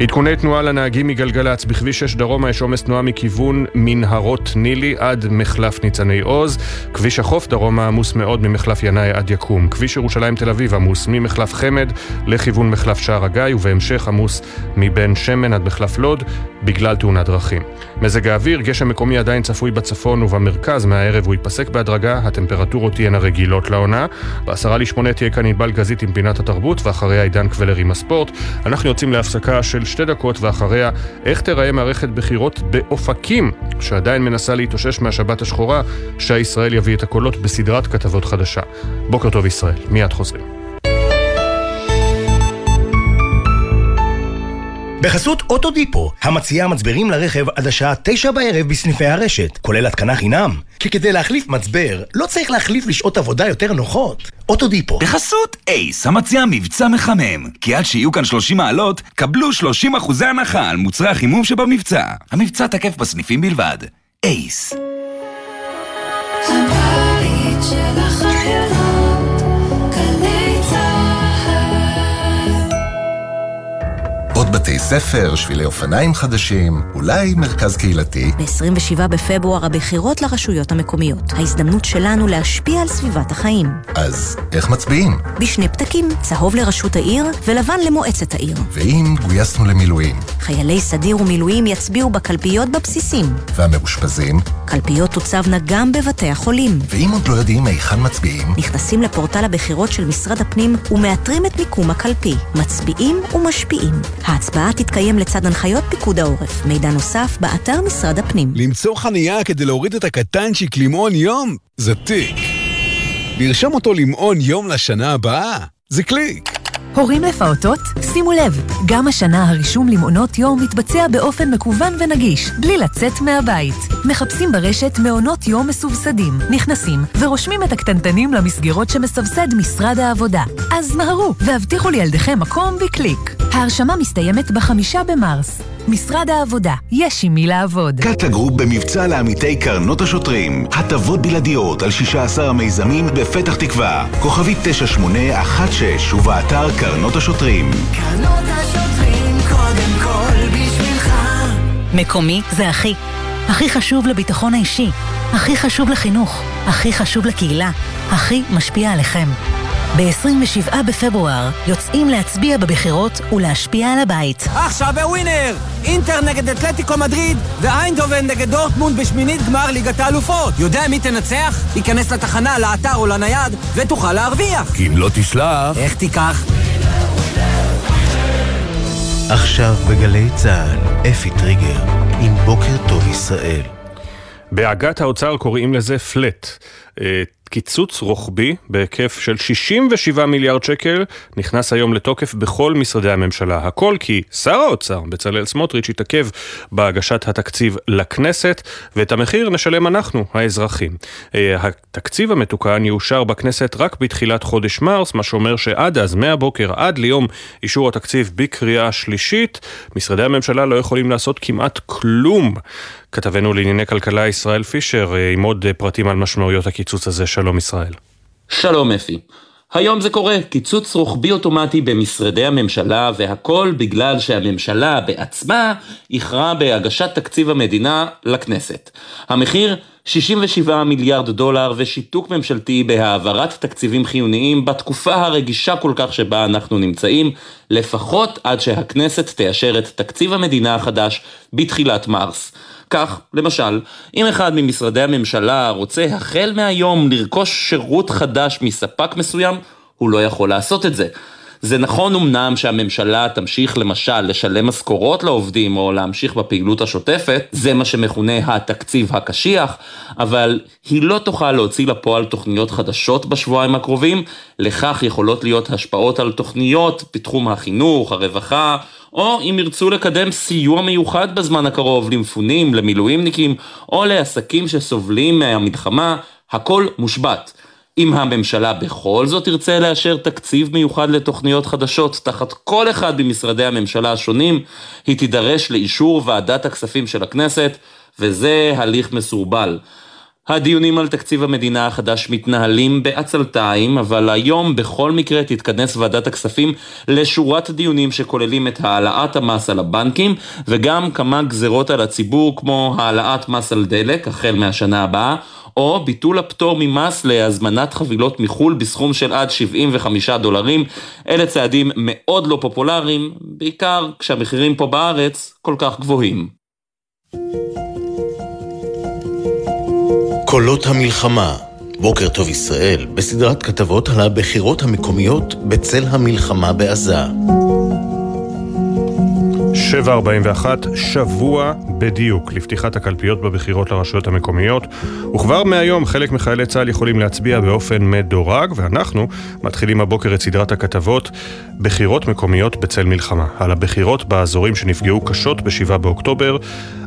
עדכוני תנועה לנהגים מגלגלצ, בכביש 6 דרומה יש עומס תנועה מכיוון מנהרות נילי עד מחלף ניצני עוז, כביש החוף דרומה עמוס מאוד ממחלף ינאי עד יקום, כביש ירושלים תל אביב עמוס ממחלף חמד לכיוון מחלף שער הגיא ובהמשך עמוס מבן שמן עד מחלף לוד בגלל תאונת דרכים. מזג האוויר, גשם מקומי עדיין צפוי בצפון ובמרכז, מהערב הוא ייפסק בהדרגה, הטמפרטורות תהיינה רגילות לעונה. בעשרה לשמונה תהיה כאן ענבל גזית עם פינת התרבות ואחריה עידן קבלר עם הספורט. אנחנו יוצאים להפסקה של שתי דקות ואחריה איך תיראה מערכת בחירות באופקים, שעדיין מנסה להתאושש מהשבת השחורה, שהישראל יביא את הקולות בסדרת כתבות חדשה. בוקר טוב ישראל, מיד חוזרים. בחסות אוטודיפו, המציעה מצברים לרכב עד השעה תשע בערב בסניפי הרשת, כולל התקנה חינם. כי כדי להחליף מצבר, לא צריך להחליף לשעות עבודה יותר נוחות. אוטודיפו. בחסות אייס, המציעה מבצע מחמם. כי עד שיהיו כאן 30 מעלות, קבלו 30 אחוזי הנחה על מוצרי החימום שבמבצע. המבצע תקף בסניפים בלבד. אייס. בתי ספר, שבילי אופניים חדשים, אולי מרכז קהילתי. ב-27 בפברואר הבחירות לרשויות המקומיות. ההזדמנות שלנו להשפיע על סביבת החיים. אז איך מצביעים? בשני פתקים, צהוב לרשות העיר ולבן למועצת העיר. ואם גויסנו למילואים? חיילי סדיר ומילואים יצביעו בקלפיות בבסיסים. והמאושפזים? קלפיות תוצבנה גם בבתי החולים. ואם עוד לא יודעים היכן מצביעים? נכנסים לפורטל הבחירות של משרד הפנים ומאתרים את מיקום הקלפי. מצביעים ומשפיעים. ההצבעה תתקיים לצד הנחיות פיקוד העורף. מידע נוסף, באתר משרד הפנים. למצוא חנייה כדי להוריד את הקטנצ'יק למעון יום? זה תיק. לרשום אותו למעון יום לשנה הבאה? זה קליק. הורים לפעוטות? שימו לב, גם השנה הרישום למעונות יום מתבצע באופן מקוון ונגיש, בלי לצאת מהבית. מחפשים ברשת מעונות יום מסובסדים, נכנסים ורושמים את הקטנטנים למסגרות שמסבסד משרד העבודה. אז מהרו, והבטיחו לילדיכם מקום בקליק. ההרשמה מסתיימת בחמישה במרס. משרד העבודה, יש עם מי לעבוד. קאטה גרופ במבצע לעמיתי קרנות השוטרים. הטבות בלעדיות על 16 המיזמים בפתח תקווה. כוכבית 9816 ובאתר קרנות השוטרים. קרנות השוטרים קודם כל בשבילך. מקומי זה הכי. הכי חשוב לביטחון האישי. הכי חשוב לחינוך. הכי חשוב לקהילה. הכי משפיע עליכם. ב-27 בפברואר יוצאים להצביע בבחירות ולהשפיע על הבית. עכשיו בווינר! אינטר נגד אתלטיקו מדריד ואיינדובן נגד דורטמונד בשמינית גמר ליגת האלופות. יודע מי תנצח? ייכנס לתחנה, לאתר או לנייד ותוכל להרוויח. כי אם לא תשלח... איך תיקח? עכשיו בגלי צה"ל, אפי טריגר, עם בוקר טוב ישראל. בעגת האוצר קוראים לזה פלט. קיצוץ רוחבי בהיקף של 67 מיליארד שקל נכנס היום לתוקף בכל משרדי הממשלה. הכל כי שר האוצר, בצלאל סמוטריץ', התעכב בהגשת התקציב לכנסת, ואת המחיר נשלם אנחנו, האזרחים. התקציב המתוקן יאושר בכנסת רק בתחילת חודש מרס, מה שאומר שעד אז, מהבוקר עד ליום אישור התקציב בקריאה שלישית, משרדי הממשלה לא יכולים לעשות כמעט כלום. כתבנו לענייני כלכלה ישראל פישר עם עוד פרטים על משמעויות הקיצוץ הזה. שלום ישראל. שלום אפי. היום זה קורה, קיצוץ רוחבי אוטומטי במשרדי הממשלה, והכל בגלל שהממשלה בעצמה איחרה בהגשת תקציב המדינה לכנסת. המחיר 67 מיליארד דולר ושיתוק ממשלתי בהעברת תקציבים חיוניים בתקופה הרגישה כל כך שבה אנחנו נמצאים, לפחות עד שהכנסת תאשר את תקציב המדינה החדש בתחילת מרס. כך, למשל, אם אחד ממשרדי הממשלה רוצה החל מהיום לרכוש שירות חדש מספק מסוים, הוא לא יכול לעשות את זה. זה נכון אמנם שהממשלה תמשיך למשל לשלם משכורות לעובדים או להמשיך בפעילות השוטפת, זה מה שמכונה התקציב הקשיח, אבל היא לא תוכל להוציא לפועל תוכניות חדשות בשבועיים הקרובים, לכך יכולות להיות השפעות על תוכניות בתחום החינוך, הרווחה, או אם ירצו לקדם סיוע מיוחד בזמן הקרוב למפונים, למילואימניקים, או לעסקים שסובלים מהמלחמה, הכל מושבת. אם הממשלה בכל זאת תרצה לאשר תקציב מיוחד לתוכניות חדשות תחת כל אחד ממשרדי הממשלה השונים, היא תידרש לאישור ועדת הכספים של הכנסת, וזה הליך מסורבל. הדיונים על תקציב המדינה החדש מתנהלים בעצלתיים, אבל היום בכל מקרה תתכנס ועדת הכספים לשורת דיונים שכוללים את העלאת המס על הבנקים, וגם כמה גזרות על הציבור כמו העלאת מס על דלק החל מהשנה הבאה, או ביטול הפטור ממס להזמנת חבילות מחו"ל בסכום של עד 75 דולרים. אלה צעדים מאוד לא פופולריים, בעיקר כשהמחירים פה בארץ כל כך גבוהים. קולות המלחמה, בוקר טוב ישראל, בסדרת כתבות על הבחירות המקומיות בצל המלחמה בעזה. 741, שבוע בדיוק לפתיחת הקלפיות בבחירות לרשויות המקומיות, וכבר מהיום חלק מחיילי צה"ל יכולים להצביע באופן מדורג, ואנחנו מתחילים הבוקר את סדרת הכתבות בחירות מקומיות בצל מלחמה, על הבחירות באזורים שנפגעו קשות ב-7 באוקטובר,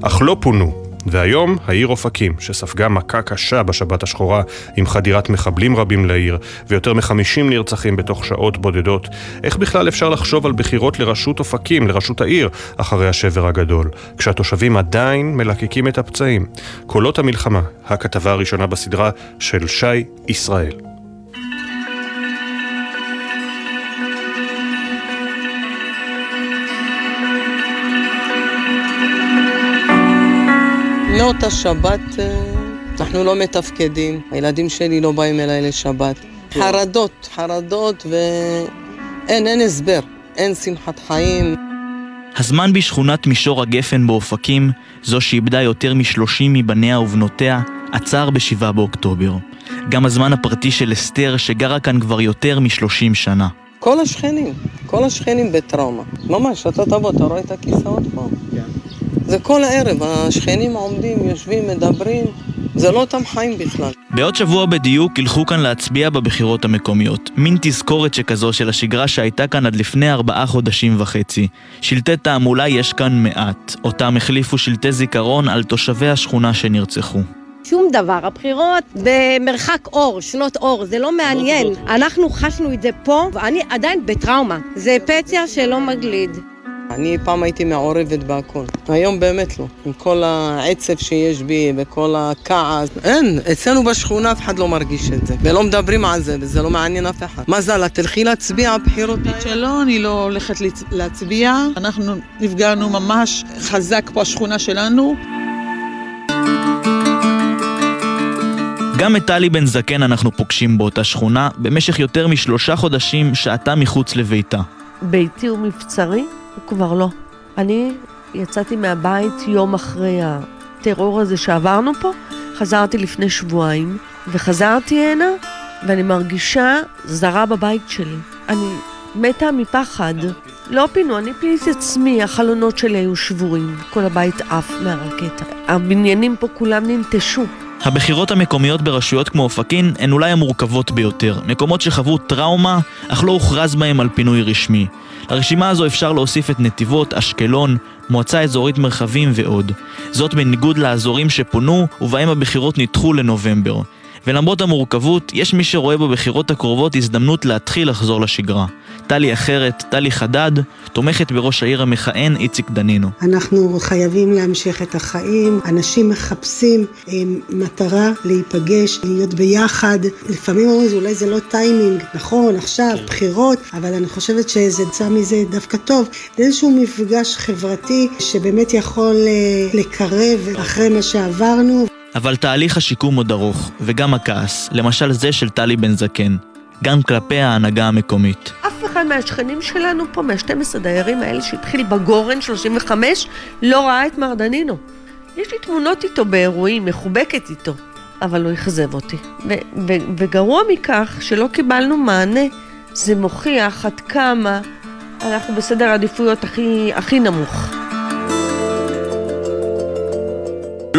אך לא פונו והיום העיר אופקים, שספגה מכה קשה בשבת השחורה עם חדירת מחבלים רבים לעיר ויותר מחמישים נרצחים בתוך שעות בודדות, איך בכלל אפשר לחשוב על בחירות לראשות אופקים, לראשות העיר, אחרי השבר הגדול, כשהתושבים עדיין מלקקים את הפצעים? קולות המלחמה, הכתבה הראשונה בסדרה של שי ישראל. מאותה שבת אה, אנחנו לא מתפקדים, הילדים שלי לא באים אליי לשבת. חרדות, חרדות ואין, אין הסבר, אין שמחת חיים. הזמן בשכונת מישור הגפן באופקים, זו שאיבדה יותר משלושים מבניה ובנותיה, עצר ב-7 באוקטובר. גם הזמן הפרטי של אסתר, שגרה כאן כבר יותר משלושים שנה. כל השכנים, כל השכנים בטראומה. ממש, אתה תבוא, אתה רואה את הכיסאות פה? כן. זה כל הערב, השכנים עומדים, יושבים, מדברים, זה לא אותם חיים בכלל. בעוד שבוע בדיוק ילכו כאן להצביע בבחירות המקומיות. מין תזכורת שכזו של השגרה שהייתה כאן עד לפני ארבעה חודשים וחצי. שלטי תעמולה יש כאן מעט. אותם החליפו שלטי זיכרון על תושבי השכונה שנרצחו. שום דבר. הבחירות במרחק אור, שנות אור, זה לא מעניין. אנחנו חשנו את זה פה, ואני עדיין בטראומה. זה פצע שלא מגליד. אני פעם הייתי מעורבת בהכל, היום באמת לא. עם כל העצב שיש בי וכל הכעס. אין, אצלנו בשכונה אף אחד לא מרגיש את זה. ולא מדברים על זה, וזה לא מעניין אף אחד. מזל, את תלכי להצביע בבחירות האלה? שלא, אני לא הולכת להצביע. אנחנו נפגענו ממש חזק פה, השכונה שלנו. גם את טלי בן זקן אנחנו פוגשים באותה שכונה, במשך יותר משלושה חודשים שעתה מחוץ לביתה. ביתי הוא מבצרי? הוא כבר לא. אני יצאתי מהבית יום אחרי הטרור הזה שעברנו פה, חזרתי לפני שבועיים, וחזרתי הנה, ואני מרגישה זרה בבית שלי. אני מתה מפחד. לא פינו, אני פיניתי עצמי, החלונות שלי היו שבורים, כל הבית עף מהרקטה. הבניינים פה כולם ננטשו. הבחירות המקומיות ברשויות כמו אופקים הן אולי המורכבות ביותר. מקומות שחוו טראומה, אך לא הוכרז בהם על פינוי רשמי. לרשימה הזו אפשר להוסיף את נתיבות, אשקלון, מועצה אזורית מרחבים ועוד. זאת בניגוד לאזורים שפונו ובהם הבחירות נדחו לנובמבר. ולמרות המורכבות, יש מי שרואה בבחירות הקרובות הזדמנות להתחיל לחזור לשגרה. טלי אחרת, טלי חדד, תומכת בראש העיר המכהן איציק דנינו. אנחנו חייבים להמשיך את החיים, אנשים מחפשים עם אה, מטרה להיפגש, להיות ביחד. לפעמים אומרים, אולי זה לא טיימינג, נכון, עכשיו, כן. בחירות, אבל אני חושבת שזה יצא מזה דווקא טוב. זה איזשהו מפגש חברתי שבאמת יכול אה, לקרב אחרי מה שעברנו. אבל תהליך השיקום עוד ארוך, וגם הכעס, למשל זה של טלי בן זקן, גם כלפי ההנהגה המקומית. אף אחד מהשכנים שלנו פה, מה-12 דיירים האלה שהתחיל בגורן 35, לא ראה את מר דנינו. יש לי תמונות איתו באירועים, מחובקת איתו, אבל הוא אכזב אותי. ו- ו- וגרוע מכך, שלא קיבלנו מענה, זה מוכיח עד כמה אנחנו בסדר העדיפויות הכי, הכי נמוך.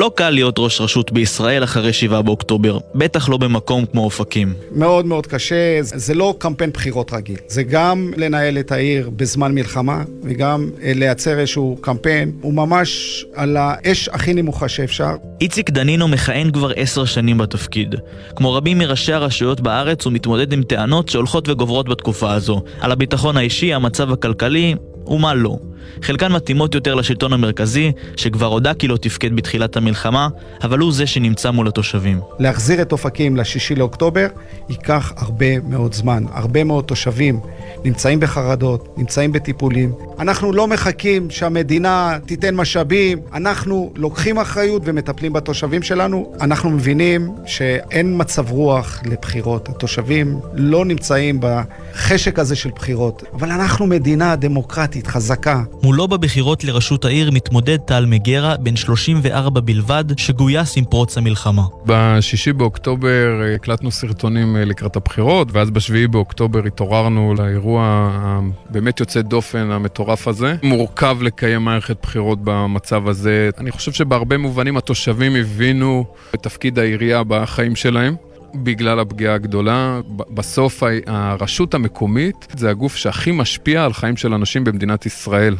לא קל להיות ראש רשות בישראל אחרי 7 באוקטובר, בטח לא במקום כמו אופקים. מאוד מאוד קשה, זה לא קמפיין בחירות רגיל. זה גם לנהל את העיר בזמן מלחמה, וגם אה, לייצר איזשהו קמפיין. הוא ממש על האש הכי נמוכה שאפשר. איציק דנינו מכהן כבר עשר שנים בתפקיד. כמו רבים מראשי הרשויות בארץ, הוא מתמודד עם טענות שהולכות וגוברות בתקופה הזו. על הביטחון האישי, המצב הכלכלי, ומה לא. חלקן מתאימות יותר לשלטון המרכזי, שכבר הודה כי לא תפקד בתחילת המלחמה, אבל הוא זה שנמצא מול התושבים. להחזיר את אופקים לשישי לאוקטובר ייקח הרבה מאוד זמן. הרבה מאוד תושבים נמצאים בחרדות, נמצאים בטיפולים. אנחנו לא מחכים שהמדינה תיתן משאבים, אנחנו לוקחים אחריות ומטפלים בתושבים שלנו. אנחנו מבינים שאין מצב רוח לבחירות. התושבים לא נמצאים בחשק הזה של בחירות, אבל אנחנו מדינה דמוקרטית חזקה. מולו בבחירות לראשות העיר מתמודד טל מגרה, בן 34 בלבד, שגויס עם פרוץ המלחמה. בשישי באוקטובר אה, הקלטנו סרטונים אה, לקראת הבחירות, ואז בשביעי באוקטובר התעוררנו לאירוע הבאמת יוצא דופן המטורף הזה. מורכב לקיים מערכת בחירות במצב הזה. אני חושב שבהרבה מובנים התושבים הבינו את תפקיד העירייה בחיים שלהם. בגלל הפגיעה הגדולה. בסוף הרשות המקומית זה הגוף שהכי משפיע על חיים של אנשים במדינת ישראל.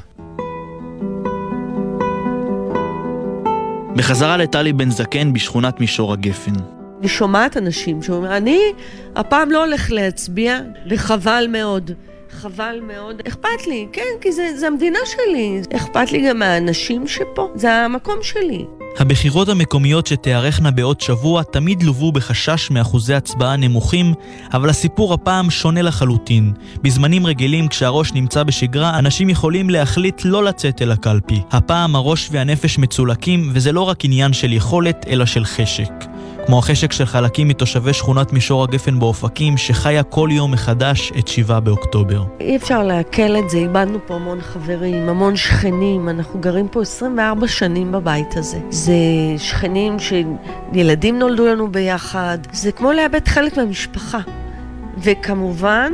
בחזרה לטלי בן זקן בשכונת מישור הגפן. אני שומעת אנשים שאומרים, אני הפעם לא הולך להצביע, וחבל מאוד. חבל מאוד. אכפת לי, כן, כי זה, זה המדינה שלי. אכפת לי גם מהאנשים שפה, זה המקום שלי. הבחירות המקומיות שתיארכנה בעוד שבוע תמיד לוו בחשש מאחוזי הצבעה נמוכים, אבל הסיפור הפעם שונה לחלוטין. בזמנים רגילים, כשהראש נמצא בשגרה, אנשים יכולים להחליט לא לצאת אל הקלפי. הפעם הראש והנפש מצולקים, וזה לא רק עניין של יכולת, אלא של חשק. כמו החשק של חלקים מתושבי שכונת מישור הגפן באופקים, שחיה כל יום מחדש את 7 באוקטובר. אי אפשר לעכל את זה, איבדנו פה המון חברים, המון שכנים, אנחנו גרים פה 24 שנים בבית הזה. זה שכנים שילדים נולדו לנו ביחד, זה כמו לאבד חלק מהמשפחה. וכמובן,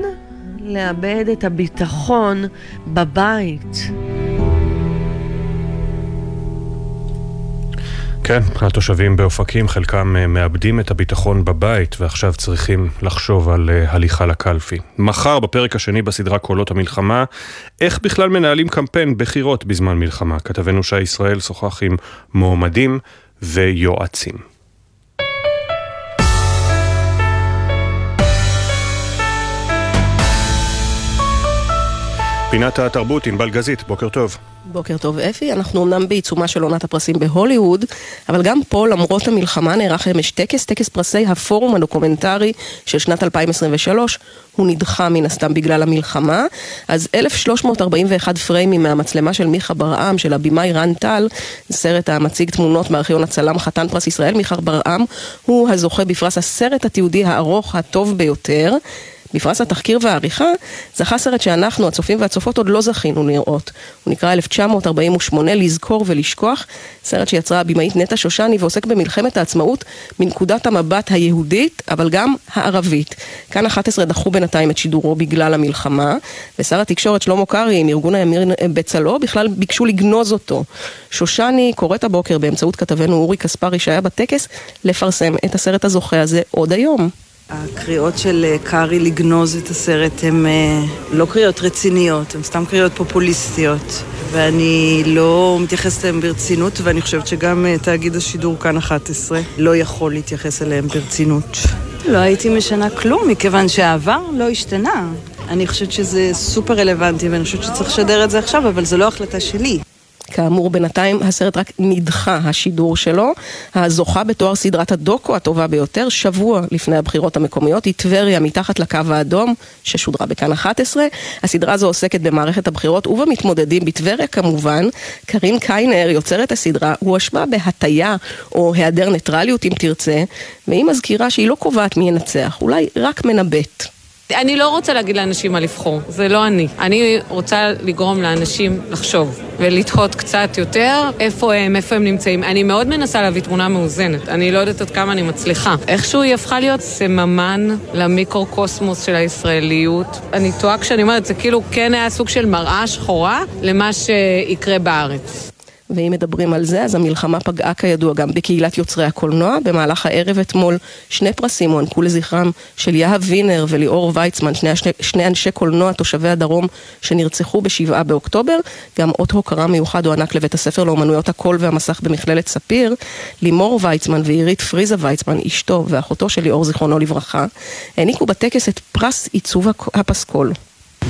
לאבד את הביטחון בבית. כן, התושבים באופקים, חלקם אה, מאבדים את הביטחון בבית ועכשיו צריכים לחשוב על אה, הליכה לקלפי. מחר, בפרק השני בסדרה קולות המלחמה, איך בכלל מנהלים קמפיין בחירות בזמן מלחמה. כתבנו שי ישראל שוחח עם מועמדים ויועצים. פינת התרבות, ענבל גזית, בוקר טוב. בוקר טוב אפי, אנחנו אמנם בעיצומה של עונת הפרסים בהוליווד, אבל גם פה למרות המלחמה נערך אמש טקס, טקס פרסי הפורום הדוקומנטרי של שנת 2023, הוא נדחה מן הסתם בגלל המלחמה, אז 1341 פריימים מהמצלמה של מיכה ברעם, של הבמאי רן טל, סרט המציג תמונות מארכיון הצלם חתן פרס ישראל, מיכה ברעם, הוא הזוכה בפרס הסרט התיעודי הארוך הטוב ביותר. בפרס התחקיר והעריכה זכה סרט שאנחנו, הצופים והצופות, עוד לא זכינו לראות. הוא נקרא 1948, לזכור ולשכוח, סרט שיצרה הבמאית נטע שושני ועוסק במלחמת העצמאות מנקודת המבט היהודית, אבל גם הערבית. כאן 11 דחו בינתיים את שידורו בגלל המלחמה, ושר התקשורת שלמה קרעי עם ארגון הימיר בצלו בכלל ביקשו לגנוז אותו. שושני קוראת הבוקר באמצעות כתבנו אורי קספרי שהיה בטקס לפרסם את הסרט הזוכה הזה עוד היום. הקריאות של אה, קארי לגנוז את הסרט הן אה, לא קריאות רציניות, הן סתם קריאות פופוליסטיות ואני לא מתייחסת אליהן ברצינות ואני חושבת שגם אה, תאגיד השידור כאן 11 לא יכול להתייחס אליהן ברצינות. לא הייתי משנה כלום מכיוון שהעבר לא השתנה. אני חושבת שזה סופר רלוונטי ואני חושבת שצריך לשדר את זה עכשיו אבל זו לא החלטה שלי. כאמור, בינתיים הסרט רק נדחה, השידור שלו. הזוכה בתואר סדרת הדוקו הטובה ביותר, שבוע לפני הבחירות המקומיות, היא טבריה מתחת לקו האדום, ששודרה בכאן 11. הסדרה הזו עוסקת במערכת הבחירות ובמתמודדים בטבריה כמובן. קרין קיינר, יוצרת הסדרה, הואשמה בהטייה או היעדר ניטרליות אם תרצה, והיא מזכירה שהיא לא קובעת מי ינצח, אולי רק מנבאת. אני לא רוצה להגיד לאנשים מה לבחור, זה לא אני. אני רוצה לגרום לאנשים לחשוב ולתהות קצת יותר איפה הם, איפה הם נמצאים. אני מאוד מנסה להביא תמונה מאוזנת, אני לא יודעת עד כמה אני מצליחה. איכשהו היא הפכה להיות סממן למיקרוקוסמוס של הישראליות. אני טועה כשאני אומרת, זה כאילו כן היה סוג של מראה שחורה למה שיקרה בארץ. ואם מדברים על זה, אז המלחמה פגעה כידוע גם בקהילת יוצרי הקולנוע. במהלך הערב אתמול שני פרסים הוענקו לזכרם של יהב וינר וליאור ויצמן, שני, שני, אנשי קולנוע תושבי הדרום שנרצחו בשבעה באוקטובר. גם אות הוקרה מיוחד הוענק לבית הספר לאומנויות הקול והמסך במכללת ספיר. לימור ויצמן ועירית פריזה ויצמן, אשתו ואחותו של ליאור זיכרונו לברכה, העניקו בטקס את פרס עיצוב הפסקול.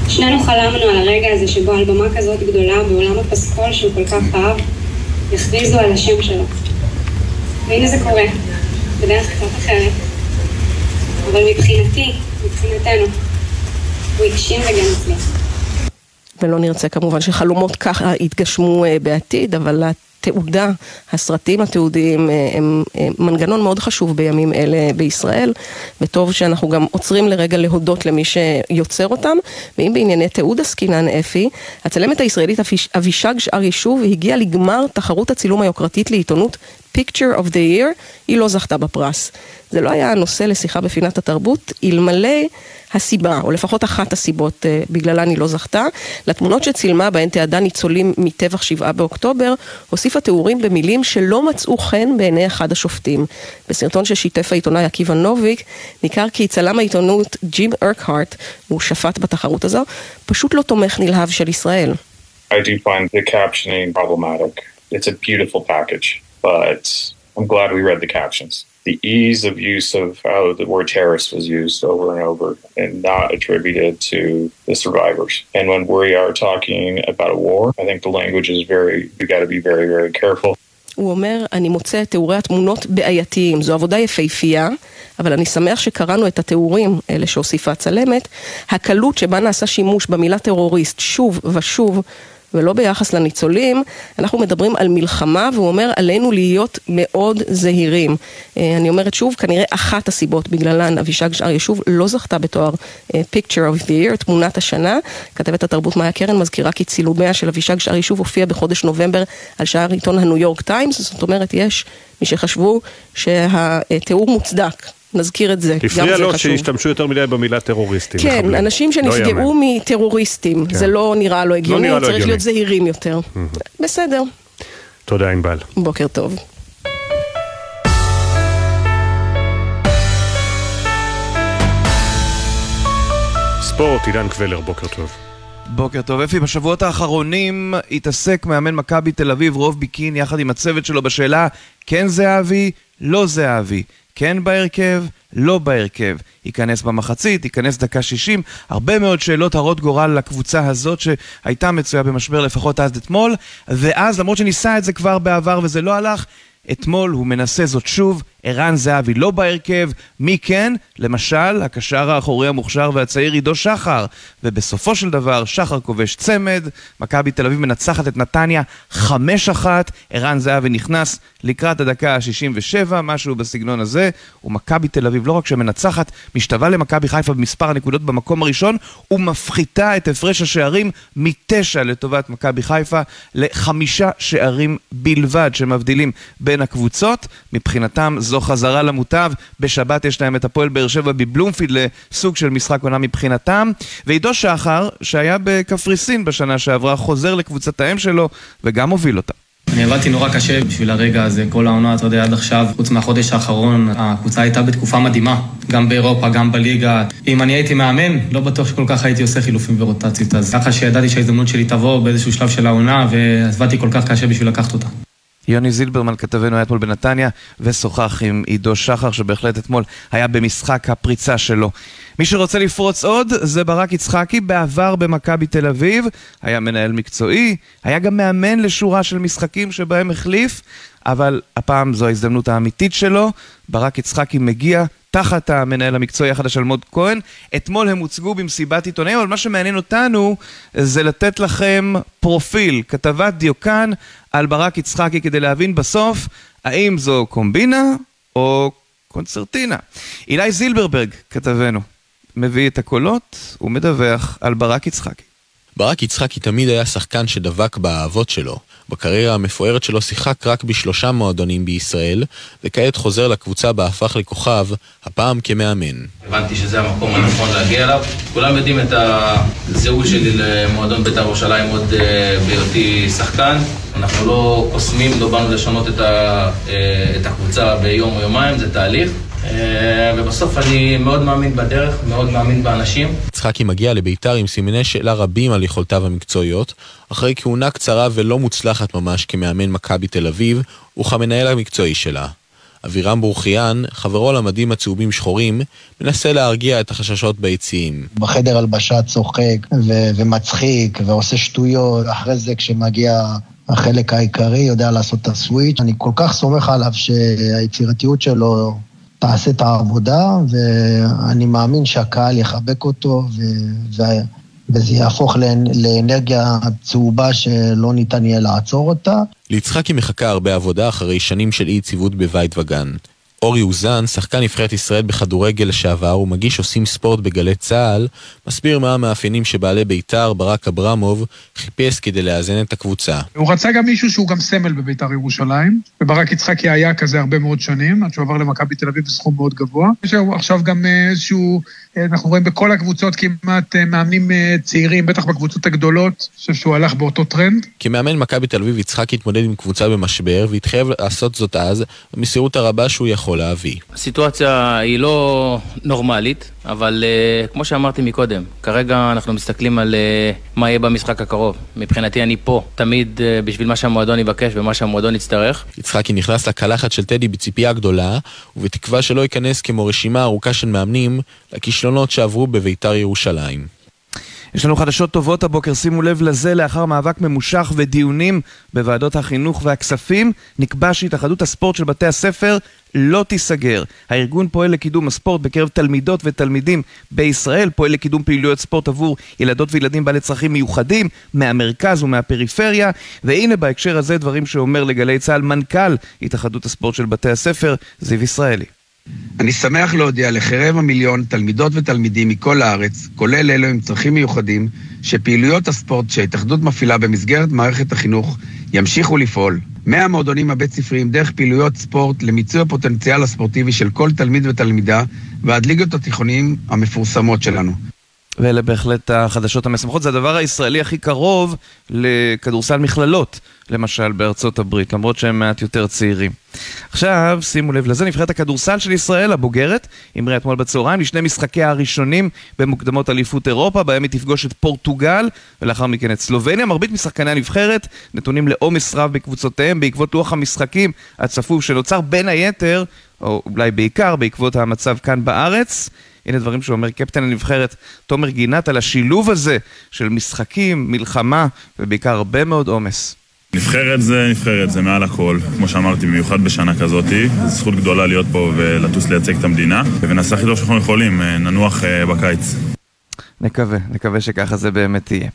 שנינו חלמנו על הרגע הזה שבו על במה כזאת גדולה בעולם הפסקול שהוא כל כך אהב, יכריזו על השם שלו. והנה זה קורה, בדרך קצת אחרת. אבל מבחינתי, מבחינתנו, הוא הגשים וגם הצליח. ולא נרצה כמובן שחלומות ככה יתגשמו אה, בעתיד, אבל התעודה, הסרטים התיעודיים אה, הם אה, מנגנון מאוד חשוב בימים אלה בישראל, וטוב שאנחנו גם עוצרים לרגע להודות למי שיוצר אותם. ואם בענייני תיעוד עסקינן אפי, הצלמת הישראלית אבישג שאר יישוב הגיעה לגמר תחרות הצילום היוקרתית לעיתונות Picture of the Year, היא לא זכתה בפרס. זה לא היה הנושא לשיחה בפינת התרבות, אלמלא הסיבה, או לפחות אחת הסיבות uh, בגללן היא לא זכתה. לתמונות שצילמה בהן תיעדה ניצולים מטבח שבעה באוקטובר, הוסיפה תיאורים במילים שלא מצאו חן בעיני אחד השופטים. בסרטון ששיתף העיתונאי עקיבא נוביק, ניכר כי צלם העיתונות ג'ים ארקהארט, הוא שפט בתחרות הזו, פשוט לא תומך נלהב של ישראל. I do find the captioning problematic. It's a beautiful package, but I'm glad we read the captions. the ease of use of how the word terrorist was used over and over and not attributed to the survivors. And when we are talking about a war, I think the language is very, you got to be very, very careful. הוא אומר, אני מוצא את תיאורי התמונות בעייתיים. זו עבודה יפהפייה, אבל אני שמח שקראנו את התיאורים, אלה שהוסיפה הצלמת. הקלות שבה נעשה שימוש במילה טרוריסט שוב ושוב, ולא ביחס לניצולים, אנחנו מדברים על מלחמה, והוא אומר עלינו להיות מאוד זהירים. אה, אני אומרת שוב, כנראה אחת הסיבות בגללן אבישג שאר ישוב לא זכתה בתואר אה, Picture of the Year, תמונת השנה. כתבת התרבות מאיה קרן מזכירה כי צילומיה של אבישג שאר ישוב הופיע בחודש נובמבר על שער עיתון הניו יורק טיימס, זאת אומרת יש מי שחשבו שהתיאור מוצדק. נזכיר את זה, גם זה חשוב. הפריע לו שהשתמשו יותר מדי במילה טרוריסטים. כן, מחבלים. אנשים לא שנפגעו יאמן. מטרוריסטים, כן. זה לא נראה לו הגיוני, נראה לו צריך הגיוני. להיות זהירים יותר. בסדר, תודה ענבל. בוקר טוב. ספורט, עידן קבלר, בוקר טוב. בוקר טוב. אפי, בשבועות האחרונים התעסק מאמן מכבי תל אביב רוב ביקין יחד עם הצוות שלו בשאלה כן זהבי, לא זהבי. כן בהרכב, לא בהרכב. ייכנס במחצית, ייכנס דקה 60. הרבה מאוד שאלות הרות גורל לקבוצה הזאת שהייתה מצויה במשבר לפחות אז אתמול. ואז, למרות שניסה את זה כבר בעבר וזה לא הלך, אתמול הוא מנסה זאת שוב, ערן זהבי לא בהרכב, מי כן? למשל, הקשר האחורי המוכשר והצעיר עידו שחר. ובסופו של דבר, שחר כובש צמד, מכבי תל אביב מנצחת את נתניה 5-1, ערן זהבי נכנס לקראת הדקה ה-67, משהו בסגנון הזה, ומכבי תל אביב לא רק שמנצחת, משתווה למכבי חיפה במספר הנקודות במקום הראשון, ומפחיתה את הפרש השערים מתשע לטובת מכבי חיפה לחמישה שערים בלבד שמבדילים בין הקבוצות. מבחינתם זו חזרה למוטב, בשבת יש להם את הפועל באר שבע בבלומפילד לסוג של משחק עונה מבחינתם. ועידו שחר, שהיה בקפריסין בשנה שעברה, חוזר לקבוצת האם שלו וגם הוביל אותה. אני עבדתי נורא קשה בשביל הרגע הזה, כל העונה, אתה יודע, עד עכשיו, חוץ מהחודש האחרון, הקבוצה הייתה בתקופה מדהימה, גם באירופה, גם בליגה. אם אני הייתי מאמן, לא בטוח שכל כך הייתי עושה חילופים ורוטציות, אז ככה שידעתי שההזדמנות שלי תבוא באיזשהו שלב של העונה, ועבדתי כל כך קשה בשביל לקחת אותה. יוני זילברמן כתבנו היה אתמול בנתניה ושוחח עם עידו שחר שבהחלט אתמול היה במשחק הפריצה שלו. מי שרוצה לפרוץ עוד זה ברק יצחקי, בעבר במכבי תל אביב, היה מנהל מקצועי, היה גם מאמן לשורה של משחקים שבהם החליף, אבל הפעם זו ההזדמנות האמיתית שלו. ברק יצחקי מגיע תחת המנהל המקצועי החדש אלמוג כהן. אתמול הם הוצגו במסיבת עיתונאים, אבל מה שמעניין אותנו זה לתת לכם פרופיל, כתבת דיוקן על ברק יצחקי כדי להבין בסוף האם זו קומבינה או קונצרטינה. אילי זילברברג, כתבנו, מביא את הקולות ומדווח על ברק יצחקי. ברק יצחקי תמיד היה שחקן שדבק באהבות שלו. בקריירה המפוארת שלו שיחק רק בשלושה מועדונים בישראל, וכעת חוזר לקבוצה בה הפך לכוכב, הפעם כמאמן. הבנתי שזה המקום הנכון להגיע אליו. כולם יודעים את הזהות שלי למועדון בית"ר ירושלים עוד אה, בהיותי שחקן. אנחנו לא קוסמים, לא באנו לשנות את, ה, אה, את הקבוצה ביום או יומיים, זה תהליך. אה, ובסוף אני מאוד מאמין בדרך, מאוד מאמין באנשים. יצחקי מגיע לביתר עם סימני שאלה רבים על יכולותיו המקצועיות, אחרי כהונה קצרה ולא מוצלחת ממש כמאמן מכבי תל אביב, וכמנהל המקצועי שלה. אבירם ברוכיאן, חברו למדים הצהובים שחורים, מנסה להרגיע את החששות ביציעים. בחדר הלבשה צוחק ו- ומצחיק ועושה שטויות, אחרי זה כשמגיע החלק העיקרי יודע לעשות את הסוויץ'. אני כל כך סומך עליו שהיצירתיות שלו תעשה את העבודה, ואני מאמין שהקהל יחבק אותו ו- וזה יהפוך לאנ- לאנרגיה צהובה שלא ניתן יהיה לעצור אותה. ליצחקי מחכה הרבה עבודה אחרי שנים של אי יציבות בבית וגן. אורי אוזן, שחקן נבחרת ישראל בכדורגל לשעבר ומגיש עושים ספורט בגלי צה"ל, מסביר מה המאפיינים שבעלי בית"ר, ברק אברמוב, חיפש כדי לאזן את הקבוצה. הוא רצה גם מישהו שהוא גם סמל בביתר ירושלים, וברק יצחקי היה כזה הרבה מאוד שנים, עד שהוא עבר למכבי תל אביב בסכום מאוד גבוה. יש עכשיו גם אה, איזשהו, אנחנו רואים בכל הקבוצות כמעט אה, מאמנים אה, צעירים, בטח בקבוצות הגדולות, אני חושב שהוא הלך באותו טרנד. כמאמן מכבי תל אביב יצחקי התמודד עם קבוצה במשבר והתחייב לעשות זאת אז, במסירות הרבה שהוא יכול יכול להביא. הסיטואציה היא לא נורמלית, אבל uh, כמו שאמרתי מקודם, כרגע אנחנו מסתכלים על uh, מה יהיה במשחק הקרוב. מבחינתי אני פה, תמיד uh, בשביל מה שהמועדון יבקש ומה שהמועדון יצטרך. יצחקי נכנס לקלחת של טדי בציפייה גדולה, ובתקווה שלא ייכנס כמו רשימה ארוכה של מאמנים לכישלונות שעברו בביתר ירושלים. יש לנו חדשות טובות הבוקר, שימו לב לזה, לאחר מאבק ממושך ודיונים בוועדות החינוך והכספים, נקבע שהתאחדות הספורט של בתי הספר לא תיסגר. הארגון פועל לקידום הספורט בקרב תלמידות ותלמידים בישראל, פועל לקידום פעילויות ספורט עבור ילדות וילדים בעלי צרכים מיוחדים, מהמרכז ומהפריפריה, והנה בהקשר הזה דברים שאומר לגלי צה"ל מנכ"ל התאחדות הספורט של בתי הספר, זיו ישראלי. אני שמח להודיע לחרב המיליון תלמידות ותלמידים מכל הארץ, כולל אלו עם צרכים מיוחדים, שפעילויות הספורט שההתאחדות מפעילה במסגרת מערכת החינוך ימשיכו לפעול. מהמועדונים הבית ספריים דרך פעילויות ספורט למיצוי הפוטנציאל הספורטיבי של כל תלמיד ותלמידה ועד ליגות התיכוניים המפורסמות שלנו. ואלה בהחלט החדשות המשמחות. זה הדבר הישראלי הכי קרוב לכדורסל מכללות, למשל בארצות הברית, למרות שהם מעט יותר צעירים. עכשיו, שימו לב לזה, נבחרת הכדורסל של ישראל, הבוגרת, המריאה אתמול בצהריים לשני משחקיה הראשונים במוקדמות אליפות אירופה, בהם היא תפגוש את פורטוגל, ולאחר מכן את סלובניה. מרבית משחקני הנבחרת נתונים לעומס רב בקבוצותיהם בעקבות לוח המשחקים הצפוף שנוצר בין היתר, או אולי בעיקר בעקבות המצב כאן בארץ. הנה דברים שאומר קפטן הנבחרת תומר גינת על השילוב הזה של משחקים, מלחמה ובעיקר הרבה מאוד עומס. נבחרת זה נבחרת, זה מעל הכל. כמו שאמרתי, במיוחד בשנה כזאת, זו זכות גדולה להיות פה ולטוס לייצג את המדינה, ונעשה הכי טוב שאנחנו יכולים, ננוח אה, בקיץ. נקווה, נקווה שככה זה באמת יהיה.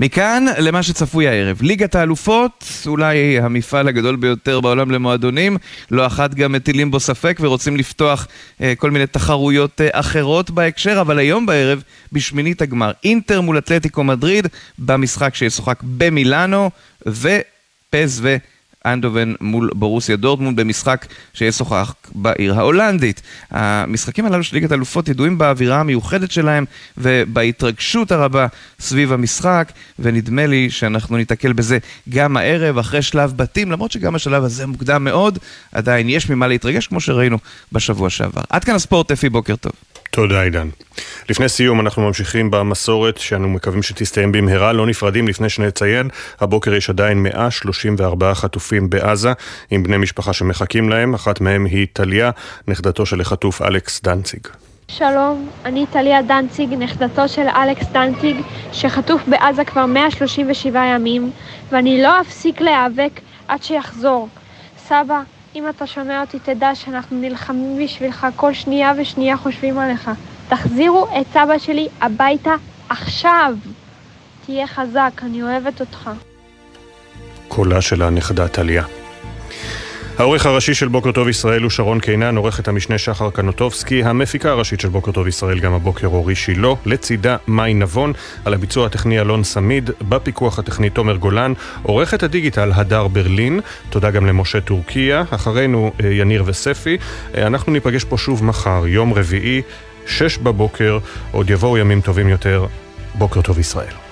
מכאן למה שצפוי הערב. ליגת האלופות, אולי המפעל הגדול ביותר בעולם למועדונים, לא אחת גם מטילים בו ספק ורוצים לפתוח אה, כל מיני תחרויות אה, אחרות בהקשר, אבל היום בערב, בשמינית הגמר, אינטר מול אתלטיקו מדריד, במשחק שישוחק במילאנו, ופז ו... אנדובן מול בורוסיה דורטמונד במשחק שישוחח בעיר ההולנדית. המשחקים הללו של ליגת אלופות ידועים באווירה המיוחדת שלהם ובהתרגשות הרבה סביב המשחק, ונדמה לי שאנחנו ניתקל בזה גם הערב אחרי שלב בתים, למרות שגם השלב הזה מוקדם מאוד, עדיין יש ממה להתרגש כמו שראינו בשבוע שעבר. עד כאן הספורט, אפי, בוקר טוב. תודה עידן. לפני סיום אנחנו ממשיכים במסורת שאנו מקווים שתסתיים במהרה, לא נפרדים לפני שנציין, הבוקר יש עדיין 134 חטופים בעזה עם בני משפחה שמחכים להם, אחת מהם היא טליה, נכדתו של החטוף אלכס דנציג. שלום, אני טליה דנציג, נכדתו של אלכס דנציג, שחטוף בעזה כבר 137 ימים, ואני לא אפסיק להיאבק עד שיחזור. סבא, אם אתה שומע אותי, תדע שאנחנו נלחמים בשבילך כל שנייה ושנייה חושבים עליך. תחזירו את סבא שלי הביתה עכשיו. תהיה חזק, אני אוהבת אותך. קולה של הנכדה טליה. העורך הראשי של בוקר טוב ישראל הוא שרון קינן, עורכת המשנה שחר קנוטובסקי, המפיקה הראשית של בוקר טוב ישראל גם הבוקר אורי שילה, לצידה מאי נבון, על הביצוע הטכני אלון סמיד, בפיקוח הטכני תומר גולן, עורכת הדיגיטל הדר ברלין, תודה גם למשה טורקיה, אחרינו אה, יניר וספי, אה, אנחנו ניפגש פה שוב מחר, יום רביעי, שש בבוקר, עוד יבואו ימים טובים יותר, בוקר טוב ישראל.